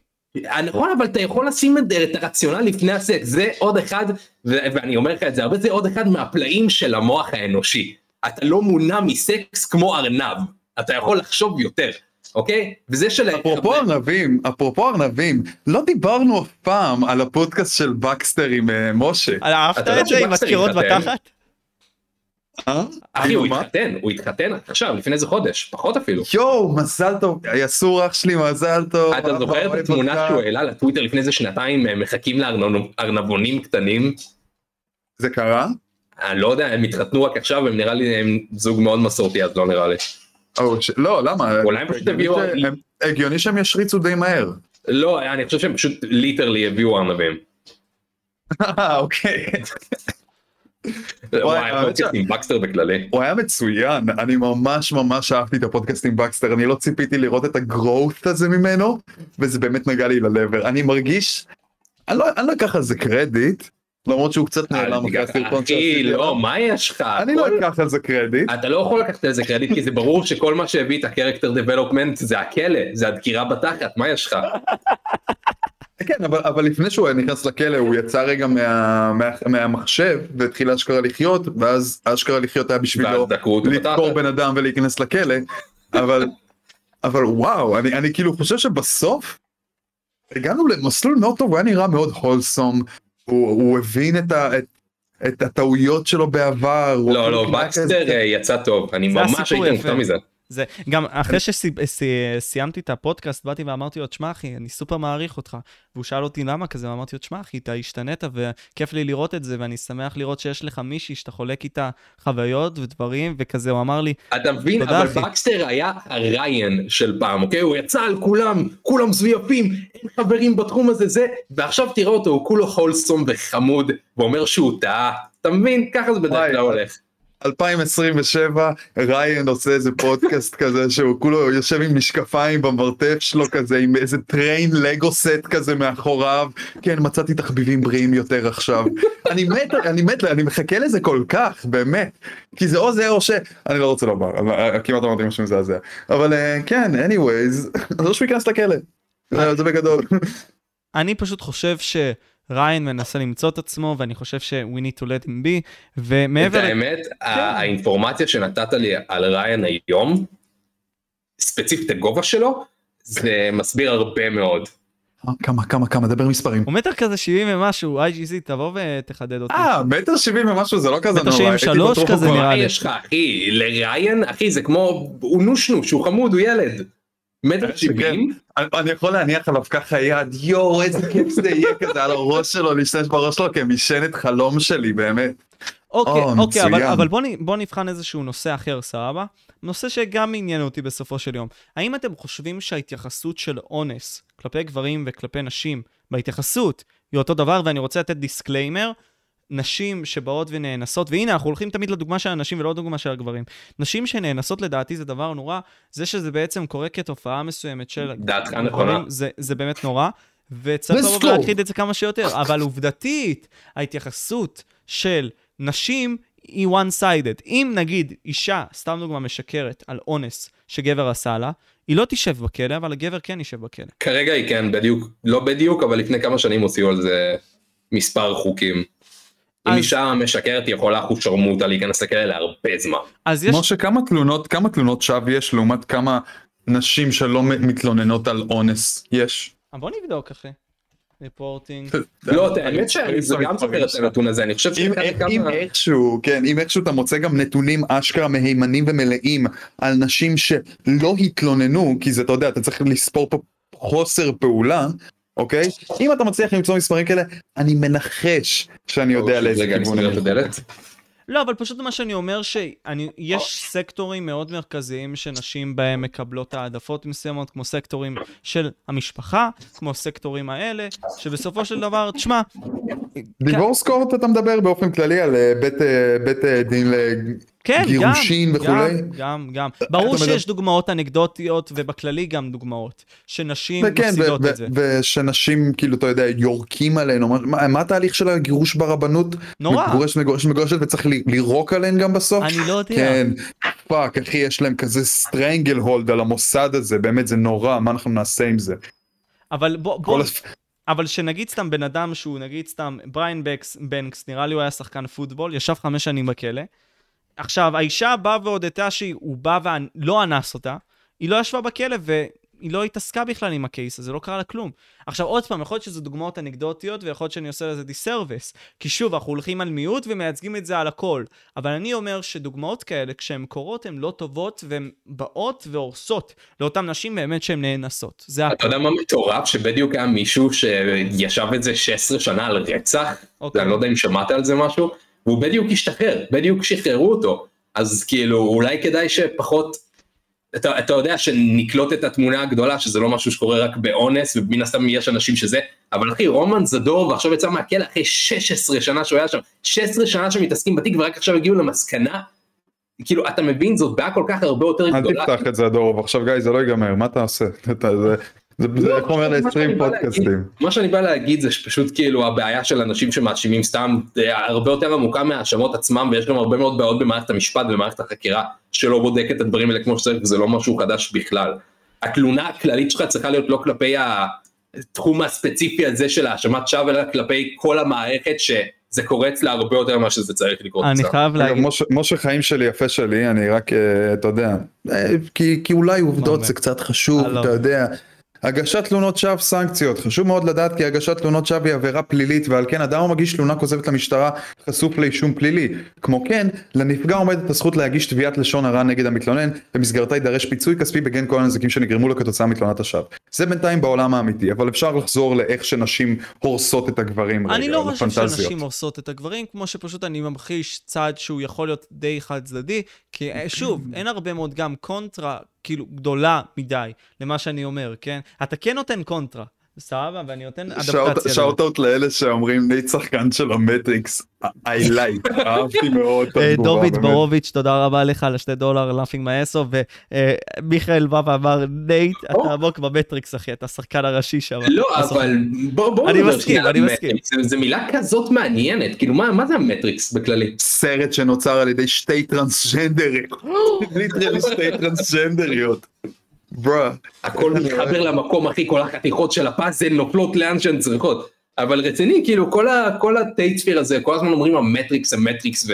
נכון, אבל אתה יכול לשים את את הרציונל לפני הסקס, זה עוד אחד, ו- ואני אומר לך את זה הרבה, זה עוד אחד מהפלאים של המוח האנושי. אתה לא מונע מסקס כמו ארנב, אתה יכול לחשוב יותר, אוקיי? וזה של... אפרופו ארנבים, אפרופו ארנבים, לא דיברנו אף פעם על הפודקאסט של בקסטר עם אה, משה. אהבת אתה יודע את זה עם התחתן? בתחת? אה? אחי, הוא מה? התחתן, הוא התחתן עכשיו, לפני איזה חודש, פחות אפילו. יואו, מזל טוב, יסור אח שלי, מזל טוב. אתה זוכר את התמונה. שהוא העלה לטוויטר לפני איזה שנתיים, אה, מחכים לארנבונים קטנים? זה קרה? אני לא יודע, הם התחתנו רק עכשיו, הם נראה לי הם זוג מאוד מסורתי, אז לא נראה לי. ש- לא, למה? אולי הם פשוט הביאו- הגיוני שהם ישריצו די מהר. לא, אני חושב שהם פשוט ליטרלי הביאו ארנבים. אה, אוקיי. וואי, האמת הפודקאסט עם בקסטר בכללי. הוא היה מצוין, אני ממש ממש אהבתי את הפודקאסט עם בקסטר, אני לא ציפיתי לראות את ה growth הזה ממנו, וזה באמת נגע לי ללב. אני מרגיש, אני לא, אני לא אקח על זה קרדיט, למרות שהוא קצת נעלם אחרי הסרטון אחי, שעשיתי. לא, עליו. מה יש לך? אני לא אקח על זה קרדיט. אתה לא יכול לקחת על זה קרדיט, כי זה ברור שכל מה שהביא את ה character development זה הכלא, זה הדקירה בתחת, מה יש לך? כן, אבל, אבל לפני שהוא היה נכנס לכלא הוא יצא רגע מה, מה, מהמחשב והתחיל אשכרה לחיות, ואז אשכרה לחיות היה בשבילו לדקור. בן אדם ולהיכנס לכלא, אבל, אבל וואו, אני, אני כאילו חושב שבסוף הגענו למסלול מאוד טוב, הוא היה נראה מאוד הולסום, הוא, הוא הבין את, ה, את, את הטעויות שלו בעבר. לא, לא, היה בקסטר כזה- אה, יצא טוב, אני ממש הייתי. מופתע מזה. זה, גם אחרי שסיימתי את הפודקאסט, באתי ואמרתי לו, תשמע אחי, אני סופר מעריך אותך. והוא שאל אותי למה כזה, ואמרתי לו, תשמע אחי, אתה השתנית וכיף לי לראות את זה, ואני שמח לראות שיש לך מישהי שאתה חולק איתה חוויות ודברים, וכזה, הוא אמר לי, אתה מבין, אבל אחי. בקסטר היה הריין של פעם, אוקיי? הוא יצא על כולם, כולם מזויפים, אין חברים בתחום הזה, זה, ועכשיו תראה אותו, הוא כולו wholesome וחמוד, ואומר שהוא טעה, אתה מבין? ככה זה בדרך כלל הולך. 2027 ריין עושה איזה פודקאסט כזה שהוא כולו יושב עם משקפיים במרתף שלו כזה עם איזה train Lego set כזה מאחוריו. כן מצאתי תחביבים בריאים יותר עכשיו. אני מת אני מת אני מחכה לזה כל כך באמת. כי זה או זה או ש... אני לא רוצה לומר כמעט אמרתי משהו מזעזע. אבל אה, כן anyways אז או שהוא ייכנס לכלא. זה- בגדול. אני פשוט חושב שריין מנסה למצוא את עצמו, ואני חושב ש- we need to let him be, את ומעבר... ל- האמת, ה- האינפורמציה שנתת לי על ריין היום, ספציפית הגובה שלו, זה מסביר הרבה מאוד. כמה כמה כמה דבר מספרים הוא מטר כזה 70 ומשהו, IGZ, תבוא ותחדד אותי. אה מטר שבעים ומשהו זה לא כזה מטר נורא ושלוש בטוח כזה הוא כבר- נראה לי. יש לך אחי? לריין, אחי זה כמו, הוא נושנוש, הוא חמוד, הוא ילד. מטר שבעים, אני אני יכול להניח עליו ככה יד, יואו איזה כיף זה יהיה כזה על הראש שלו, להשתמש בראש שלו כמשענת חלום שלי באמת. אוקיי, או, אוקיי, אבל, מצוין. אבל בוא, נ, בוא נבחן איזשהו נושא אחר, סבבה? נושא שגם עניין אותי בסופו של יום. האם אתם חושבים שההתייחסות של אונס כלפי גברים וכלפי נשים, בהתייחסות, היא אותו דבר, ואני רוצה לתת disclaimer, נשים שבאות ונאנסות, והנה, אנחנו הולכים תמיד לדוגמה של הנשים ולא לדוגמה של הגברים. נשים שנאנסות לדעתי זה דבר נורא, זה שזה בעצם קורה כתופעה מסוימת של... דעתך נכונה. זה, זה באמת נורא, וצריך לבוא. ולהכחיד את זה כמה שיותר, אבל עובדתית, ההתייחסות של נשים היא one-sided. אם נגיד אישה, סתם דוגמה, משקרת על אונס שגבר עשה לה, היא לא תשב בכלא, אבל הגבר כן יישב בכלא. כרגע היא כן, בדיוק, לא בדיוק, אבל לפני כמה שנים הוציאו על זה מספר חוקים. אם אז- אישה משקרת היא יכולה אחוז שרמוטה להיכנס לכלא להרבה זמן. אז יש... משה כמה תלונות, כמה תלונות שווא יש לעומת כמה נשים שלא מתלוננות על אונס יש? אה, בוא נבדוק, אחי. ריפורטינג. לא, האמת שזה גם סופר את הנתון הזה, אני חושב אם, שכמה... אם איכשהו, כן, אם איכשהו אתה מוצא גם נתונים אשכרה מהימנים ומלאים על נשים שלא התלוננו, כי זה, אתה יודע, אתה צריך לספור פה חוסר פעולה, אוקיי? אם אתה מצליח למצוא מספרים כאלה, אני מנחש שאני יודע לאיזה רגע, אני כיוון. לא, אבל פשוט מה שאני אומר, שיש סקטורים מאוד מרכזיים שנשים בהם מקבלות העדפות מסוימות, כמו סקטורים של המשפחה, כמו הסקטורים האלה, שבסופו של דבר, תשמע, דיבורס קורט אתה מדבר באופן כללי על אה, בית, אה, בית אה, דין כן, לגירושין גם, וכולי? גם, גם, גם. ברור אתה מדבר- שיש דוגמאות אנקדוטיות, ובכללי גם דוגמאות, שנשים וכן, מפסידות ו- את זה. ו- ושנשים כאילו אתה יודע יורקים עליהן, או מה- מה, התהליך של הגירוש ברבנות? נורא. מגורשת מגורשת מגורשת וצריך ל- לירוק עליהן גם בסוף? אני לא יודע. כן, fuck אחי יש להם כזה stranglehold על המוסד הזה, באמת זה נורא, מה אנחנו נעשה עם זה? אבל בוא, בוא, אבל שנגיד סתם בן אדם שהוא נגיד סתם בריין בנקס, נראה לי הוא היה שחקן פוטבול, ישב חמש שנים בכלא. עכשיו, האישה באה והודתה שהוא בא ולא אנס אותה, היא לא ישבה בכלא והיא לא התעסקה בכלל עם ה case הזה, לא קרה לה כלום. עכשיו, עוד פעם, יכול להיות שזה דוגמאות אנקדוטיות, ויכול להיות שאני עושה לזה disservice. כי שוב, אנחנו הולכים על מיעוט ומייצגים את זה על הכל. אבל אני אומר שדוגמאות כאלה, כשהן קורות, הן לא טובות, והן באות והורסות לאותן נשים באמת שהן נאנסות. זה אתה יודע מה מטורף? שבדיוק היה מישהו שישב את זה 16 שנה על רצח, אוקיי. אני לא יודע אם שמעת על זה משהו, והוא בדיוק השתחרר, בדיוק שחררו אותו, אז כאילו אולי כדאי שפחות, אתה, אתה יודע שנקלוט את התמונה הגדולה שזה לא משהו שקורה רק באונס ומן הסתם יש אנשים שזה, אבל אחי רומן זדור ועכשיו יצא מהכלא אחרי 16 שנה שהוא היה שם, 16 שנה שמתעסקים בתיק ורק עכשיו הגיעו למסקנה, כאילו אתה מבין זאת בעיה כל כך הרבה יותר אל גדולה. תפתח את זה הדור, עכשיו גיא זה לא ייגמר, מה אתה עושה? זה- זה זה לא, איך אומר מה שאני ל-20 בא להגיד- פודקאסטים. מה שאני בא להגיד זה שפשוט כאילו הבעיה של אנשים שמאשימים סתם אה, הרבה יותר עמוקה מהאשמות עצמם ויש גם הרבה מאוד בעיות במערכת המשפט ומערכת החקירה שלא בודק את הדברים האלה כמו שצריך וזה לא משהו חדש בכלל. התלונה הכללית שלך צריכה להיות לא כלפי התחום הספציפי הזה של האשמת שווא אלא כלפי כל המערכת שזה קורה אצלה הרבה יותר ממה שזה צריך לקרות אני אצלה. חייב להגיד... משה- משה חיים שלי יפה שלי, אני רק, אה, אתה יודע, אה, כי כי אולי עובדות זה קצת חשוב. אתה יודע. הגשת תלונות שווא סנקציות, חשוב מאוד לדעת כי הגשת תלונות שווא היא עבירה פלילית ועל כן אדם המגיש תלונה כוזבת למשטרה חשוף לאישום פלילי. כמו כן, לנפגע עומדת הזכות להגיש תביעת לשון הרע נגד המתלונן, במסגרתה יידרש פיצוי כספי בגין כל הנזקים שנגרמו לו כתוצאה מתלונת השווא. זה בינתיים בעולם האמיתי, אבל אפשר לחזור לאיך שנשים הורסות את הגברים אני רגע, לא חושב. שנשים הורסות את הגברים, כמו שפשוט אני ממחיש צעד שהוא יכול להיות די חד צדדי, כי אה, שוב, אין הרבה מאוד גם קונטרה, כאילו, גדולה מדי למה שאני אומר, כן? אתה כן נותן קונטרה, סבבה? ואני נותן אדפטציה. לזה. shout-out לאלה שאומרים נייט שחקן של המטריקס, I like, אהבתי מאוד את אה, התגובה, באמת. בורוביץ', תודה רבה לך על השתי דולר laughing my ass off, ומיכאל בא ואמר, נייט, אתה עמוק במטריקס, אחי, אתה השחקן הראשי שם. לא אבל בוא בוא אני נדבר מסכים, אני מסכים. זה מילה כזאת מעניינת כאילו מה מה זה המטריקס בכללי. סרט שנוצר על ידי שתי טרנסג'נדרים, literally שתי טרנסג'נדריות. הכל מתחבר למקום אחי כל החתיכות של הפאזל נופלות לאן שהן צריכות. אבל רציני כאילו כל ה- כל ה Tatesphere הזה כל הזמן אומרים המטריקס המטריקס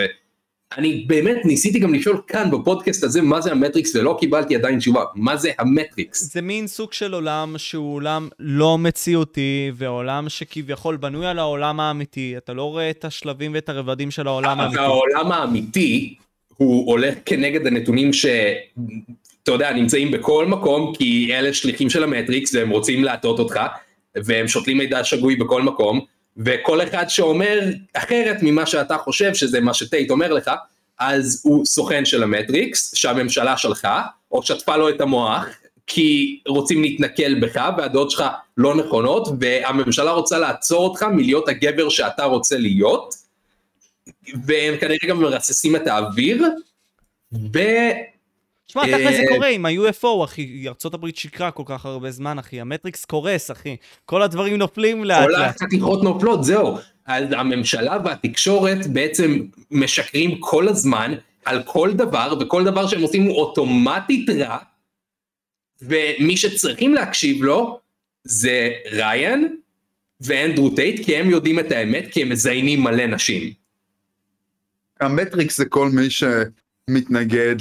ואני באמת ניסיתי גם לשאול כאן בפודקאסט הזה מה זה המטריקס ולא קיבלתי עדיין תשובה. מה זה המטריקס. זה מין סוג של עולם שהוא עולם לא מציאותי, ועולם שכביכול בנוי על העולם האמיתי, אתה לא רואה את השלבים ואת הרבדים של העולם אבל האמיתי. העולם האמיתי הוא הולך כנגד הנתונים אתה יודע, נמצאים בכל מקום, כי אלה שליחים של המטריקס והם רוצים להטעות אותך, והם שותלים מידע שגוי בכל מקום, וכל אחד שאומר אחרת ממה שאתה חושב שזה מה שטייט אומר לך, אז הוא סוכן של המטריקס, שהממשלה שלחה, או שטפה לו את המוח, כי רוצים להתנכל בך, והדעות שלך לא נכונות, והממשלה רוצה לעצור אותך מלהיות הגבר שאתה רוצה להיות, והם כנראה גם מרססים את האוויר, ו... תשמע, תכל'ס זה אה, קורה עם ה-UFO, אחי, ארה"ב שיקרה כל כך הרבה זמן, אחי, המטריקס קורס, אחי. כל הדברים נופלים לאט כל לאט. החתיכות נופלות, זהו. אז הממשלה והתקשורת בעצם משקרים כל הזמן על כל דבר, וכל דבר שהם עושים הוא אוטומטית רע, ומי שצריכים להקשיב לו זה ריין ואנדרו טייט, כי הם יודעים את האמת, כי הם מזיינים מלא נשים. המטריקס זה כל מי שמתנגד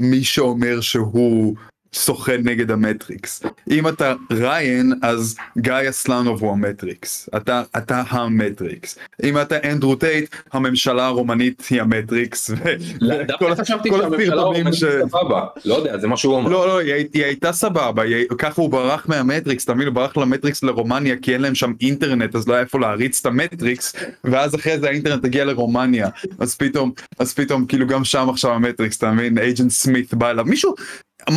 למי שאומר שהוא סוכן נגד המטריקס. אם אתה ריין, אז גיא אסלנוב הוא המטריקס. אתה, אתה המטריקס. אם אתה אנדרו טייט, הממשלה הרומנית היא המטריקס. דווקא חשבתי שהממשלה הסרטונים רומנית ש- סבבה, לא יודע, זה מה שהוא אמר. לא, לא, היא, הי- היא הייתה סבבה, היא, ככה הוא ברח מהמטריקס, מבין? הוא ברח למטריקס לרומניה כי אין להם שם אינטרנט, אז לא היה איפה להריץ את המטריקס, ואז אחרי זה האינטרנט הגיע לרומניה, אז פתאום, אז פתאום, כאילו גם שם עכשיו המטריקס, אתה מבין? אייג'נט סמית בא אליו, מישהו,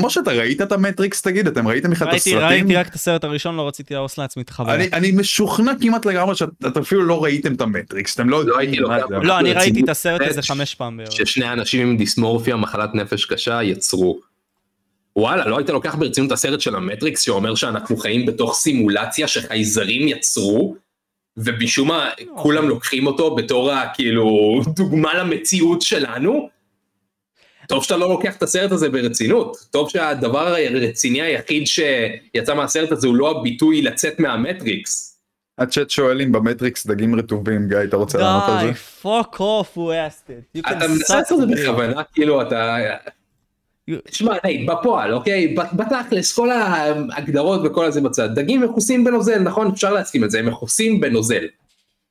משה, אתה ראית את המטריקס? תגיד, אתם ראיתם בכלל את ראיתי, הסרטים? ראיתי רק את הסרט הראשון, לא רציתי להרוס לעצמי את החוויה. אני, אני משוכנע כמעט לגמרי שאתם אפילו לא ראיתם את המטריקס, אתם לא לא הייתי יודעים מה לוקח זה. אותו. לא, אני ראיתי את הסרט הזה חמש פעם בערך. ששני אנשים עם דיסמורפיה, מחלת נפש קשה, יצרו. וואלה, לא היית לוקח ברצינות את הסרט של המטריקס שאומר שאנחנו חיים בתוך סימולציה שחייזרים יצרו, ומשום מה כולם לוקחים אותו בתור כאילו דוגמה למציאות שלנו? טוב שאתה לא לוקח את הסרט הזה ברצינות, טוב שהדבר הרציני היחיד שיצא מהסרט הזה הוא לא הביטוי לצאת מהמטריקס. הצ'אט שואל אם במטריקס דגים רטובים, גיא, אתה רוצה לענות על זה? די, fuck off, הוא can אתה מנסה לעשות את זה. בכוונה, כאילו אתה... תשמע, נייט, בפועל, אוקיי? בתכלס, כל ההגדרות וכל הזה בצד. דגים מכוסים בנוזל, נכון? אפשר להסכים את זה, הם מכוסים בנוזל.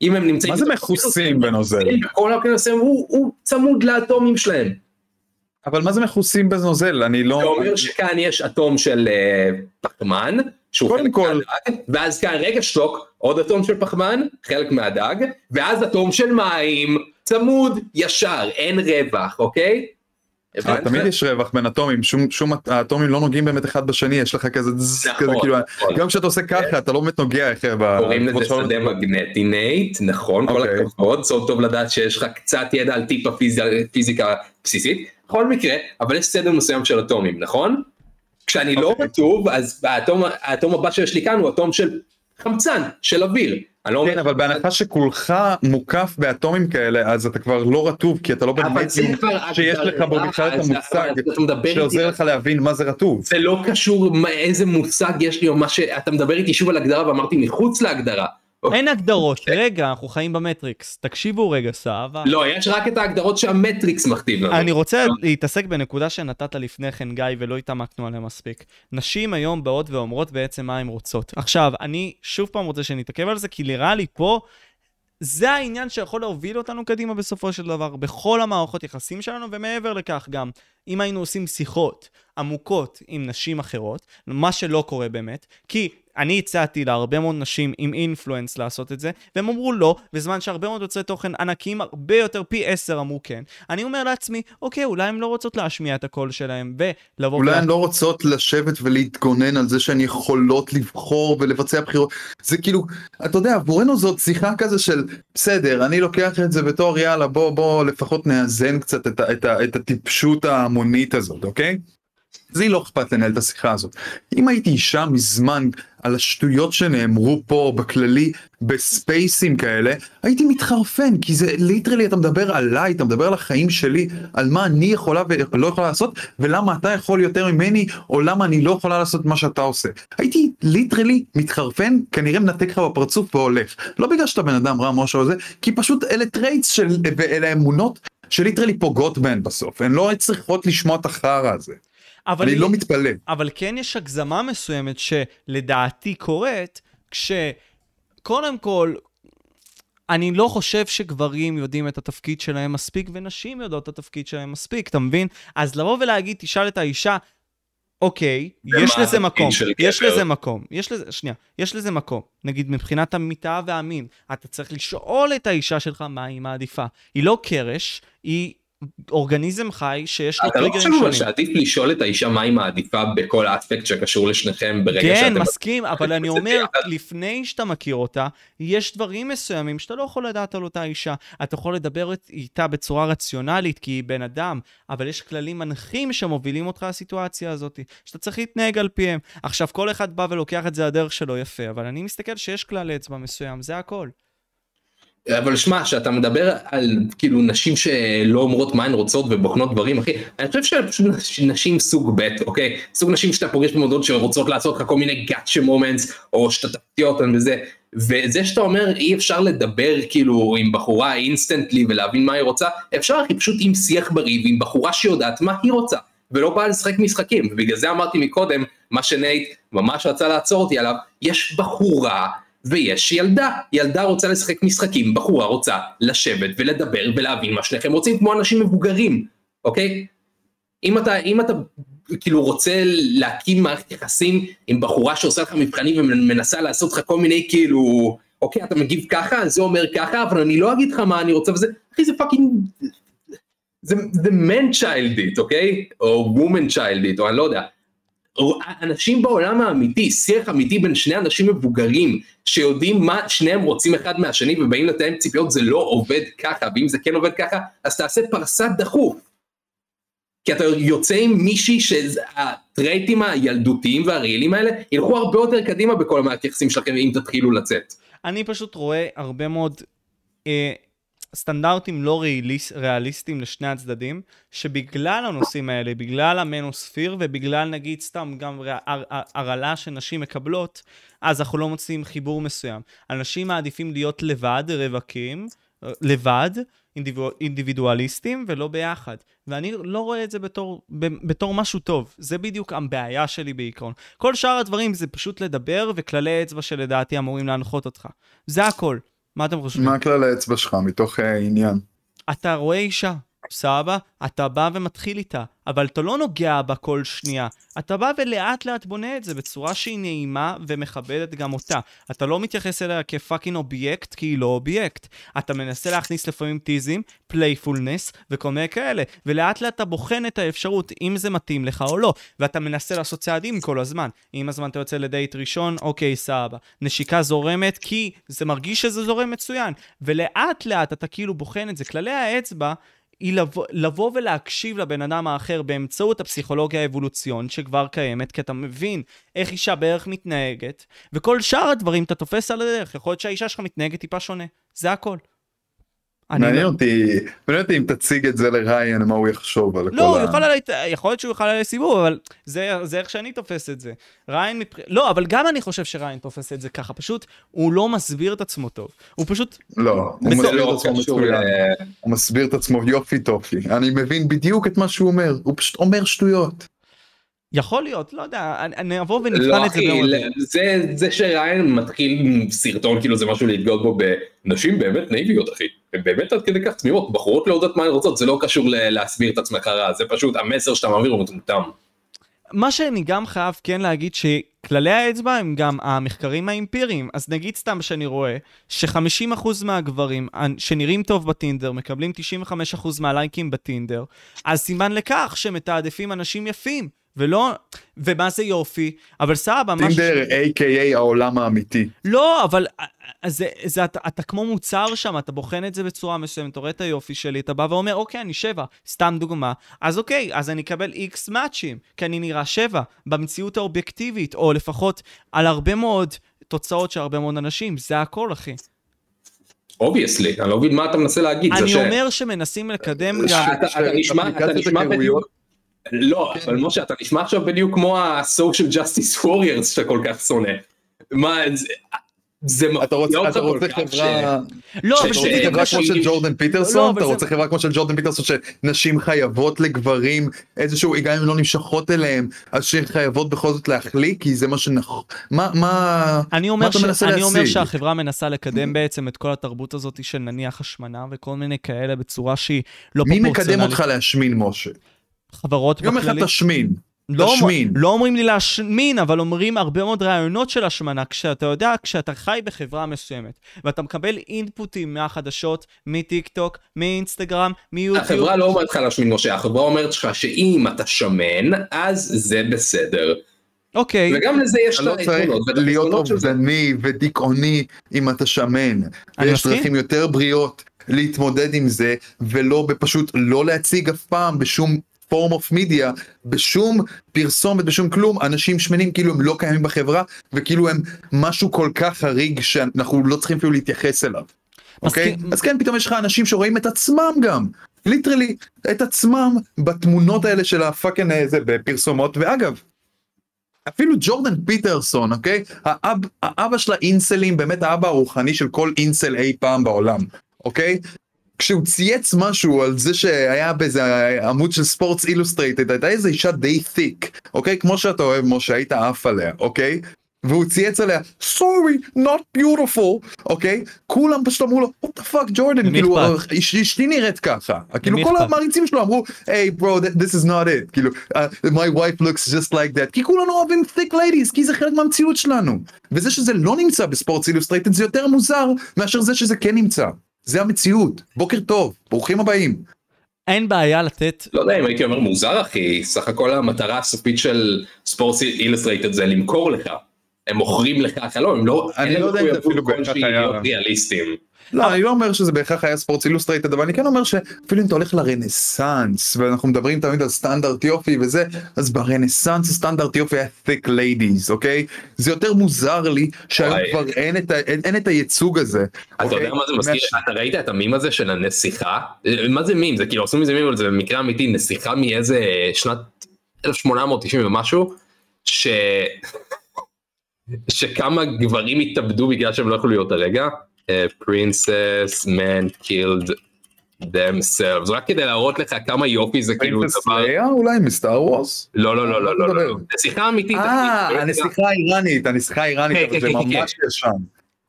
אם הם נמצאים... מה זה מכוסים בנוזל? כל הוא הוא צמוד לאטומים שלהם. אבל מה זה מכוסים בנוזל? אני לא... זה אומר שכאן יש אטום של אה, פחמן, שהוא חלק כל- מהדג, ואז כאן רגע שתוק, עוד אטום של פחמן, חלק מהדג, ואז אטום של מים, צמוד, ישר, אין רווח, אוקיי? אה? תמיד יש רווח בין אטומים, שום, שום האטומים לא נוגעים באמת אחד בשני, יש לך כזה נכון, כזה כאילו, נכון. גם כשאתה עושה ככה אתה לא באמת נוגע ב... קוראים לזה שדה מגנטי נייט, נכון, כל אוקיי. הכבוד, סוד טוב לדעת שיש לך קצת ידע על טיפ הפיז- פיזיקה בסיסית, בכל מקרה, אבל יש סדר מסוים של אטומים, נכון? כשאני לא אוקיי. רטוב, אז האטום הבא שיש לי כאן הוא אטום של חמצן, של אוויר. לא כן, אבל בהנחה שכולך מוקף באטומים כאלה, אז אתה כבר לא רטוב, כי אתה לא באמת שיש לך בו בכלל את המושג שעוזר לך להבין מה זה רטוב. זה לא קשור איזה מושג יש לי או מה שאתה מדבר איתי שוב על הגדרה ואמרתי מחוץ להגדרה. אין הגדרות, רגע, אנחנו חיים במטריקס. תקשיבו רגע, סבבה. לא, יש רק את ההגדרות שהמטריקס מכתיב לנו. אני רוצה להתעסק בנקודה שנתת לפני כן, גיא, ולא התעמקנו עליה מספיק. נשים היום באות ואומרות בעצם מה הן רוצות. עכשיו, אני שוב פעם רוצה שנתעכב על זה, כי נראה לי פה, זה העניין שיכול להוביל אותנו קדימה בסופו של דבר, בכל המערכות יחסים שלנו, ומעבר לכך גם, אם היינו עושים שיחות עמוקות עם נשים אחרות, מה שלא קורה באמת, כי אני הצעתי להרבה מאוד נשים עם אינפלואנס לעשות את זה, והם אמרו לא, בזמן שהרבה מאוד יוצרי תוכן ענקים הרבה יותר פי עשר אמרו כן. אני אומר לעצמי, אוקיי, אולי הן לא רוצות להשמיע את הקול שלהם, ולבוא אולי הן לא רוצות לשבת ולהתגונן על זה שהן יכולות לבחור ולבצע בחירות. זה כאילו, אתה יודע, עבורנו זאת שיחה כזה של בסדר, אני לוקח את זה בתור יאללה בוא בוא לפחות נאזן קצת את, את, ה, את הטיפשות ההמונית הזאת, אוקיי? זה לא אכפת לנהל את השיחה הזאת. אם הייתי אישה מזמן על השטויות שנאמרו פה בכללי בספייסים כאלה, הייתי מתחרפן כי זה ליטרלי אתה מדבר עליי, אתה מדבר על החיים שלי, על מה אני יכולה ולא יכולה לעשות ולמה אתה יכול יותר ממני או למה אני לא יכולה לעשות מה שאתה עושה. הייתי literally מתחרפן, כנראה מנתק לך בפרצוף והולך. לא בגלל שאתה בן אדם רע משהו או זה, כי פשוט אלה traits של, ואלה אמונות ש literally פוגעות בהן בסוף, הן לא צריכות לשמוע את החרא הזה. אבל אני לא מתפלא. אבל כן יש הגזמה מסוימת שלדעתי קורית, כשקודם כל, אני לא חושב שגברים יודעים את התפקיד שלהם מספיק, ונשים יודעות את התפקיד שלהם מספיק, אתה מבין? אז לבוא ולהגיד, תשאל את האישה, אוקיי, יש לזה מקום, יש גבר? לזה מקום, יש לזה, שנייה, יש לזה מקום. נגיד מבחינת המיטה והמין, אתה צריך לשאול את האישה שלך מה היא מעדיפה. היא לא קרש, היא אורגניזם חי שיש לו אתה לא טריגרים חושב אבל שונים. שעדיף לשאול את האישה מה היא מעדיפה בכל אספקט שקשור לשניכם ברגע כן, שאתם... מסכים, אבל אני אומר. לפני שאתה מכיר אותה, יש דברים מסוימים שאתה לא יכול לדעת על אותה אישה. אתה יכול לדבר איתה בצורה רציונלית, כי היא בן אדם, אבל יש כללים מנחים שמובילים אותך לסיטואציה הזאת, שאתה צריך להתנהג על פיהם. עכשיו, כל אחד בא ולוקח את זה הדרך שלו יפה, אבל אני מסתכל שיש כלל אצבע מסוים, זה הכל. אבל שמע, שאתה מדבר על כאילו נשים שלא אומרות מה הן רוצות ובוחנות דברים, אחי, אני חושב שאלה פשוט נש- נשים סוג ב', אוקיי? סוג נשים שאתה פוגש במודעות שרוצות לעשות לך כל מיני גאצ'ה מומנטס, או שאתה תפתיע אותן וזה, וזה שאתה אומר אי אפשר לדבר כאילו עם בחורה instantly ולהבין מה היא רוצה, אפשר אחי פשוט עם שיח בריא ועם בחורה שיודעת מה היא רוצה, ולא באה לשחק משחקים, ובגלל זה אמרתי מקודם, מה שנייט ממש רצה לעצור אותי עליו, יש בחורה ויש ילדה, ילדה רוצה לשחק משחקים, בחורה רוצה לשבת ולדבר ולהבין מה שניכם רוצים כמו אנשים מבוגרים, אוקיי? אם אתה, אם אתה כאילו רוצה להקים מערכת יחסים עם בחורה שעושה לך מבחנים ומנסה לעשות לך כל מיני כאילו, אוקיי אתה מגיב ככה, זה אומר ככה, אבל אני לא אגיד לך מה אני רוצה וזה, אחי זה fucking, זה, זה man child, אוקיי? או woman child, או אני לא יודע. אנשים בעולם האמיתי, שיח אמיתי בין שני אנשים מבוגרים שיודעים מה שניהם רוצים אחד מהשני ובאים לתאם ציפיות זה לא עובד ככה ואם זה כן עובד ככה אז תעשה פרסה דחוף. כי אתה יוצא עם מישהי שה traits ים הילדותיים והרעילים האלה ילכו הרבה יותר קדימה בכל המערכת יחסים שלכם אם תתחילו לצאת. אני פשוט רואה הרבה מאוד אה, סטנדרטים לא ריאליס, ריאליסטיים לשני הצדדים, שבגלל הנושאים האלה, בגלל המנוספיר ובגלל נגיד סתם גם רע- הר- הר- הרעלה שנשים מקבלות, אז אנחנו לא מוצאים חיבור מסוים. אנשים מעדיפים להיות לבד, רווקים, אה, לבד, אינדיבו- אינדיבידואליסטים ולא ביחד. ואני לא רואה את זה בתור, ב- בתור משהו טוב. זה בדיוק הבעיה שלי בעיקרון. כל שאר הדברים זה פשוט לדבר וכללי אצבע שלדעתי אמורים להנחות אותך. זה הכל. מה אתם חושבים? מה כלל האצבע שלך מתוך אה, עניין? אתה רואה אישה, סבבה? אתה בא ומתחיל איתה, אבל אתה לא נוגע בה כל שנייה. אתה בא ולאט לאט בונה את זה בצורה שהיא נעימה ומכבדת גם אותה. אתה לא מתייחס אליה כ fucking אובייקט, כי היא לא אובייקט. אתה מנסה להכניס לפעמים tease ים, playfulness וכל מיני כאלה, ולאט לאט אתה בוחן את האפשרות אם זה מתאים לך או לא, ואתה מנסה לעשות צעדים כל הזמן. אם הזמן אתה יוצא לדייט ראשון, אוקיי, סבבה. נשיקה זורמת, כי זה מרגיש שזה זורם מצוין. ולאט לאט אתה כאילו בוחן את זה. כללי האצבע... היא לבוא, לבוא ולהקשיב לבן אדם האחר באמצעות הפסיכולוגיה האבולוציון שכבר קיימת, כי אתה מבין איך אישה בערך מתנהגת, וכל שאר הדברים אתה תופס על הדרך. יכול להיות שהאישה שלך מתנהגת טיפה שונה, זה הכל. אני מעניין לא- אותי, מעניין אותי אם תציג את זה לריין, מה הוא יחשוב על כל לא, הוא ה... יכול, עלי, יכול להיות שהוא יוכל עלי סיבוב, אבל זה, זה איך שאני תופס את זה. ריין, מבח... לא, אבל גם אני חושב שריין תופס את זה ככה, פשוט הוא לא מסביר את עצמו טוב. הוא פשוט, לא, הוא מסביר את לא עצמו. ל... הוא מסביר את עצמו יופי טופי. אני מבין בדיוק את מה שהוא אומר, הוא פשוט אומר שטויות. יכול להיות, לא יודע, אני, אבוא ונבחן לא את זה אחי, ביום ל- רביעי. זה, זה שריין מתחיל עם סרטון כאילו זה משהו להתגאות בו בנשים באמת נאיביות אחי, הן באמת עד כדי כך תמימות, בחורות לא יודעת מה הן רוצות, זה לא קשור להסביר את עצמך רע, זה פשוט המסר שאתה מעביר הוא מטומטם. מה שאני גם חייב כן להגיד שכללי האצבע הם גם המחקרים האמפיריים. אז נגיד סתם שאני רואה ש-50% מהגברים שנראים טוב בטינדר מקבלים 95% מהלייקים בטינדר, אז סימן לכך שמתעדפים אנשים יפים. ולא, ומה זה יופי, אבל סבבה, מה ש- טינדר a.k.a העולם האמיתי. לא, אבל אה, אה, זה, זה, אתה, אתה כמו מוצר שם, אתה בוחן את זה בצורה מסוימת, אתה רואה את היופי שלי, אתה בא ואומר, אוקיי, אני שבע, סתם דוגמה, אז אוקיי, אז אני אקבל X match ים, כי אני נראה שבע, במציאות האובייקטיבית, או לפחות על הרבה מאוד תוצאות של הרבה מאוד אנשים, זה הכל, אחי. obviously, אני לא מבין מה אתה מנסה להגיד, אני ש... אומר שמנסים לקדם ש- גם... אתה- אתה נשמע- אתה בדיוק- לא, אבל משה, אתה נשמע עכשיו בדיוק כמו ה-social justice warriors שאתה כל כך שונא. מה, זה- אתה רוצה מפתיע אותך אתה כל רוצה כך חברה... לא, ש- אבל אתה ש- רוצה זה חברה קשור- כמו של ג'ורדן לא, פיטרסון? אבל אתה רוצה חברה כמו של ג'ורדן פיטרסון שנשים חייבות לגברים איזשהו, גם אם לא נמשכות אליהם, אז שהן חייבות בכל זאת להחליק, כי זה מה שנכון. מה, מה... אני מה אומר, אתה ש... מנסה אני אומר להשיג? שהחברה מנסה לקדם בעצם את כל התרבות הזאת של נניח השמנה וכל מיני כאלה בצורה שהיא לא מי פרופורציונלית. מקדם אותך להשמין, משה? חברות יום אחד בכללי. תשמין. לא, אומר- תשמין. לא אומרים לי להשמין, אבל אומרים הרבה מאוד רעיונות של השמנה. כשאתה יודע, כשאתה חי בחברה מסוימת, ואתה מקבל אינפוטים מהחדשות, מטיק טוק, מאינסטגרם, מיוטיוב, החברה לא אומרת לך להשמין משה, החברה אומרת לך שאם אתה שמן, אז זה בסדר. אוקיי, וגם לזה יש אתה את לא צריך היתרונות ואת להיות. אובדני ודיכאוני אם אתה שמן. אני ויש. דרכים יותר בריאות להתמודד עם זה, ולא בפשוט לא להציג אף פעם בשום פורם אוף מידיה, בשום פרסומת, בשום כלום, אנשים שמנים כאילו הם לא קיימים בחברה, וכאילו הם משהו כל כך חריג שאנחנו לא צריכים אפילו להתייחס אליו. אוקיי? מסכים. אז כן, פתאום יש לך אנשים שרואים את עצמם גם. literally, את עצמם בתמונות האלה של ה fucking הזה בפרסומות, ואגב, אפילו ג'ורדן פיטרסון, אוקיי? האב, האבא של האינסלים, באמת האבא הרוחני של כל אינסל אי פעם בעולם, אוקיי? כשהוא צייץ משהו על זה שהיה באיזה עמוד של ספורטס אילוסטרייטד, הייתה איזה אישה די thick, אוקיי? כמו שאתה אוהב, משה, היית עף עליה, אוקיי? והוא צייץ עליה, sorry, not beautiful, אוקיי? כולם פשוט אמרו לו, what the fuck, ג'ורדן, כאילו? אש- אשתי נראית ככה. כאילו, כל? המעריצים שלו אמרו, hey bro, that- this is not it, כאילו, uh, my wife looks just like that, כי כולנו אוהבים thick ladies, כי זה חלק מהמציאות שלנו. וזה שזה לא נמצא בספורטס אילוסטרייטד זה יותר מוזר מאשר זה שזה כן נמצא. זה המציאות. בוקר טוב, ברוכים הבאים. אין בעיה לתת... לא יודע אם הייתי אומר מוזר אחי, סך הכל המטרה הסופית של ספורט אילוסטרייטד זה למכור לך. הם מוכרים לך חלום, הם לא, אני לא יודע אם זה אפילו כלשהי היה- להיות ריאליסטים. לא, אני לא אומר שזה בהכרח היה ספורטס אילוסטרייטד, אבל אני כן אומר שאפילו אם אתה הולך לרנסאנס, ואנחנו מדברים תמיד על סטנדרט יופי וזה, אז ברנסאנס הסטנדרט יופי היה thick ladies, אוקיי? זה יותר מוזר לי שהיום. כבר אין את ה- אין- אין את הייצוג הזה. אתה אוקיי? יודע מה זה מזכיר? מה- אתה ראית את המים הזה של הנסיכה? מה זה מים? זה כאילו עושים מזה מים אבל זה במקרה אמיתי נסיכה מאיזה שנת 1890 ומשהו ש... שכמה גברים התאבדו בגלל שהם לא יכלו להיות הרגע. פרינסס מן קילד themselves רק כדי להראות לך כמה יופי זה כאילו פרינסס דבר ליה אולי מסטאר וורס? לא לא לא לא לא לא מדבר? נסיכה אמיתית אה, אחי. הנסיכה האיראנית, הנסיכה האיראנית, כן, כן, זה כן, ממש ישן.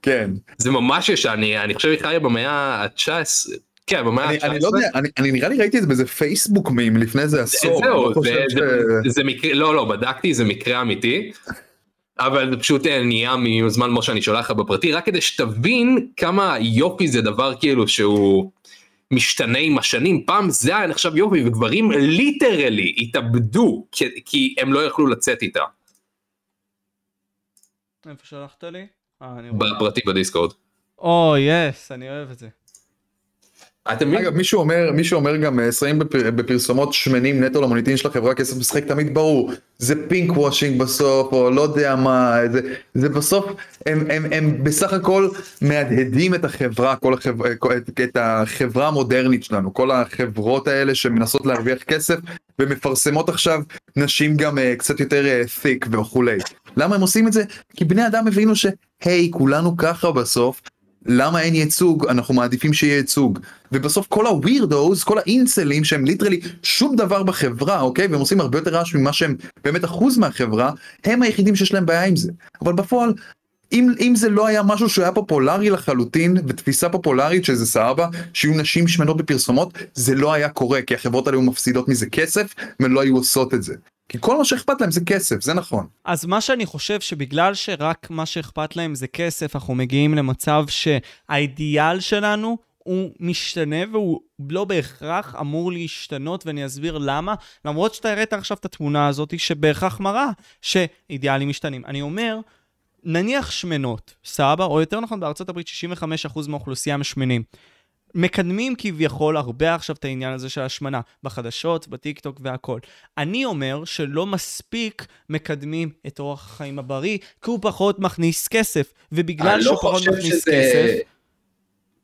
כן. זה ממש ישן אני חושב היא חיה במאה ה-19 כן במאה אני ה-19. אני לא יודע, אני- נראה לי ראיתי את זה באיזה פייסבוק מים לפני איזה עשור. זהו, לא זה מקרה, לא לא בדקתי זה מקרה אמיתי. אבל זה פשוט אה, נהיה מזמן כמו שאני שולח לך בפרטי רק כדי שתבין כמה יופי זה דבר כאילו שהוא משתנה עם השנים פעם זה היה נחשב יופי וגברים ליטרלי התאבדו כי, כי הם לא יכלו לצאת איתה איפה שלחת לי? אה, אני. בפרטי בדיסקורד. או, yes, אני אוהב את זה. אתה מבין? אגב מישהו אומר מישהו אומר גם אה, שמים בפר, בפרסומות שמנים נטו למוניטין של החברה כסף משחק תמיד ברור. זה pink washing בסוף או לא יודע מה זה, זה בסוף הם, הם, הם בסך הכל מהדהדים את החברה כל החברה את, את החברה המודרנית שלנו. כל החברות האלה שמנסות להרוויח כסף ומפרסמות עכשיו נשים גם uh, קצת יותר uh, וכולי. למה הם עושים את זה? כי בני אדם הבינו שהי כולנו ככה בסוף למה אין ייצוג? אנחנו מעדיפים שיהיה ייצוג. ובסוף כל הווירדוס כל האינסלים שהם ליטרלי שום דבר בחברה אוקיי? והם עושים הרבה יותר רעש ממה שהם באמת אחוז מהחברה הם היחידים שיש להם בעיה עם זה. אבל בפועל אם, אם זה לא היה משהו שהיה פופולרי לחלוטין ותפיסה פופולרית שזה סבבה שיהיו נשים שמנות בפרסומות זה לא היה קורה כי החברות האלה היו מפסידות מזה כסף והן לא היו עושות את זה כי כל מה שאכפת להם זה כסף זה נכון אז מה שאני חושב שבגלל שרק מה שאכפת להם זה כסף, אנחנו מגיעים למצב שהאידיאל שלנו הוא משתנה והוא לא בהכרח אמור להשתנות, ואני אסביר למה. למרות שאתה הראית עכשיו את התמונה הזאת שבהכרח מראה שאידיאלים משתנים. אני אומר, נניח שמנות, סבבה? או יותר נכון, בארצות הברית 65% מהאוכלוסייה הם שמנים. מקדמים כביכול הרבה עכשיו את העניין הזה של השמנה, בחדשות, בטיקטוק והכל. אני אומר שלא מספיק מקדמים את אורח החיים הבריא, כי הוא פחות מכניס כסף, ובגלל אני שהוא לא פחות מכניס שזה- כסף,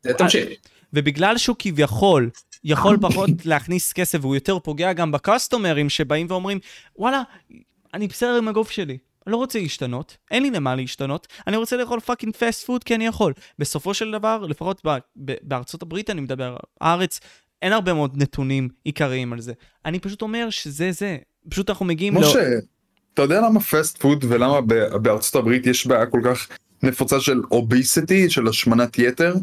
זה- תמשיך. ובגלל שהוא כביכול יכול פחות להכניס כסף, והוא יותר פוגע גם ב customer ים שבאים ואומרים, וואלה, אני בסדר עם הגוף שלי. לא רוצה להשתנות, אין לי למה להשתנות, אני רוצה לאכול fucking fast food כי אני יכול. בסופו של דבר, לפחות ב- ב- בארצות הברית אני מדבר, הארץ, אין הרבה מאוד נתונים עיקריים על זה. אני פשוט אומר שזה זה. פשוט אנחנו מגיעים לא- משה, אתה יודע למה fast food ולמה בארצות הברית יש בעיה כל כך נפוצה של obesity, של השמנת יתר?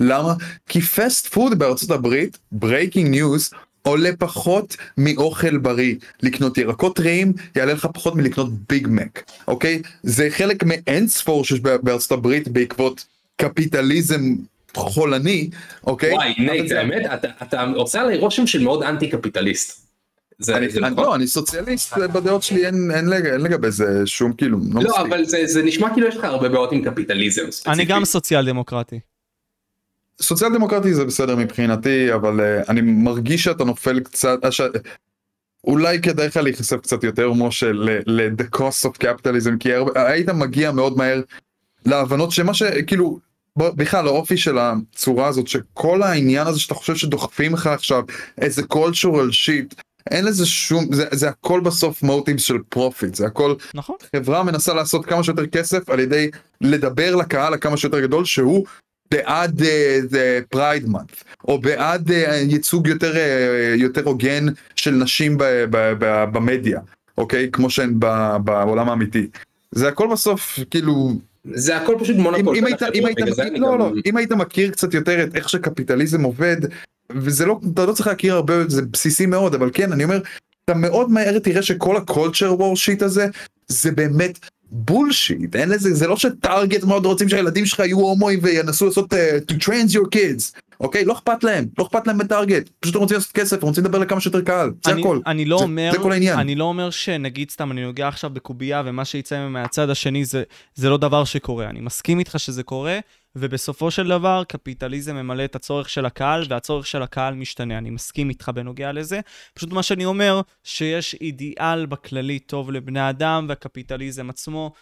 למה? כי fast food בארצות הברית, breaking news, עולה פחות מאוכל בריא. לקנות ירקות טריים יעלה לך פחות מלקנות ביג מק, אוקיי? זה חלק מאין ספור שיש בא- בארצות הברית בעקבות קפיטליזם חולני, אוקיי? וואי, נייט, זה- האמת, אתה- אתה עושה עליי רושם של מאוד אנטי קפיטליסט. זה אני, זה אני, נכון? לא, אני סוציאליסט בדעות שלי, אין, אין, לג, אין לגבי זה שום כאילו, לא, לא, מספיק. אבל זה זה נשמע כאילו יש לך הרבה בעיות עם קפיטליזם ספציפי. אני גם סוציאל דמוקרטי. סוציאל דמוקרטי זה בסדר מבחינתי, אבל uh, אני מרגיש שאתה נופל קצת, uh, ש... אולי כדאי לך להיחשף קצת יותר, משה, ל-the cost of capitalism, כי הרבה, היית מגיע מאוד מהר להבנות שמה ש... כאילו, ב- בכלל האופי של הצורה הזאת, שכל העניין הזה שאתה חושב שדוחפים לך עכשיו איזה cultural shit, אין לזה שום, זה, זה הכל בסוף motives של profit, זה הכל נכון? חברה מנסה לעשות כמה שיותר כסף על ידי לדבר לקהל הכמה שיותר גדול שהוא בעד pride uh, month או בעד uh, ייצוג יותר uh, יותר הוגן של נשים ב, ב, ב, במדיה אוקיי כמו שהן ב, בעולם האמיתי זה הכל בסוף כאילו זה הכל פשוט מונופול. אם, היית, אם, מכיר, לא, גם- לא, אם היית מכיר קצת יותר את איך שקפיטליזם עובד, וזה לא, אתה לא צריך להכיר הרבה, זה בסיסי מאוד, אבל כן, אני אומר, אתה מאוד מהר תראה שכל הקולצ'ר וור שיט הזה, זה באמת בולשיט, אין לזה, זה לא שטארגט מאוד רוצים שהילדים שלך יהיו הומואים וינסו לעשות uh, to trans your kids, אוקיי? לא אכפת להם, לא אכפת להם בטארגט, פשוט הם רוצים לעשות כסף, רוצים לדבר לכמה שיותר קהל, זה אני, הכל. אני לא זה- אומר, זה כל העניין. אני לא אומר שנגיד סתם אני נוגע עכשיו בקובייה ומה שיצא מהצד השני זה, זה לא דבר שקורה. אני מסכים איתך שזה קורה, ובסופו של דבר קפיטליזם ממלא את הצורך של הקהל, והצורך של הקהל משתנה. אני מסכים איתך בנוגע לזה. פשוט מה שאני אומר, שיש אידיאל בכללי טוב לבני אדם, והקפיטליזם עצמו,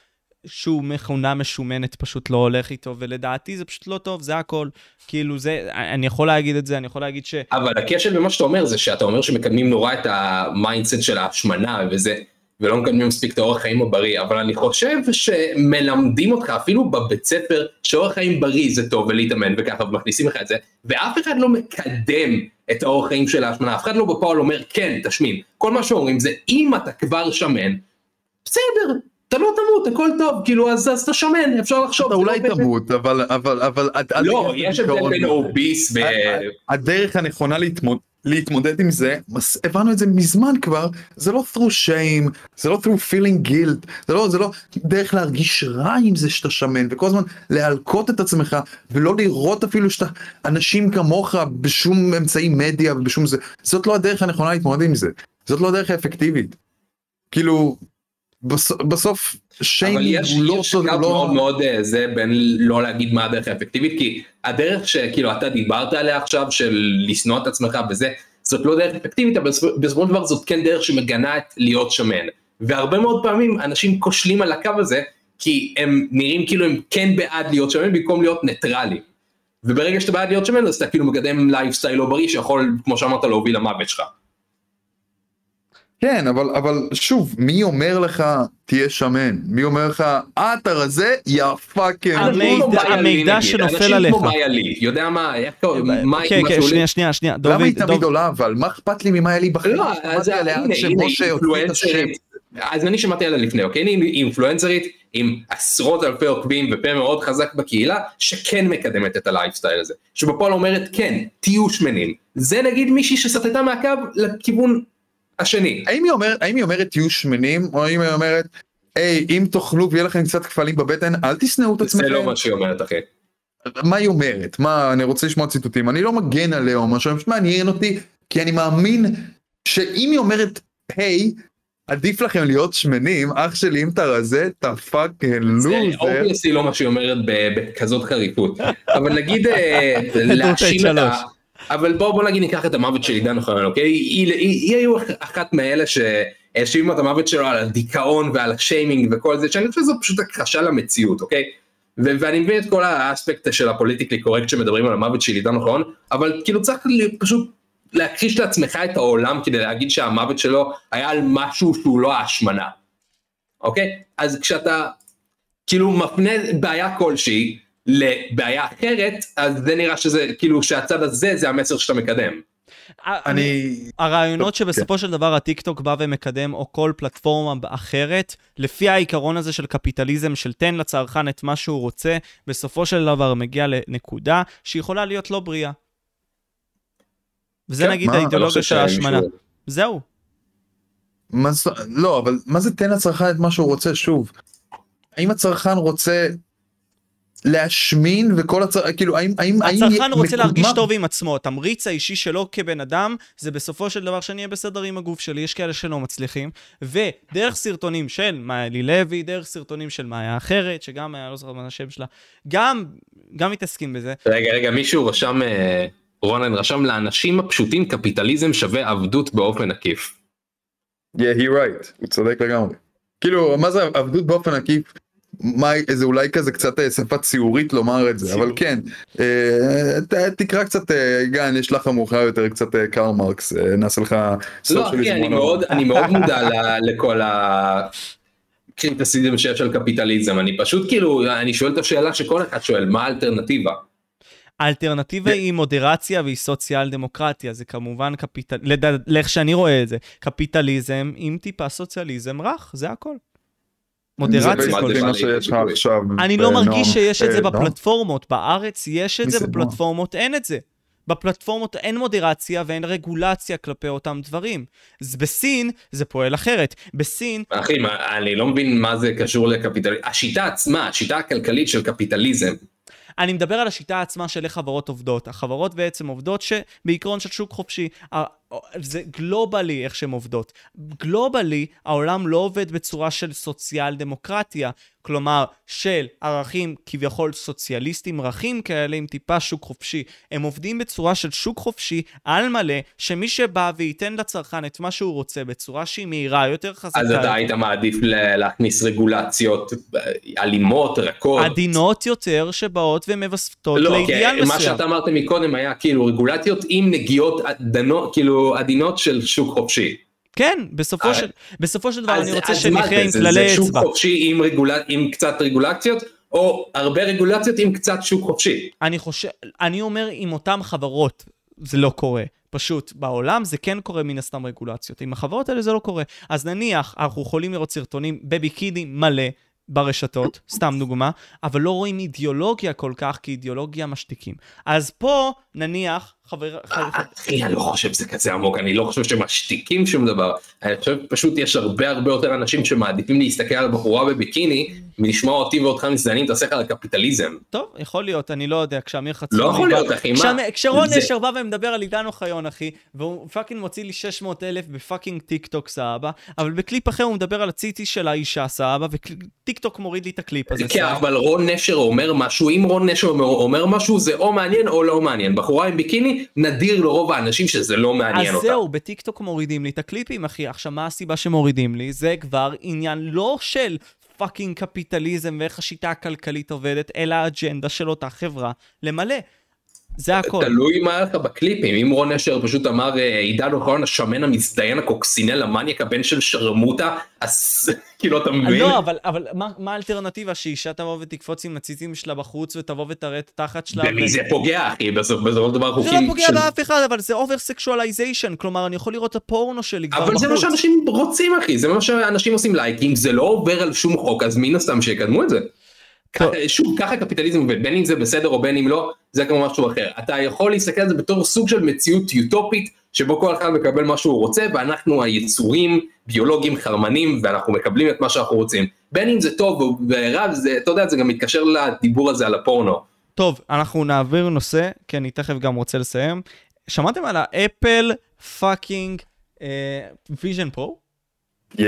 שהוא מכונה משומנת פשוט לא הולך איתו, ולדעתי זה פשוט לא טוב, זה הכל. כאילו זה, אני יכול להגיד את זה, אני יכול להגיד ש... אבל הכשל במה שאתה אומר זה שאתה אומר שמקדמים נורא את ה mindset של ההשמנה וזה, ולא מקדמים מספיק את האורח חיים הבריא, אבל אני חושב שמלמדים אותך אפילו בבית ספר שאורח חיים בריא זה טוב ולהתאמן וככה ומכניסים לך את זה, ואף אחד לא מקדם את האורח חיים של ההשמנה, אף אחד לא בפועל אומר כן תשמין, כל מה שאומרים זה אם אתה כבר שמן, בסדר, אתה לא תמות הכל טוב, כאילו אז, אז אתה שמן, אפשר לחשוב. אתה זה אולי לא תמות, אבל, אבל, אבל, לא, יש הבדל בין. אוביס ו... הדרך הנכונה להתמוד... להתמודד עם זה, מס- הבנו את זה מזמן כבר, זה לא through shame, זה לא through feeling guilt, זה לא, זה לא דרך להרגיש רע עם זה שאתה שמן, וכל הזמן להלקות את עצמך, ולא לראות אפילו שאתה אנשים כמוך בשום אמצעי מדיה ובשום זה, זאת לא הדרך הנכונה להתמודד עם זה, זאת לא הדרך האפקטיבית. כאילו, בס... בסוף אבל שיימינג יש, הוא לא... יש הוא קו לא... מאוד מאוד אה, זה בין לא להגיד מה הדרך האפקטיבית, כי הדרך שכאילו אתה דיברת עליה עכשיו של לשנוא את עצמך וזה, זאת לא דרך אפקטיבית, אבל בסופו- בסופו של דבר זאת כן דרך שמגנה את להיות שמן. והרבה מאוד פעמים אנשים כושלים על הקו הזה, כי הם נראים כאילו הם כן בעד להיות שמן במקום להיות ניטרלים. וברגע שאתה בעד להיות שמן אז אתה כאילו מקדם לייפסטייל לא בריא שיכול, כמו שאמרת, להוביל למוות שלך. כן, אבל, אבל שוב, מי אומר לך תהיה שמן? מי אומר לך, אתה רזה? יא fucking. המידע- אנשים כמו לי, המידע שנופל אנשים עליך. כמו מאיה לי, יודע מה, איך קוראים, כן, מה כן, שנייה, שנייה, שנייה. למה היא דוד, תמיד דוד, עולה אבל? מה אכפת לי ממה היה לי בחיים? לא, אז הנה. אינפלואנסרית, אז אני שמעתי עליה לפני, אוקיי? היא אינפלואנסרית עם עשרות אלפי עוקבים ופה מאוד חזק בקהילה, שכן מקדמת את הלייפסטייל הזה, שבפועל אומרת כן, תהיו שמנים. זה נגיד מישהי שסטתה מהקו לכיוון השני. האם היא אומרת, האם היא אומרת תהיו שמנים, או האם היא אומרת, היי, אם תאכלו ויהיה לכם קצת כפלים בבטן, אל תשנאו את זה עצמכם? לא מה שהיא אומרת, אחי. מה היא אומרת? מה, אני רוצה לשמוע ציטוטים. אני לא מגן עליה או משהו, פשוט מעניין אותי, כי אני מאמין שאם היא אומרת, היי, עדיף לכם להיות שמנים, אח שלי, אם אתה רזה, אתה fucking זה לוזר. obviously לא מה שהיא אומרת בכזאת חריפות. אבל נגיד אה, להאשים את ה... אבל בוא בוא נגיד ניקח את המוות של עידן אוחיון, אוקיי? היא, היא, היא היו אחת מאלה שהאשימו את המוות שלו על הדיכאון ועל השיימינג וכל זה, שאני חושב שזו פשוט הכחשה למציאות, אוקיי? ו- ואני מבין את כל האספקט של ה politically correct שמדברים על המוות של עידן אוחיון, אבל כאילו צריך פשוט להכחיש לעצמך את העולם כדי להגיד שהמוות שלו היה על משהו שהוא לא ההשמנה, אוקיי? אז כשאתה כאילו מפנה בעיה כלשהי לבעיה אחרת, אז זה נראה שזה כאילו שהצד הזה זה המסר שאתה מקדם. אני... הרעיונות שבסופו של דבר הטיקטוק בא ומקדם, או כל פלטפורמה אחרת, לפי העיקרון הזה של קפיטליזם, של תן לצרכן את מה שהוא רוצה, בסופו של דבר מגיע לנקודה שיכולה להיות לא בריאה. וזה כן, נגיד מה? אתה לא האידיאולוגיה של ההשמנה. זהו. לא, אבל מה זה תן לצרכן את מה שהוא רוצה שוב? האם הצרכן רוצה להשמין וכל הצרכן, כאילו, האם, האם, האם הצרכן רוצה להרגיש מקודמה- טוב עם עצמו, התמריץ האישי שלו כבן אדם, זה בסופו של דבר שאני אהיה בסדר עם הגוף שלי, יש כאלה שלא מצליחים, ודרך סרטונים של מאלי לוי, דרך סרטונים של מאיה אחרת, שגם היה, לא זוכר מה השם שלה, גם, גם מתעסקים בזה. רגע, רגע, מישהו רשם, אה, רונן רשם, לאנשים הפשוטים קפיטליזם שווה עבדות באופן עקיף. Yeah, he right, הוא צודק לגמרי. כאילו, מה זה עבדות באופן עקיף? מה, זה אולי כזה קצת אה, שפה ציורית לומר את זה, אבל כן, אה, ת, תקרא קצת, אה, גן, יש לך מאוחר יותר קצת אה, קרל מרקס, אה, נעשה לך לא, אני one on מאוד, one. אני מאוד מודע ל- לכל ה... קריטסיזם שיש על קפיטליזם, אני פשוט כאילו, אני שואל את השאלה שכל אחד שואל, מה האלטרנטיבה? האלטרנטיבה היא מודרציה והיא סוציאל דמוקרטיה, זה כמובן קפיטל... לדע- לאיך שאני רואה את זה, קפיטליזם עם טיפה סוציאליזם רך, זה הכל. מודרציה כל. מה שיש לך עכשיו. אני לא. מרגיש שיש את זה? בפלטפורמות, בארץ יש את זה? בפלטפורמות אין את זה. בפלטפורמות אין מודרציה ואין רגולציה כלפי אותם דברים. אז בסין זה פועל אחרת. בסין, אחי, מה- אני לא מבין מה זה קשור לקפיטליזם. השיטה עצמה, השיטה הכלכלית של קפיטליזם, אני מדבר על השיטה עצמה של איך חברות עובדות. החברות בעצם עובדות שבעיקרון של שוק חופשי. זה גלובלי איך שהן עובדות. גלובלי העולם לא עובד בצורה של סוציאל דמוקרטיה. כלומר, של ערכים כביכול סוציאליסטים רכים כאלה עם טיפה שוק חופשי. הם עובדים בצורה של שוק חופשי על מלא, שמי שבא וייתן לצרכן את מה שהוא רוצה בצורה שהיא מהירה יותר חזקה. אז אתה היית מעדיף להכניס רגולציות אה, אלימות, רכות. עדינות יותר שבאות ומווסתות לא, לאידיאל מסוים. מה שאתה אמרת מקודם היה כאילו רגולציות עם נגיעות עדנות, כאילו עדינות של שוק חופשי. כן, בסופו אה, של, בסופו של דבר אז- אני רוצה אז שנחיה? עם כללי זה שוק אצבע. חופשי עם, רגולה, עם קצת רגולציות, או הרבה רגולציות עם קצת שוק חופשי. אני חושב, אני אומר עם אותן חברות זה לא קורה. פשוט בעולם זה כן קורה מן הסתם רגולציות. עם החברות האלה זה לא קורה. אז נניח אנחנו יכולים לראות סרטונים בביקיני מלא ברשתות, סתם דוגמה, אבל לא רואים אידיאולוגיה כל כך, כי אידיאולוגיה משתיקים. אז פה נניח חבר... חבר... אחי, אני לא חושב שזה כזה עמוק, אני לא חושב שמשתיקים שום דבר. אני חושב פשוט יש הרבה הרבה יותר אנשים שמעדיפים להסתכל על בחורה בביקיני, מלשמוע אותי ואותך מזדיינים את השכל על קפיטליזם. טוב, יכול להיות, אני לא יודע, כשאמיר חצרוני... לא יכול להיות, אחי, מה? כשרון נשר בא ומדבר על עידן אוחיון, אחי, והוא fucking מוציא לי 600 אלף ב fucking טיק טוק סבבה, אבל בקליפ אחר הוא מדבר על הציצי של האישה סבבה, וטיק טוק מוריד לי את הקליפ הזה כן. אבל רון נשר אומר משהו, אם רון נשר אומר- אומר משהו זה או מעניין או לא מעניין. בחורה עם ביקיני, נדיר לרוב האנשים שזה לא מעניין אז אותה. זהו, בטיק טוק מורידים לי את הקליפים, אחי. עכשיו, מה הסיבה שמורידים לי? זה כבר עניין לא של fucking קפיטליזם ואיך השיטה הכלכלית עובדת, אלא האג'נדה של אותה חברה למלא. זה הכל. תלוי מה היה לך בקליפים, אם רון נשר פשוט אמר אה, עידן אוחיון השמן המזדיין הקוקסינל המניאק הבן של שרמוטה, אז כאילו אתה מבין? לא, אבל, אבל מה, מה האלטרנטיבה? שאישה תבוא ותקפוץ עם הציצים שלה בחוץ ותבוא ותראה את התחת שלה? במי זה פוגע אחי? בסופו של דבר זה חוקים לא פוגע של... באף אחד, אבל זה over sexualization, כלומר, אני יכול לראות את הפורנו שלי כבר בחוץ. אבל זה מה שאנשים רוצים אחי, זה מה שאנשים עושים לייקים, זה לא עובר על שום חוק, אז מן הסתם שיקדמו את זה. שוב, ככה קפיטליזם עובד, בין אם זה בסדר או בין אם לא, זה כמו משהו אחר. אתה יכול להסתכל על זה בתור סוג של מציאות יוטופית, שבו כל אחד מקבל מה שהוא רוצה, ואנחנו היצורים ביולוגיים חרמנים, ואנחנו מקבלים את מה שאנחנו רוצים. בין אם זה טוב ורע, זה, אתה יודע, זה גם מתקשר לדיבור הזה על הפורנו. טוב, אנחנו נעביר נושא, כי אני תכף גם רוצה לסיים. שמעתם על האפל fucking Vision Pro? Yeah.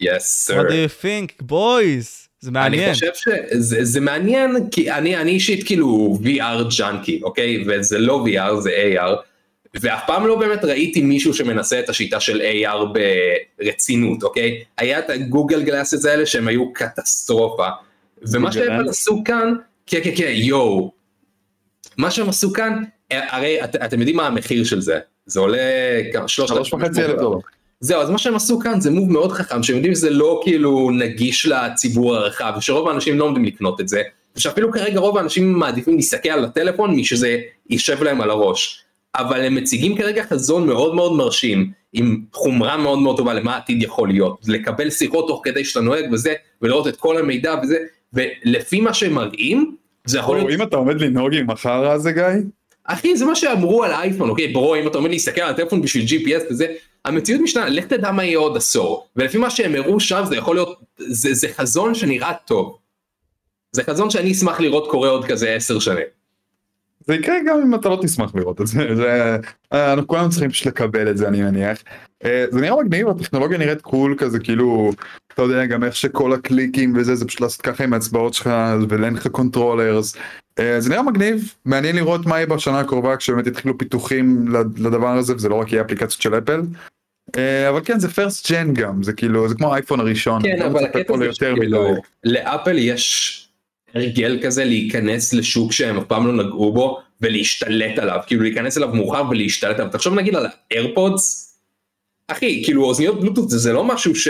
Yes, What do you think, boys? זה מעניין. אני חושב שזה זה מעניין, כי אני, אני אישית כאילו VR junkie, אוקיי? וזה לא VR, זה AR. ואף פעם לא באמת ראיתי מישהו שמנסה את השיטה של AR ברצינות, אוקיי? היה את ה Google Glasses האלה שהם היו קטסטרופה. ומה שהם? עשו כאן, כן כן כן, יואו. מה שהם עשו כאן, הרי את, אתם יודעים מה המחיר של זה. זה עולה כמה, שלושת שלוש וחצי אלף דולר. זהו, אז מה שהם עשו כאן זה מוב מאוד חכם, שהם יודעים שזה לא כאילו נגיש לציבור הרחב, ושרוב האנשים לא עומדים לקנות את זה, ושאפילו כרגע רוב האנשים מעדיפים להסתכל על הטלפון משזה יישב להם על הראש. אבל הם מציגים כרגע חזון מאוד מאוד מרשים, עם חומרה מאוד מאוד טובה למה העתיד יכול להיות, לקבל שיחות תוך כדי שאתה נוהג וזה, ולראות את כל המידע וזה, ולפי מה שהם מראים, זה יכול להיות אם אתה עומד לנהוג עם החרא הזה גיא, אחי, זה מה שאמרו על האייפון, אוקיי, ברו, אם אתה אומר להסתכל על הטלפון בשביל GPS וזה, המציאות משתנה, לך תדע מה יהיה עוד עשור. ולפי מה שהם הראו שם, זה יכול להיות, זה, זה חזון שנראה טוב. זה חזון שאני אשמח לראות קורה עוד כזה עשר שנים. זה יקרה גם אם אתה לא תשמח לראות את זה, זה אה, אנחנו כולנו צריכים פשוט לקבל את זה אני מניח. אה, זה נראה מגניב, הטכנולוגיה נראית cool כזה כאילו, אתה יודע גם איך שכל הקליקים וזה זה פשוט לעשות ככה עם האצבעות שלך ואין לך controllers. אה, זה נראה מגניב, מעניין לראות מה יהיה בשנה הקרובה כשבאמת יתחילו פיתוחים לדבר הזה וזה לא רק יהיה אפליקציות של אפל. אבל כן זה first gen גם זה כאילו זה כמו האייפון הראשון. כן אבל הקטע זה שכאילו. לאפל יש הרגל כזה להיכנס לשוק שהם אף פעם לא נגעו בו ולהשתלט עליו, כאילו להיכנס אליו מאוחר ולהשתלט עליו. תחשוב נגיד על ה AirPods, אחי, כאילו אוזניות בלוטות זה, זה לא משהו ש...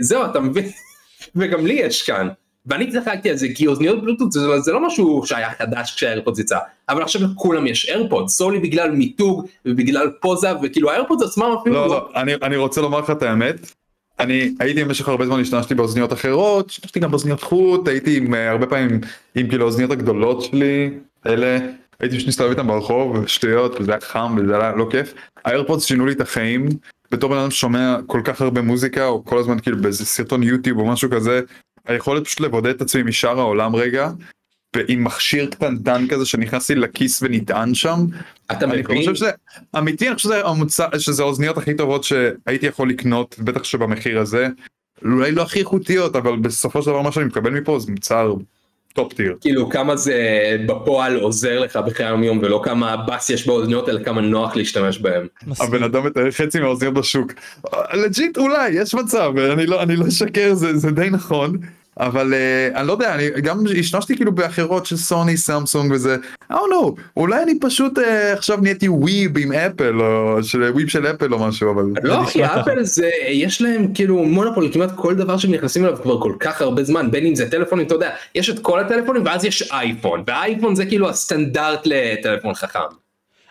זהו, אתה מבין? וגם לי יש כאן. ואני צחקתי על זה כי אוזניות בלוטות זה, זה לא משהו שהיה חדש כשהאיירפודס יצא, אבל עכשיו לכולם יש איירפודס, סולי בגלל מיתוג ובגלל פוזה וכאילו האיירפודס עצמם אפילו לא, לא, אני, אני רוצה לומר לך את האמת. אני הייתי במשך הרבה זמן השתמשתי באוזניות אחרות, השתמשתי גם באוזניות חוט, הייתי עם אה, הרבה פעמים עם כאילו האוזניות הגדולות שלי, אלה, הייתי פשוט מסתובב איתם ברחוב, שטויות, וזה היה חם וזה היה לא כיף. ה AirPods שינו לי את החיים, בתור בן אדם ששומע כל כך הרבה מוזיקה, או כל הזמן כאילו באיזה סרטון יוטיוב או משהו כזה, היכולת פשוט לבודד את עצמי משאר העולם רגע, ועם מכשיר קטנטן כזה שנכנס לי לכיס ונטען שם, אתה אני מבין? חושב שזה אמיתי אני חושב שזה המוצר שזה האוזניות הכי טובות שהייתי יכול לקנות בטח שבמחיר הזה. אולי לא הכי איכותיות אבל בסופו של דבר מה שאני מקבל מפה זה מוצר top tier. כאילו כמה זה בפועל עוזר לך בחיי היום יום ולא כמה בס יש באוזניות אלא כמה נוח להשתמש בהם. הבן אדם מתאר חצי מהאוזניות בשוק. legit אולי יש מצב אני לא אני לא אשקר זה זה די נכון. אבל uh, אני לא יודע אני גם השתמשתי כאילו באחרות של סוני סמסונג וזה I don't know אולי אני פשוט uh, עכשיו נהייתי vibe עם אפל או של vibe של אפל או משהו אבל לא אחי אפל זה יש להם כאילו מונופול כמעט כל דבר שהם נכנסים אליו כבר כל כך הרבה זמן בין אם זה טלפונים אתה יודע יש את כל הטלפונים ואז יש אייפון והאייפון זה כאילו הסטנדרט לטלפון חכם.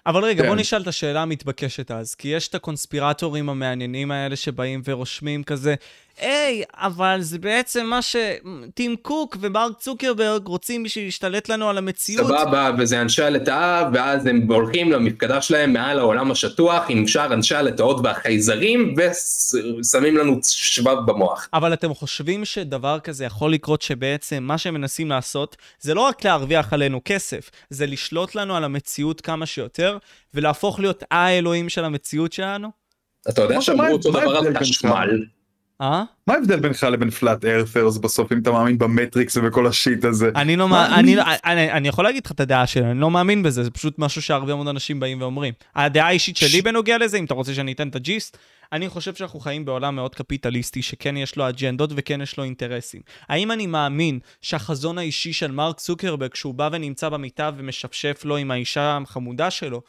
אבל רגע, כן. בוא נשאל את השאלה המתבקשת אז, כי יש את הקונספירטורים המעניינים האלה שבאים ורושמים כזה, היי, אבל זה בעצם מה שטים קוק ומרק צוקרברג רוצים בשביל להשתלט לנו על המציאות. סבבה וזה אנשי הלטאה ואז הם הולכים למפקדה שלהם מעל העולם השטוח עם שאר אנשי הלטאות והחייזרים ושמים לנו שבב במוח. אבל אתם חושבים שדבר כזה יכול לקרות שבעצם מה שהם מנסים לעשות זה לא רק להרוויח עלינו כסף, זה לשלוט לנו על המציאות כמה שיותר ולהפוך להיות האלוהים של המציאות שלנו? אתה יודע שאמרו אותו דבר על? חשמל. אה? מה ההבדל בינך לבין פלאט ארת'רס בסוף אם אתה מאמין במטריקס ובכל השיט הזה? אני לא מאמין, אני, לא- אני, אני יכול להגיד לך את הדעה שלי, אני לא מאמין בזה, זה פשוט משהו שהרבה מאוד אנשים באים ואומרים. הדעה האישית שלי בנוגע לזה, אם אתה רוצה שאני אתן את הג'יסט, אני חושב שאנחנו חיים בעולם מאוד קפיטליסטי, שכן יש לו אג'נדות וכן יש לו אינטרסים. האם אני מאמין שהחזון האישי של מרק צוקרברג, כשהוא בא ונמצא במיטה ומשפשף לו עם האישה החמודה שלו,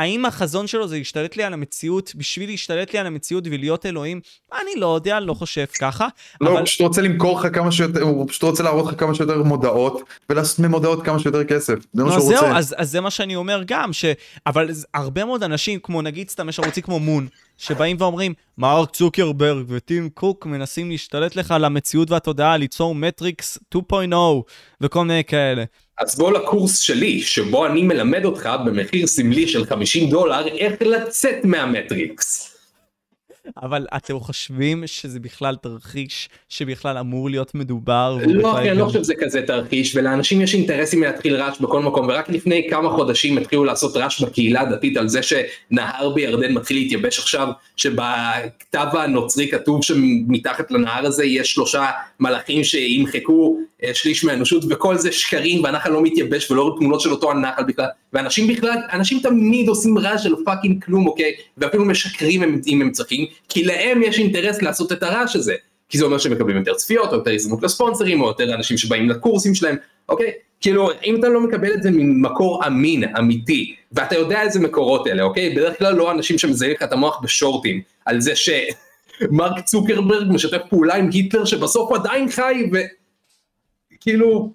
האם החזון שלו זה להשתלט לי על המציאות, בשביל להשתלט לי על המציאות ולהיות אלוהים? אני לא יודע, לא חושב ככה. לא, אבל... הוא פשוט רוצה למכור לך כמה שיותר, הוא פשוט רוצה להראות לך כמה שיותר מודעות ולעשות ממודעות כמה שיותר כסף. זה מה לא, שהוא זהו, רוצה. אז, אז זה מה שאני אומר גם, ש... אבל הרבה מאוד אנשים, כמו נגיד סתם יש ערוצים כמו מון, שבאים ואומרים, מרק צוקרברג וטים קוק מנסים להשתלט לך על המציאות והתודעה, ליצור מטריקס 2.0 וכל מיני כאלה. אז בוא לקורס שלי, שבו אני מלמד אותך במחיר סמלי של 50 דולר איך לצאת מהמטריקס. אבל אתם חושבים שזה בכלל תרחיש שבכלל אמור להיות מדובר? לא אחי, אני לא חושב שזה כזה תרחיש, ולאנשים יש אינטרסים מלהתחיל רעש בכל מקום, ורק לפני כמה חודשים התחילו לעשות רעש בקהילה הדתית על זה שנהר בירדן מתחיל להתייבש עכשיו, שבכתב הנוצרי כתוב שמתחת לנהר הזה יש שלושה מלאכים שימחקו אה, שליש מהאנושות, וכל זה שקרים, והנחל לא מתייבש ולא תמונות של אותו הנחל בכלל, ואנשים בכלל, אנשים תמיד עושים רעש של fucking כלום, אוקיי, ואפילו משקרים אם הם צריכים, כי להם יש אינטרס לעשות את הרעש הזה. כי זה אומר שהם מקבלים יותר צפיות, או יותר הזדמנות לספונסרים, או יותר אנשים שבאים לקורסים שלהם, אוקיי? כאילו, אם אתה לא מקבל את זה ממקור אמין, אמיתי, ואתה יודע איזה מקורות אלה, אוקיי? בדרך כלל לא אנשים שמזיינים לך את המוח בשורטים, על זה שמרק צוקרברג משתף פעולה עם היטלר שבסוף עדיין חי, וכאילו,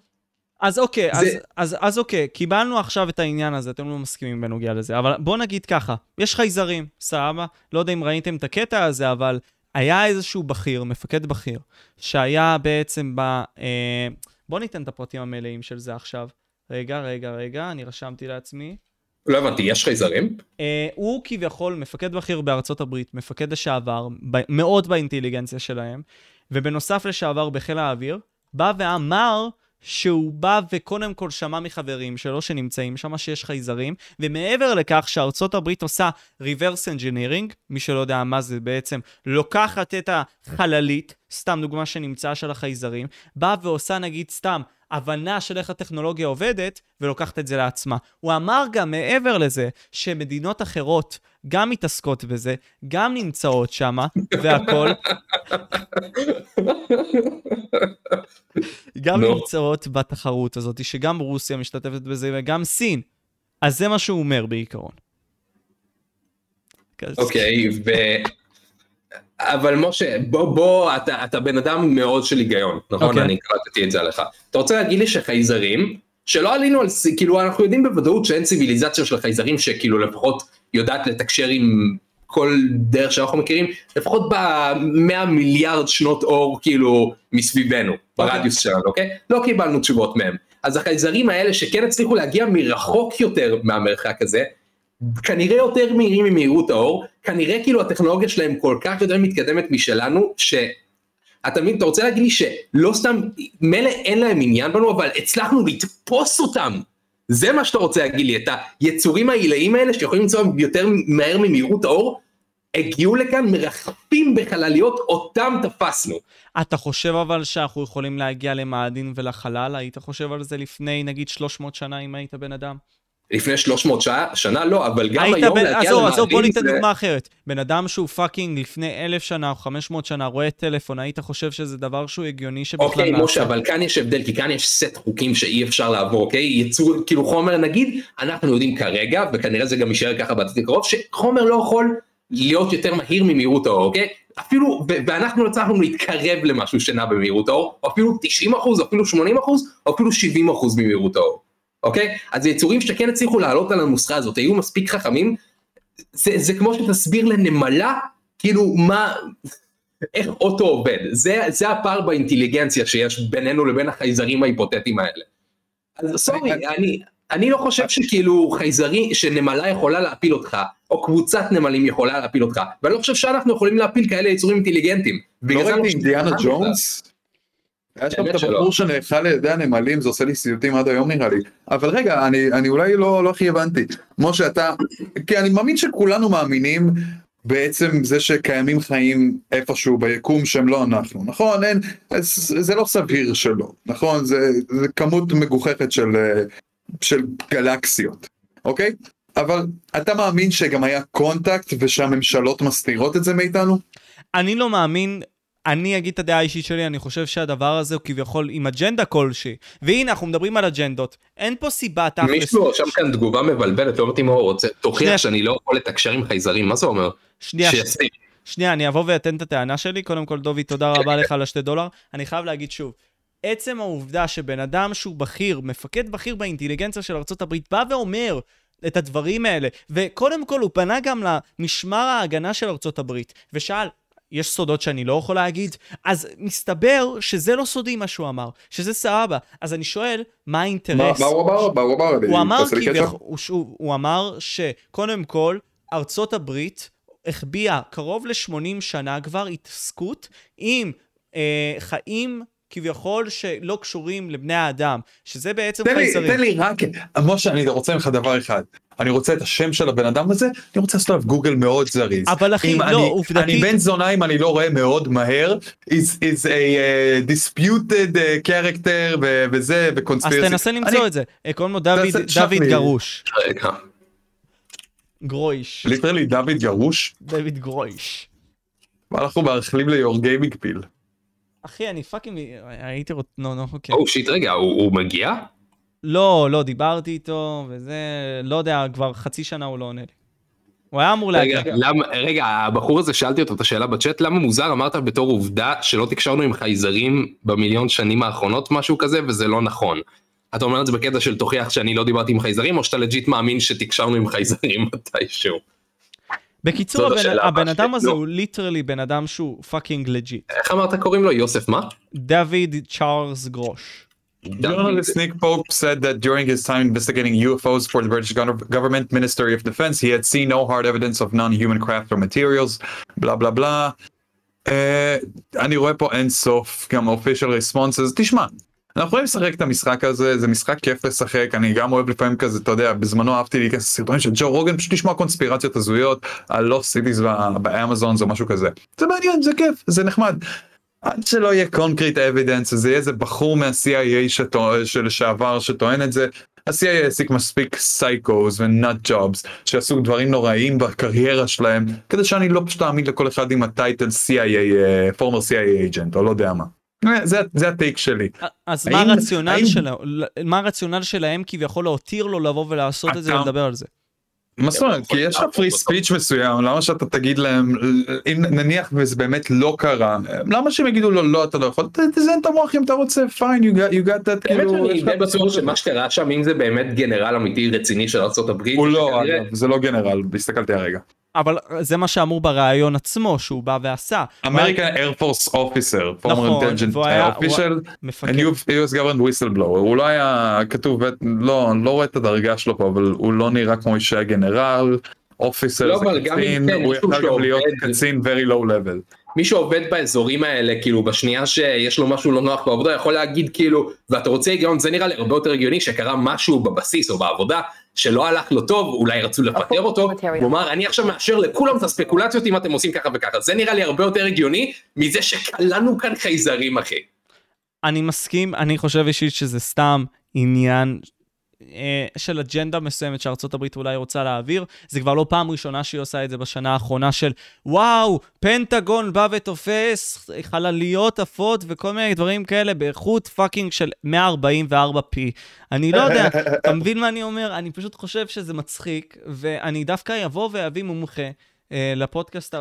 אז אוקיי, זה- אז, אז, אז אוקיי, קיבלנו עכשיו את העניין הזה, אתם לא מסכימים בנוגע לזה, אבל בוא נגיד ככה, יש חייזרים, סבבה? לא יודע אם ראיתם את הקטע הזה, אבל היה איזשהו בכיר, מפקד בכיר, שהיה בעצם ב... אה, בוא ניתן את הפרטים המלאים של זה עכשיו. רגע, רגע, רגע, אני רשמתי לעצמי. לא הבנתי, יש חייזרים? אה, הוא כביכול מפקד בכיר בארצות הברית, מפקד לשעבר, ב- מאוד באינטליגנציה שלהם, ובנוסף לשעבר בחיל האוויר, בא ואמר שהוא בא וקודם כל שמע מחברים שלו שנמצאים שם שיש חייזרים, ומעבר לכך שארצות הברית עושה reverse engineering, מי שלא יודע מה זה בעצם, לוקחת את החללית, סתם דוגמה שנמצאה של החייזרים, באה ועושה נגיד סתם הבנה של איך הטכנולוגיה עובדת, ולוקחת את זה לעצמה. הוא אמר גם מעבר לזה, שמדינות אחרות גם מתעסקות בזה, גם נמצאות שם, והכול. גם נו. נמצאות בתחרות הזאת, שגם רוסיה משתתפת בזה וגם סין. אז זה מה שהוא אומר בעיקרון. אוקיי, ו... אבל משה, בוא, בוא, אתה, אתה בן אדם מאוד של היגיון, נכון? אוקיי. אני קראתי את זה עליך. אתה רוצה להגיד לי שחייזרים, שלא עלינו על, כאילו אנחנו יודעים בוודאות שאין ציוויליזציה של חייזרים שכאילו לפחות יודעת לתקשר עם כל דרך שאנחנו מכירים, לפחות במאה מיליארד שנות אור כאילו מסביבנו, ברדיוס שלנו, אוקיי? לא קיבלנו תשובות מהם. אז החייזרים האלה שכן הצליחו להגיע מרחוק יותר מהמרחק הזה, כנראה יותר מהירים ממהירות האור, כנראה כאילו הטכנולוגיה שלהם כל כך יותר מתקדמת משלנו, שאתה מבין, אתה רוצה להגיד לי שלא סתם, מילא אין להם עניין בנו, אבל הצלחנו לתפוס אותם. זה מה שאתה רוצה להגיד לי, את היצורים העילאיים האלה שיכולים לנוע יותר מהר ממהירות האור, הגיעו לכאן מרחפים בחלליות, אותם תפסנו. אתה חושב אבל שאנחנו יכולים להגיע למאדים ולחלל? היית חושב על זה לפני נגיד 300 שנה אם היית בן אדם? לפני 300 שעה, שנה לא, אבל גם היום. להגיע עזוב, עזוב, בוא ניתן דוגמה אחרת. בן אדם שהוא fucking לפני אלף שנה או 500 שנה רואה טלפון, היית חושב שזה דבר שהוא הגיוני שבכלל אוקיי? משה, אבל כאן יש הבדל, כי כאן יש סט חוקים שאי אפשר לעבור, אוקיי? יצור, כאילו חומר, נגיד, אנחנו יודעים כרגע, וכנראה זה גם יישאר ככה בעתיד הקרוב, שחומר לא יכול להיות יותר מהיר ממהירות האור, אוקיי? אפילו, ואנחנו לא הצלחנו להתקרב למשהו שנע במהירות האור, או אפילו 90 אחוז, או אפילו 80 אחוז, או אפילו 70 אחוז ממהירות האור, אוקיי? אז יצורים שכן הצליחו לעלות על הנוסחה הזאת, היו מספיק חכמים, זה, זה כמו שתסביר לנמלה, כאילו, מה, איך אוטו עובד, זה, זה הפער באינטליגנציה שיש בינינו לבין החייזרים ההיפותטיים האלה. אז סורי, אני, אני לא חושב שכאילו חייזרי, שנמלה יכולה להפיל אותך, או קבוצת נמלים יכולה להפיל אותך, ואני לא חושב שאנחנו יכולים להפיל כאלה יצורים אינטליגנטים. לא אני ראיתי אינדיאנה. ג'ונס? היה שם את הבחור שנאכל על ידי הנמלים, זה עושה לי סיוטים עד היום נראה לי. אבל רגע, אני, אני אולי לא, לא הכי הבנתי. משה, אתה... כי אני מאמין שכולנו מאמינים בעצם זה שקיימים חיים איפשהו ביקום שהם לא אנחנו, נכון? אין, זה, לא סביר שלא, נכון? זה, זה כמות מגוחכת של, של גלקסיות, אוקיי? אבל אתה מאמין שגם היה קונטקט ושהממשלות מסתירות את זה מאיתנו? אני לא מאמין, אני אגיד את הדעה האישית שלי, אני חושב שהדבר הזה הוא כביכול עם אג'נדה כלשהי. והנה, אנחנו מדברים על אג'נדות. אין פה סיבה תכלס. מישהו רשם כאן תגובה מבלבלת, לא הבנתי מה הוא רוצה, שנייה. תוכיח שאני לא יכול לתקשר עם חייזרים, מה זה אומר? שנייה, ש... שישים. שנייה, אני אבוא ואתן את הטענה שלי. קודם כל, דובי, תודה רבה לך על השתי דולר. אני חייב להגיד שוב, עצם העובדה שבן אדם שהוא בכיר, מפקד בכיר באינטליגנציה של ארה"ב, בא ואומר את הדברים האלה, וקודם כל הוא פנה גם למשמר ההגנה של ארה"ב, ושאל, יש סודות שאני לא יכול להגיד? אז מסתבר שזה לא סודי מה שהוא אמר, שזה סבבה. אז אני שואל, מה האינטרס? מה הוא אמר? מה הוא אמר? הוא אמר. כביכול, הוא, אמר שקודם כל, ארצות הברית החביאה קרוב ל-80 שנה כבר התעסקות עם אה, חיים כביכול שלא קשורים לבני האדם, שזה בעצם תן לי, חייזרים. תן לי רק, משה, אני רוצה ממך דבר אחד. אני רוצה את השם של הבן אדם הזה, אני רוצה לעשות עליו גוגל מאוד זריז. אבל אחי, אם לא, אני- עובדתית- אני בן זונה אם אני לא רואה מאוד מהר, is, is a uh, disputed uh, character ו- וזה, אז וקונספירסי. תנסה למצוא את זה. אה, קוראים לו דוד, דוד לי. גרוש. גרויש. literally דוד גרוש, דוד גרויש. אנחנו מאחלים ל your gaming feel. אחי, אני fucking... הייתי רוצה... לא, לא, אוקיי. oh shit, רגע, הוא מגיע? לא, לא, דיברתי איתו, וזה... לא יודע, כבר חצי שנה הוא לא עונה לי. הוא היה אמור להגיע. רגע, למה, רגע, הבחור הזה, שאלתי אותו את השאלה בצ'אט, למה מוזר אמרת בתור עובדה שלא תקשרנו עם חייזרים במיליון שנים האחרונות, משהו כזה, וזה לא נכון. אתה אומר את זה בקטע של תוכיח שאני לא דיברתי עם חייזרים, או שאתה legit מאמין שתקשרנו עם חייזרים מתישהו? בקיצור, הבן, הבן אדם הזה לא. הוא literally בן אדם שהוא fucking legit. איך אמרת קוראים לו? יוסף מה? דוד צ'ארלס גרוש. Journalist Nick Pope said that during his time investigating UFOs for the British gov- government Ministry of Defense, he had seen no hard evidence of non-human craft or materials, בלה בלה בלה. אה, אני רואה פה אין סוף גם official responses. תשמע, אנחנו יכולים לשחק את המשחק הזה, זה משחק כיף לשחק, אני גם אוהב לפעמים כזה, אתה יודע, בזמנו אהבתי להיכנס לסרטונים של ג'ו רוגן, פשוט לשמוע קונספירציות הזויות על lost cities באמזון או משהו כזה. זה מעניין, זה כיף, זה נחמד. עד שלא יהיה concrete evidence, זה יהיה איזה בחור מה-CIA שטוע- שלשעבר שטוען את זה. ה-CIA העסיק מספיק psychos ו nut jobs שעשו דברים נוראיים בקריירה שלהם כדי שאני לא פשוט אאמין לכל אחד עם ה title CIA, former CIA agent או לא יודע מה. אה, זה, זה הטייק שלי. אז האם- מה הרציונל האם- שלו? מה הרציונל שלהם כביכול להותיר לו לבוא ולעשות את זה ולדבר על זה? מה זאת אומרת? כי יש לך פרי ספיץ' מסוים, למה שאתה תגיד להם, אם נניח וזה באמת לא קרה, למה שהם יגידו לו לא אתה לא יכול, תזיין את המוח אם אתה רוצה, fine you got, you got that, כאילו, שאני יש לך די בטוח שמה שקרה שם אם זה באמת גנרל אמיתי רציני של ארה"ב. הוא לא, זה לא גנרל, הסתכלתי הרגע. אבל זה מה שאמור בריאיון עצמו, שהוא בא ועשה. American Air Force Officer, former intelligent והוא היה- uh, official, מפקד. and US government whistleblower, הוא לא היה כתוב, לא, לא רואה את הדרגה שלו פה, אבל הוא לא נראה כמו שהיה גנרל, אופיסר לא, זה קצין, כן, הוא יכול גם להיות קצין very low level. מי שעובד באזורים האלה כאילו בשנייה שיש לו משהו לא נוח בעבודה יכול להגיד כאילו ואתה רוצה היגיון זה נראה לי הרבה יותר הגיוני שקרה משהו בבסיס או בעבודה שלא הלך לו טוב אולי רצו לפטר אותו הוא אמר אני עכשיו מאשר לכולם את הספקולציות אם אתם עושים ככה וככה זה נראה לי הרבה יותר הגיוני מזה שכלאנו כאן חייזרים אחי. אני מסכים, אני חושב אישית שזה סתם עניין של אג'נדה מסוימת שארצות הברית אולי רוצה להעביר. זה כבר לא פעם ראשונה שהיא עושה את זה בשנה האחרונה של וואו, פנטגון בא ותופס חלליות עפות וכל מיני דברים כאלה באיכות fucking של 144p. אני לא יודע, אתה מבין מה אני אומר? אני פשוט חושב שזה מצחיק, ואני דווקא אבוא ואביא מומחה. אה, לפודקאסט,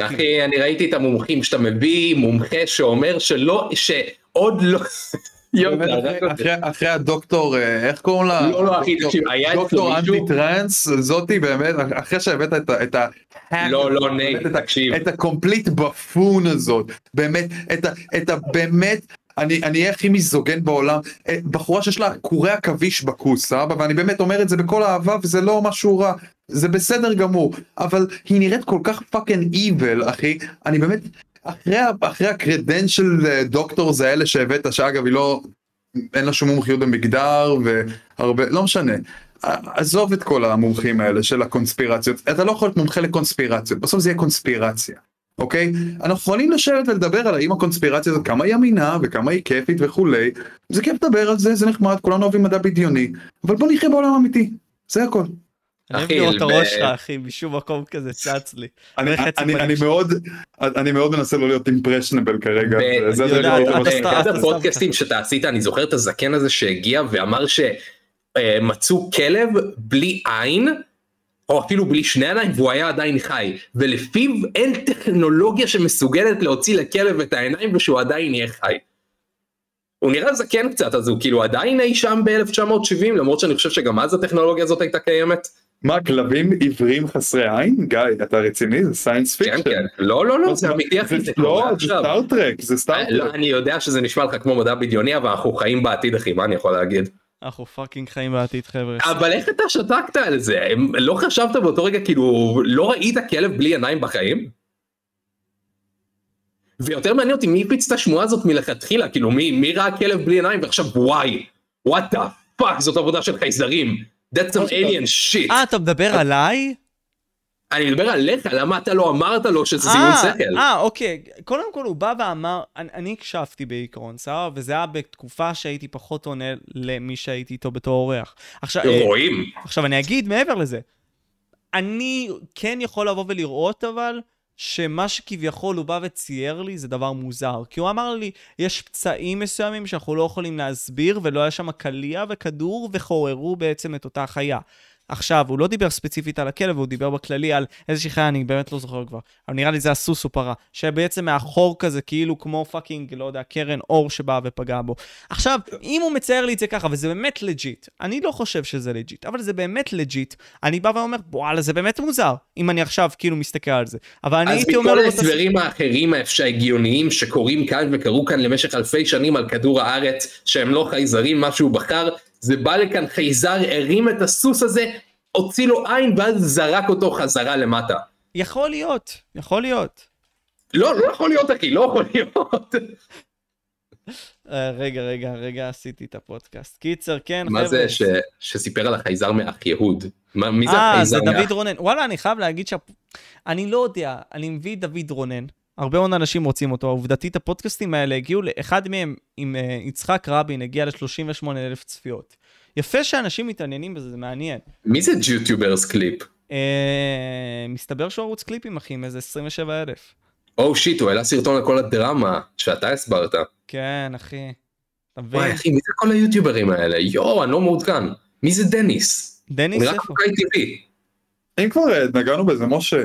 אחי אני ראיתי את המומחים שאתה מביא מומחה שאומר שלא שעוד לא. הרג אחרי- הדוקטור, אה, איך קוראים לה? לא, לא, אחי, תקשיב, היה דוקטור אנטי טרנס, זאתי באמת, אחרי שהבאת את ה... לא, לא, ה- תקשיב. את ה complete buffoon הזאת, באמת, את ה... באמת... אני אני אהיה הכי מיזוגן בעולם, אה, בחורה שיש לה קורי עכביש בכוס, סבבה? ואני באמת אומר את זה בכל אהבה וזה לא משהו רע, זה בסדר גמור, אבל היא נראית כל כך fucking evil, אחי, אני באמת, אחרי, אחרי ה credential doctors האלה שהבאת, שאגב היא לא, אין לה שום מומחיות במגדר והרבה, לא משנה. עזוב את כל המומחים האלה של הקונספירציות, אתה לא יכול להיות מומחה לקונספירציות, בסוף זה יהיה קונספירציה, אוקיי? אנחנו יכולים לשבת ולדבר על האם הקונספירציה הזאת, כמה היא אמינה וכמה היא כיפית וכולי, זה כיף לדבר על זה, זה נחמד, כולנו אוהבים מדע בדיוני, אבל בוא נחיה בעולם אמיתי, זה הכל. אני אוהב אחי, לראות את הראש שלך, אחי, משום מקום כזה צץ לי. אני. מאוד, אני מאוד מנסה לא להיות אימפרשנבל כרגע, אתה- הפודקאסטים שאתה עשית אני זוכר את הזקן הזה שהגיע ואמר שמצאו כלב בלי עין או אפילו בלי שני עיניים והוא היה עדיין חי ולפיו אין טכנולוגיה שמסוגלת להוציא לכלב את העיניים ושהוא עדיין יהיה חי. הוא נראה זקן קצת אז הוא כאילו עדיין אי שם ב-1970 למרות שאני חושב שגם אז הטכנולוגיה הזאת הייתה קיימת. מה, כלבים עיוורים חסרי עין? גיא, אתה רציני? זה science כן fiction. כן לא לא לא זה אמיתי אחי זה לא, קורה זה עכשיו. Star Trek, זה אה, לא, Star Trek. אני יודע שזה נשמע לך כמו מדע בדיוני אבל אנחנו חיים בעתיד אחי מה אני יכול להגיד. אנחנו fucking חיים בעתיד, חבר'ה. אבל איך אתה שתקת על זה? לא חשבת באותו רגע כאילו לא ראית כלב בלי עיניים בחיים? ויותר מעניין אותי מי הפיץ את השמועה הזאת מלכתחילה כאילו מי, מי ראה כלב בלי עיניים ועכשיו וואי what the fuck זאת עבודה של חייזרים that's some alien shit אה, אתה מדבר עליי? אני מדבר עליך למה אתה לא אמרת לו שזה זיון אה, שכל אה, אוקיי. קודם כל הוא בא ואמר, אני, אני הקשבתי בעיקרון, סבבה? וזה היה בתקופה שהייתי פחות עונה למי שהייתי איתו בתור אורח. עכשיו, אה, רואים עכשיו אני אגיד מעבר לזה, אני כן יכול לבוא ולראות אבל, שמה שכביכול הוא בא וצייר לי זה דבר מוזר. כי הוא אמר לי, יש פצעים מסוימים שאנחנו לא יכולים להסביר, ולא היה שם קליע וכדור, וחוררו בעצם את אותה חיה. עכשיו, הוא לא דיבר ספציפית על הכלב, הוא דיבר בכללי על איזושהי חיה, אני באמת לא זוכר כבר, אבל נראה לי זה הסוס או פרה, שבעצם מאחור כזה, כאילו כמו fucking, לא יודע, קרן אור שבאה ופגעה בו. עכשיו, אם הוא מצייר לי את זה ככה, וזה באמת legit, אני לא חושב שזה legit, אבל זה באמת legit, אני בא ואומר, וואלה, זה באמת מוזר, אם אני עכשיו כאילו מסתכל על זה. אבל אני אז הייתי אומר מכל "בוא תעשה-" ההסברים האחרים האפשר- ההגיוניים שקורים כאן וקרו כאן למשך אלפי שנים על כדור הארץ, שהם לא חייזרים, מה שהוא בחר, זה בא לכאן חייזר, הרים את הסוס הזה, הוציא לו עין ואז זרק אותו חזרה למטה. יכול להיות, יכול להיות. לא, לא יכול להיות אחי, לא יכול להיות. אה, רגע, רגע, רגע, עשיתי את הפודקאסט. קיצר, כן, מה חבר'ה. זה ש- שסיפר על החייזר מאח יהוד? מה- מי זה אה, החייזר זה מאח? דוד רונן. וואלה, אני חייב להגיד שה... אני לא יודע, אני מביא דוד רונן. הרבה מאוד אנשים רוצים אותו. עובדתית, הפודקאסטים האלה הגיעו, ל- אחד מהם עם uh, יצחק רבין הגיע ל-38 אלף צפיות. יפה שאנשים מתעניינים בזה, זה מעניין. מי זה ג'יוטיוברס קליפ? Uh, מסתבר שהוא ערוץ קליפים, אחי, עם איזה 27 אלף. או שיט, הוא העלה סרטון על כל הדרמה שאתה הסברת. כן, אחי. אתה מבין? וואי אחי, מי זה כל היוטיוברים האלה? יואו, אני לא מעודכן. מי זה דניס? הוא דניס נראה איפה? קוקאי טבעי. אם כבר אה, נגענו בזה, משה,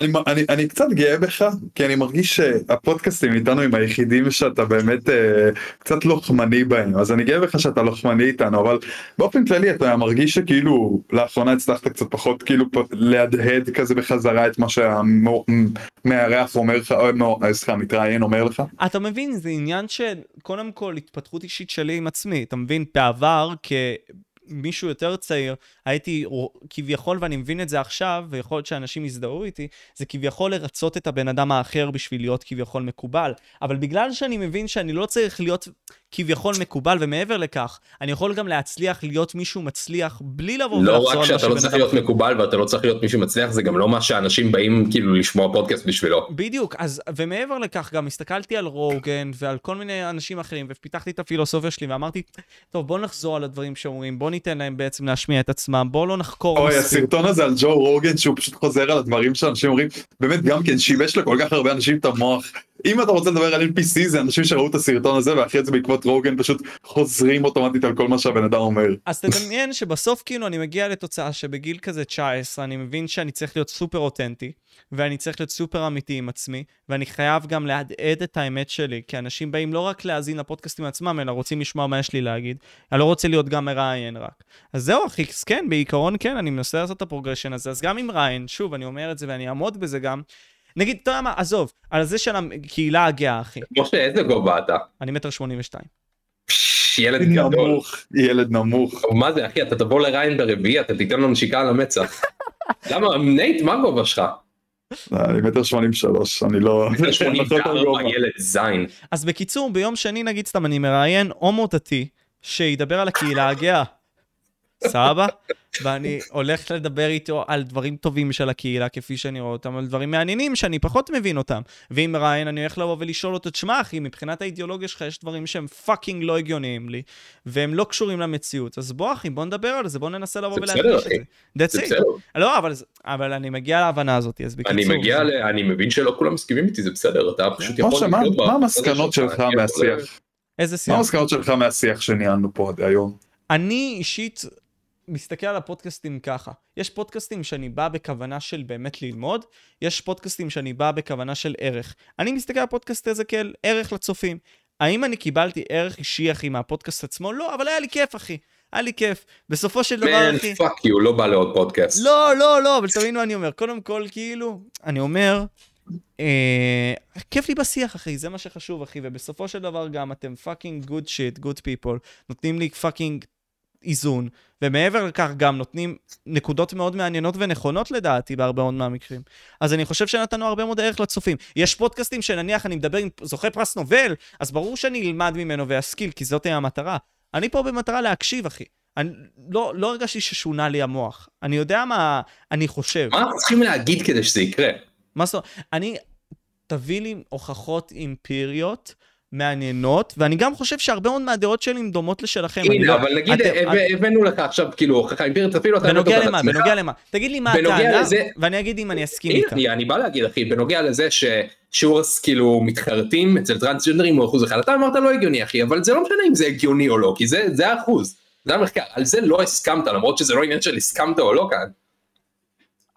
אני, אני, אני קצת גאה בך, כי אני מרגיש שהפודקאסטים איתנו הם היחידים שאתה באמת אה, קצת לוחמני בהם, אז אני גאה בך שאתה לוחמני איתנו, אבל באופן כללי אתה מרגיש שכאילו לאחרונה הצלחת קצת פחות כאילו להדהד כזה בחזרה את מה שהמארח אומר לך, או מו- אה, סליחה, המתראיין אומר לך? אתה מבין, זה עניין של, קודם כל, התפתחות אישית שלי עם עצמי. אתה מבין, בעבר, כמישהו יותר צעיר, הייתי כביכול, ואני מבין את זה עכשיו, ויכול להיות שאנשים יזדהו איתי, זה כביכול לרצות את הבן אדם האחר בשביל להיות כביכול מקובל. אבל בגלל שאני מבין שאני לא צריך להיות כביכול מקובל, ומעבר לכך, אני יכול גם להצליח להיות מישהו מצליח בלי לבוא לא ולחזור רק על מה שאתה לא שבן צריך אדם להיות מקובל ואתה לא צריך להיות מישהו מצליח, זה גם לא מה שאנשים באים כאילו לשמוע פודקאסט בשבילו. בדיוק, אז, ומעבר לכך גם הסתכלתי על רוגן ועל כל מיני אנשים אחרים ופיתחתי את הפילוסופיה שלי ואמרתי, טוב בוא נחזור על הדברים שאומרים, בוא ניתן להם בעצם להשמיע את עצמם, בוא לא נחקור אוי, מספיק. הסרטון הזה על ג'ו רוגן שהוא פשוט חוזר על הדברים שאנשים אומרים, באמת גם כן שיבש לכל כך הרבה אנשים את המוח. אם אתה רוצה לדבר על NPC זה אנשים שראו את הסרטון הזה ואחרי זה בעקבות רוגן פשוט חוזרים אוטומטית על כל מה שהבן אדם אומר. אז תדמיין שבסוף כאילו אני מגיע לתוצאה שבגיל כזה 19 אני מבין שאני צריך להיות סופר אותנטי ואני צריך להיות סופר אמיתי עם עצמי ואני חייב גם להדהד את האמת שלי כי אנשים באים לא רק להאזין לפודקאסטים עצמם אלא רוצים לשמוע מה יש לי להגיד. אני לא רוצה להיות גם מראיין רק. אז זהו אחי, כן, בעיקרון כן, אני מנסה לעשות את ה progression הזה, אז גם עם ריאן, שוב, אני אומר את זה ואני אעמוד בזה גם. נגיד, אתה יודע מה, עזוב, על זה של הקהילה הגאה, אחי. משה, איזה גובה אתה? אני מטר שמונים ושתיים. פש, ילד גדול. נמוך, ילד נמוך. מה זה אחי, אתה תבוא לריאן ברביעי, אתה תיתן לו נשיקה על המצח. למה, נייט, מה הגובה שלך? אני מטר שמונים ושלוש, אני לא... מטר שמונים אני לא וארבע, גובה. ילד זין. אז בקיצור, ביום שני נגיד סתם אני מראיין הומו דתי שידבר על הקהילה הגאה. סבבה? ואני הולך לדבר איתו על דברים טובים של הקהילה כפי שאני רואה אותם, על דברים מעניינים שאני פחות מבין אותם. ואם מראיין אני הולך לבוא ולשאול אותו, תשמע אחי, מבחינת האידיאולוגיה שלך יש דברים שהם fucking לא הגיוניים לי, והם לא קשורים למציאות. אז בוא אחי, בוא נדבר על זה, בוא ננסה לבוא זה ולהדגיש בסדר, את אחי. זה. זה That's it. בסדר. לא, אבל, זה- אבל אני מגיע להבנה הזאת, אז בקיצור. אני מגיע ל... אני מבין שלא כולם מסכימים איתי, זה בסדר, אתה פשוט יכול... משה, מה- מה המסקנות שלך מהשיח? איזה מה שיח? המסקנות שלך מהשיח שניהלנו פה עד היום? אני אישית מסתכל על הפודקאסטים ככה. יש פודקאסטים שאני בא בכוונה של באמת ללמוד, יש פודקאסטים שאני בא בכוונה של ערך. אני מסתכל על הפודקאסט הזה כאל ערך לצופים. האם אני קיבלתי ערך אישי, אחי, מהפודקאסט עצמו? לא, אבל היה לי כיף, אחי. היה לי כיף. בסופו של דבר, man, אחי... fuck יו, לא בא לעוד פודקאסט. לא, לא, לא, אבל תבין מה אני אומר. קודם כל, כאילו, אני אומר, אה, כיף לי בשיח, אחי, זה מה שחשוב, אחי, ובסופו של דבר גם אתם fucking good shit, good people, נותנים לי fucking איזון, ומעבר לכך גם נותנים נקודות מאוד מעניינות ונכונות לדעתי בהרבה מאוד מהמקרים. אז אני חושב שנתנו הרבה מאוד ערך לצופים. יש פודקאסטים שנניח אני מדבר עם זוכה פרס נובל, אז ברור שאני אלמד ממנו ואשכיל, כי זאת תהיה המטרה. אני פה במטרה להקשיב, אחי. אני לא, לא הרגשתי ששונה לי המוח. אני יודע מה אני חושב. מה אנחנו צריכים להגיד כדי שזה יקרה? מה זאת אומרת? אני, תביא לי הוכחות אמפיריות מעניינות, ואני גם חושב שהרבה מאוד מהדעות שלי הן דומות לשלכם. הנה, לא- אבל נגיד אתם- הבא- הבאנו לך עכשיו כאילו הוכחה אמפירית, אפילו אתה הבאת בנוגע למה? לעצמך. בנוגע למה? תגיד לי מה הטענה, לזה- ואני אגיד אם אני אסכים הנה, איתה. אני, אני בא להגיד אחי, בנוגע לזה ששיעור כאילו מתחרטים אצל טרנסג'נדרים הוא אחוז אחד, אתה אמרת לא הגיוני אחי, אבל זה לא משנה אם זה הגיוני או לא, כי זה, זה האחוז. זה המחקר, על זה לא הסכמת, למרות שזה לא עניין של הסכמת או לא כאן.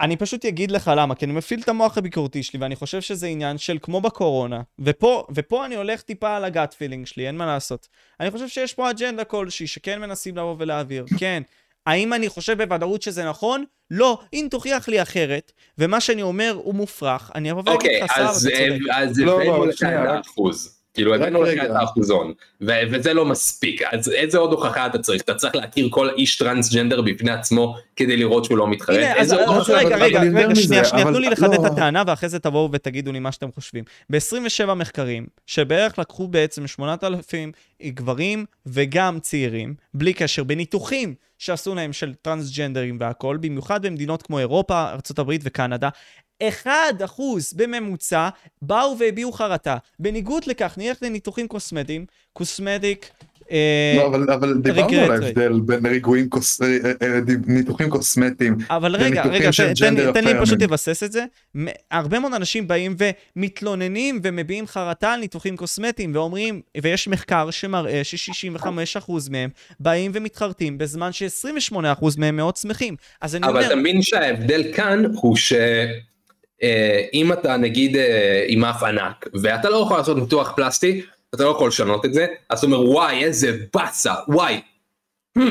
אני פשוט אגיד לך למה, כי אני מפעיל את המוח הביקורתי שלי, ואני חושב שזה עניין של כמו בקורונה, ופה, ופה אני הולך טיפה על הגאט פילינג שלי, אין מה לעשות. אני חושב שיש פה אג'נדה כלשהי, שכן מנסים לבוא ולהעביר, כן. האם אני חושב בוודאות שזה נכון? לא. אם תוכיח לי אחרת, ומה שאני אומר הוא מופרך, אני אבוא ואגיד לך סער, אתה צודק. אוקיי, אז זה לא, בין 100%. כאילו הבאנו לך רגע. את האחוזון, ו- וזה לא מספיק, אז איזה עוד הוכחה אתה צריך? אתה צריך להכיר כל איש טרנסג'נדר בפני עצמו כדי לראות שהוא לא מתחרט? הנה, אז אז? רגע, רגע, רגע, שנייה, שנייה, תנו לי לחדד את לא. הטענה, ואחרי זה תבואו ותגידו לי מה שאתם חושבים. ב-27 מחקרים, שבערך לקחו בעצם 8,000 גברים וגם צעירים, בלי קשר, בניתוחים שעשו להם של טרנסג'נדרים והכל, במיוחד במדינות כמו אירופה, ארה"ב וקנדה, 1% בממוצע באו והביעו חרטה. בניגוד לכך, נלך לניתוחים קוסמטיים, קוסמטיק, לא, אבל, אבל דיברנו על ההבדל בין ריגועים, קוס... אה, אה, אה, ניתוחים קוסמטיים. אבל רגע, רגע, תן, לי- gender תן לי פשוט. לבסס את זה. הרבה מאוד אנשים באים ומתלוננים ומביעים חרטה על ניתוחים קוסמטיים ואומרים, ויש מחקר שמראה ש-65% מהם באים ומתחרטים בזמן ש-28% מהם מאוד שמחים. אז אני אבל אומר, אתה מבין שההבדל כאן הוא שאם אתה נגיד אה, עם אף ענק ואתה לא יכול לעשות ניתוח פלסטי אתה לא יכול לשנות את זה אז אתה אומר וואי איזה באסה וואי. Hmm,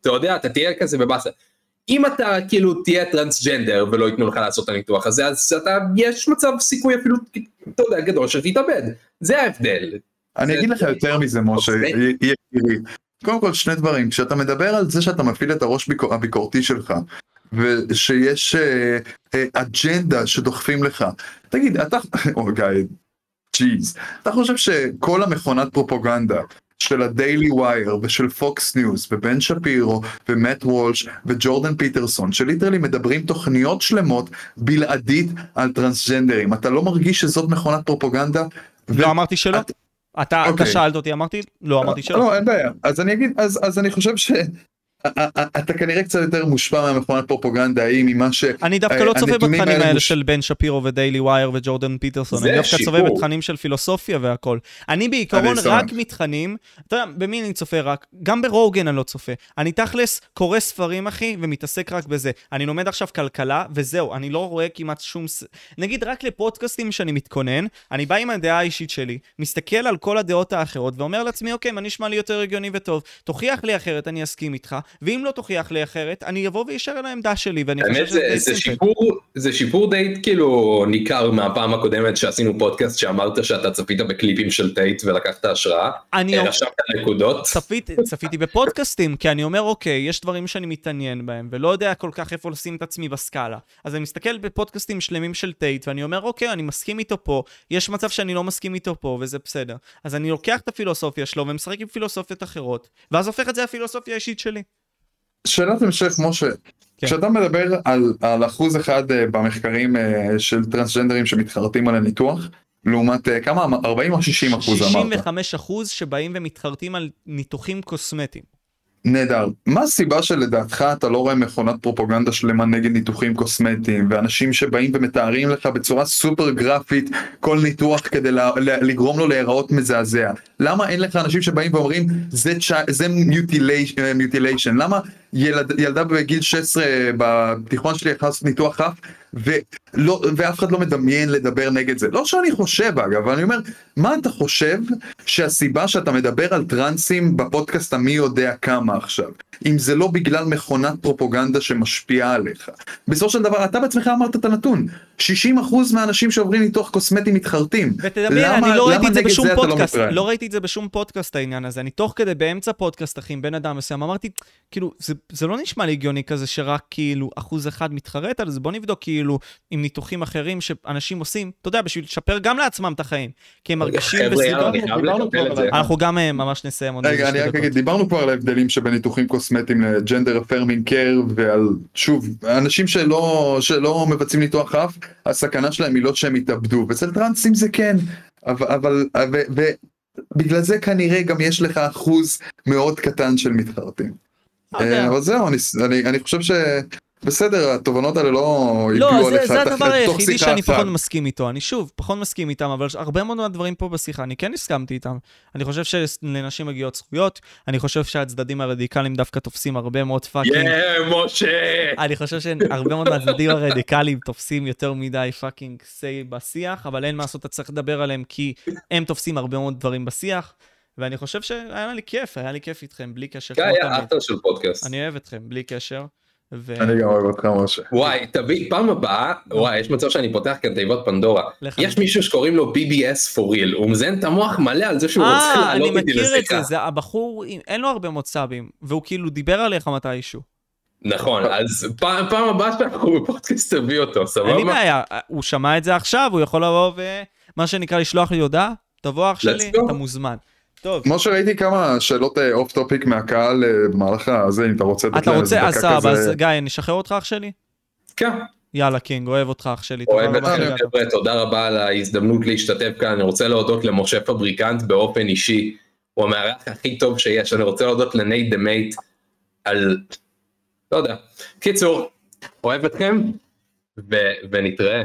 אתה יודע אתה תהיה כזה בבאסה. אם אתה כאילו תהיה טרנסג'נדר ולא ייתנו לך לעשות את הניתוח הזה אז אתה יש מצב סיכוי אפילו אתה יודע גדול שתתאבד זה ההבדל. אני זה- אגיד לך יותר מזה, משה, זה- י- יקירי. קודם כל שני דברים, כשאתה מדבר על זה שאתה מפעיל את הראש ביקור, הביקורתי שלך, ושיש אה, אה, אג'נדה שדוחפים לך, תגיד, אתה, או גיא, ג'יז, אתה חושב שכל המכונת פרופוגנדה של ה Daily Wire ושל Fox News ובן שפירו ומט וולש וג'ורדן פיטרסון ש literally מדברים תוכניות שלמות בלעדית על טרנסג'נדרים אתה לא מרגיש שזאת מכונת פרופוגנדה? לא אמרתי שלא. את- אתה אתה אוקיי. שאלת אותי, אמרתי, לא אמרתי שלא. לא, אין בעיה. אז אני אגיד, אז, אז אני חושב ש... אתה כנראה קצת יותר מושפע מהמכונת פרופוגנדה ההיא ממה ש... אני דווקא אה, לא צופה הנתונים בתכנים האלה של בן שפירו ו Daily Wire וג'ורדן פיטרסון, אני דווקא צופה. בתכנים של פילוסופיה והכל. אני בעיקרון. רק מתכנים, אתה יודע, במי אני צופה רק? גם ברוגן אני לא צופה. אני תכלס קורא ספרים, אחי, ומתעסק רק בזה. אני לומד עכשיו כלכלה, וזהו, אני לא רואה כמעט שום... נגיד, רק לפודקאסטים שאני מתכונן, אני בא עם הדעה האישית שלי, מסתכל על כל הדעות האחרות, ואומר לעצמי, אוקיי, מה נשמע לי יותר הגיוני וטוב? תוכיח לי אחרת, אני אסכים איתך, ואם לא תוכיח לי אחרת, אני אבוא וישר על העמדה שלי, ואני חושב שזה זה, די זה. שיפור זה שיפור די כאילו ניכר מהפעם הקודמת שעשינו פודקאסט שאמרת שאתה צפית בקליפים של טייט ולקחת השראה. אני רשמת נקודות. צפיתי, צפיתי בפודקאסטים, כי אני אומר, אוקיי, יש דברים שאני מתעניין בהם, ולא יודע כל כך איפה לשים את עצמי בסקאלה. אז אני מסתכל בפודקאסטים שלמים של טייט, ואני אומר, אוקיי, אני מסכים איתו פה, יש מצב שאני לא מסכים איתו פה, וזה בסדר. אז אני לוקח את הפילוסופיה שלו ומשחק עם פילוסופיות אחרות, ואז הופך את זה לפילוסופיה האישית שלי. שאלת המשך, משה. כן. כשאתה מדבר על, על אחוז אחד אה, במחקרים אה, של טרנסג'נדרים שמתחרטים על הניתוח, לעומת אה, כמה? 40 או 60 אחוז אמרת? 65 אחוז שבאים ומתחרטים על ניתוחים קוסמטיים. נהדר. מה הסיבה שלדעתך אתה לא רואה מכונת פרופוגנדה שלמה נגד ניתוחים קוסמטיים ואנשים שבאים ומתארים לך בצורה סופר גרפית כל ניתוח כדי לגרום לו להיראות מזעזע? למה אין לך אנשים שבאים ואומרים זה, צ'י- זה מיוטיליישן? למה ילד, ילדה בגיל 16 בתיכון שלי יכולה ניתוח אף ולא, ואף אחד לא מדמיין לדבר נגד זה? לא שאני חושב אגב, אבל אני אומר, מה אתה חושב שהסיבה שאתה מדבר על טרנסים בפודקאסט המי יודע כמה עכשיו, אם זה לא בגלל מכונת פרופוגנדה שמשפיעה עליך. בסופו של דבר אתה בעצמך אמרת את הנתון, 60% מהאנשים שעוברים ניתוח קוסמטי מתחרטים. ותדמיין, למה- אני לא ראיתי את זה בשום אתה לא פודקאסט, מתראיין? לא ראיתי את זה בשום פודקאסט העניין הזה. אני תוך כדי באמצע פודקאסט, אחי, עם בן אדם מסוים, אמרתי, כאילו, זה, זה לא נשמע לי הגיוני כזה שרק כאילו אחוז אחד מתחרט על זה, בוא נבדוק כאילו עם ניתוחים אחרים שאנשים עושים, אתה יודע, בשביל לשפר גם לעצמם את החיים. כי הם מרגישים בסביבה. זה. על אנחנו גם אה, ממש נסיים עוד רגע, איזה אני שתי רק דקות. אגיד, דיברנו כבר על ההבדלים שבין ניתוחים קוסמטיים לג'נדר אפרמינג קר ועל, שוב, אנשים שלא, שלא מבצעים ניתוח אף, הסכנה שלהם היא לא שהם יתאבדו, ואצל טרנסים זה כן, אבל, אבל ו, ובגלל זה כנראה גם יש לך אחוז מאוד קטן של מתחרטים. לא יודע. אה, אבל זהו, אני, אני, אני חושב ש... בסדר, התובנות האלה לא לא, הגיעו זה, עליך זה תוך הדבר היחידי שאני. פחות מסכים איתו. אני שוב, פחות מסכים איתם, אבל הרבה מאוד מהדברים פה בשיחה, אני כן הסכמתי איתם. אני חושב שלנשים מגיעות זכויות, אני חושב שהצדדים הרדיקליים דווקא תופסים הרבה מאוד fucking. יא, משה! אני חושב שהרבה מאוד מהצדדים הרדיקליים תופסים יותר מדי fucking say בשיח, אבל אין מה לעשות, אתה צריך לדבר עליהם כי הם תופסים הרבה מאוד דברים בשיח, ואני חושב שהיה לי כיף, היה לי כיף איתכם, בלי קשר. גיא היה. אחלה של פודקאסט. אני אוהב אתכם, בלי קשר. ו... אני גם אוהב אותך משה. וואי, תביא, פעם הבאה, וואי, יש מצב שאני פותח כאן תיבות פנדורה. יש מישהו שקוראים לו BBS for real, הוא מזיין את המוח מלא על זה שהוא רוצה אה, אני לעלות איתי מכיר את. זה, זה הבחור, עם- אין לו הרבה מאוד סאבים, והוא כאילו דיבר עליך מתישהו. נכון, אז פעם פעם הבאה שאנחנו בפודקאסט תביא אותו, אין לי סבבה? בעיה, הוא שמע את זה עכשיו, הוא יכול לבוא ומה שנקרא לשלוח לי הודעה, תבוא אח שלי. אתה מוזמן. טוב, כמו שראיתי כמה שאלות off topic מהקהל אה, במהלך הזה, אם אתה רוצה לתת אתה להם איזה רוצה, אז סבבה, אז. גיא, נשחרר אותך אח שלי? כן. יאללה king, אוהב אותך אח שלי, תודה אוהב אתכם שהגעת. חבר'ה, תודה רבה על ההזדמנות להשתתף כאן, אני רוצה להודות למשה פבריקנט באופן אישי, הוא המארח הכי טוב שיש, אני רוצה להודות לנייט דה מייט על, לא יודע. קיצור, אוהב אתכם, ו- ונתראה.